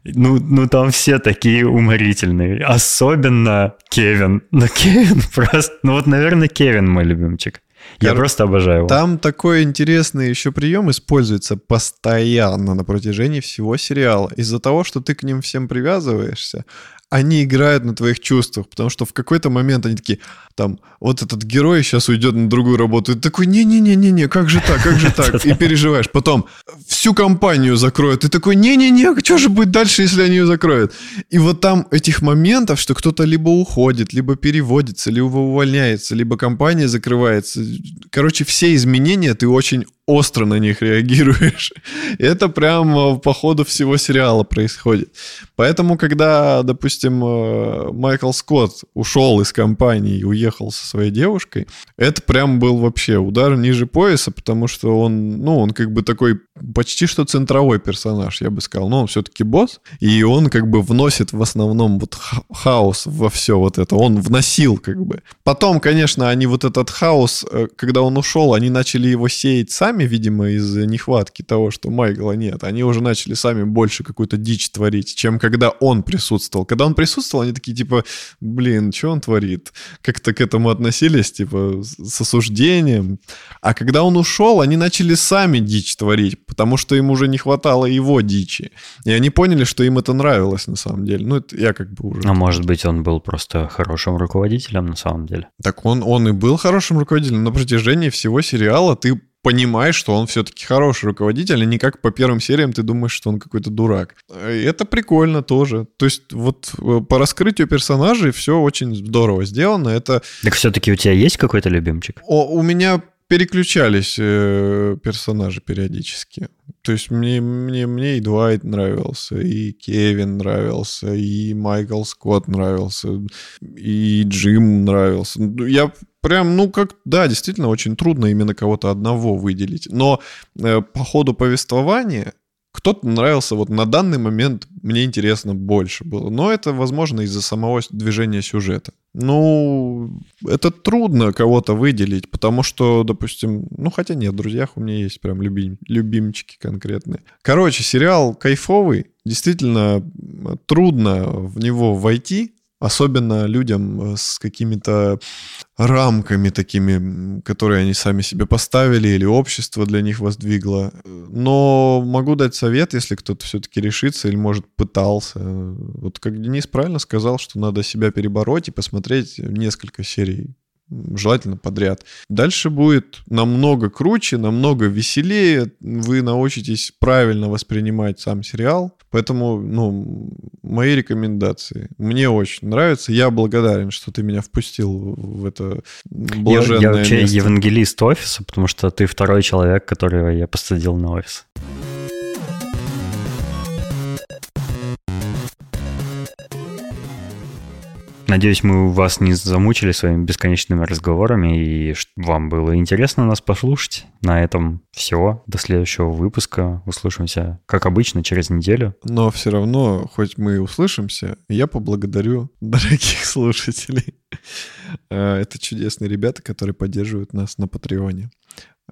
Ну, ну, там все такие уморительные. Особенно Кевин. Ну, Кевин просто... Ну, вот, наверное, Кевин мой любимчик. Я Кор... просто обожаю его. Там такой интересный еще прием используется постоянно на протяжении всего сериала. Из-за того, что ты к ним всем привязываешься, они играют на твоих чувствах, потому что в какой-то момент они такие, там, вот этот герой сейчас уйдет на другую работу, и ты такой, не-не-не-не-не, как же так, как же так, и переживаешь. Потом всю компанию закроют, и такой, не-не-не, что же будет дальше, если они ее закроют? И вот там этих моментов, что кто-то либо уходит, либо переводится, либо увольняется, либо компания закрывается. Короче, все изменения ты очень остро на них реагируешь. Это прям по ходу всего сериала происходит. Поэтому, когда, допустим, э, Майкл Скотт ушел из компании и уехал со своей девушкой, это прям был вообще удар ниже пояса, потому что он, ну, он как бы такой почти что центровой персонаж, я бы сказал. Но он все-таки босс, и он как бы вносит в основном вот хаос во все вот это. Он вносил как бы. Потом, конечно, они вот этот хаос, э, когда он ушел, они начали его сеять сами, видимо, из нехватки того, что Майкла нет. Они уже начали сами больше какую-то дичь творить, чем когда он присутствовал. Когда он присутствовал, они такие типа, блин, что он творит? Как-то к этому относились, типа, с осуждением. А когда он ушел, они начали сами дичь творить потому что им уже не хватало его дичи. И они поняли, что им это нравилось на самом деле. Ну, это я как бы уже... А может быть, он был просто хорошим руководителем на самом деле? Так он, он и был хорошим руководителем. На протяжении всего сериала ты понимаешь, что он все-таки хороший руководитель, а не как по первым сериям ты думаешь, что он какой-то дурак. И это прикольно тоже. То есть вот э, по раскрытию персонажей все очень здорово сделано. Это... Так все-таки у тебя есть какой-то любимчик? О, у меня переключались э, персонажи периодически. То есть мне, мне, мне и Дуайт нравился, и Кевин нравился, и Майкл Скотт нравился, и Джим нравился. Ну, я прям, ну как, да, действительно очень трудно именно кого-то одного выделить. Но э, по ходу повествования кто-то нравился вот на данный момент, мне интересно больше было. Но это, возможно, из-за самого движения сюжета. Ну, это трудно кого-то выделить, потому что, допустим, ну хотя нет, в друзьях у меня есть прям любим, любимчики конкретные. Короче, сериал кайфовый, действительно трудно в него войти, особенно людям э, с какими-то рамками такими, которые они сами себе поставили или общество для них воздвигло. Но могу дать совет, если кто-то все-таки решится или, может, пытался. Вот как Денис правильно сказал, что надо себя перебороть и посмотреть несколько серий желательно подряд. Дальше будет намного круче, намного веселее, вы научитесь правильно воспринимать сам сериал, поэтому, ну, мои рекомендации. Мне очень нравится, я благодарен, что ты меня впустил в это блаженное Я, я вообще место. евангелист офиса, потому что ты второй человек, которого я посадил на офис. Надеюсь, мы вас не замучили своими бесконечными разговорами, и вам было интересно нас послушать. На этом все. До следующего выпуска. Услышимся, как обычно, через неделю. Но все равно, хоть мы и услышимся, я поблагодарю дорогих слушателей. Э, это чудесные ребята, которые поддерживают нас на Патреоне.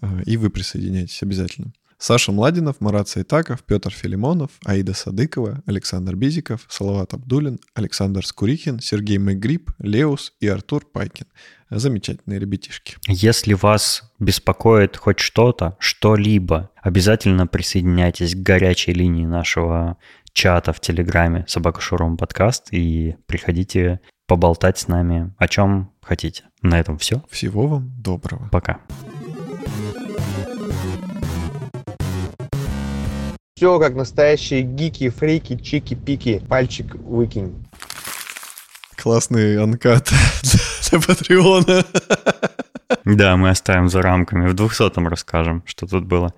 Э, и вы присоединяйтесь обязательно. Саша Младинов, Марат Сайтаков, Петр Филимонов, Аида Садыкова, Александр Бизиков, Салават Абдулин, Александр Скурихин, Сергей Мэгрип, Леус и Артур Пайкин. Замечательные ребятишки. Если вас беспокоит хоть что-то, что-либо, обязательно присоединяйтесь к горячей линии нашего чата в Телеграме «Собака Шурум подкаст» и приходите поболтать с нами о чем хотите. На этом все. Всего вам доброго. Пока. Все как настоящие гики, фрики, чики-пики. Пальчик выкинь. Классный анкат для Патреона. Да, мы оставим за рамками. В 200-м расскажем, что тут было.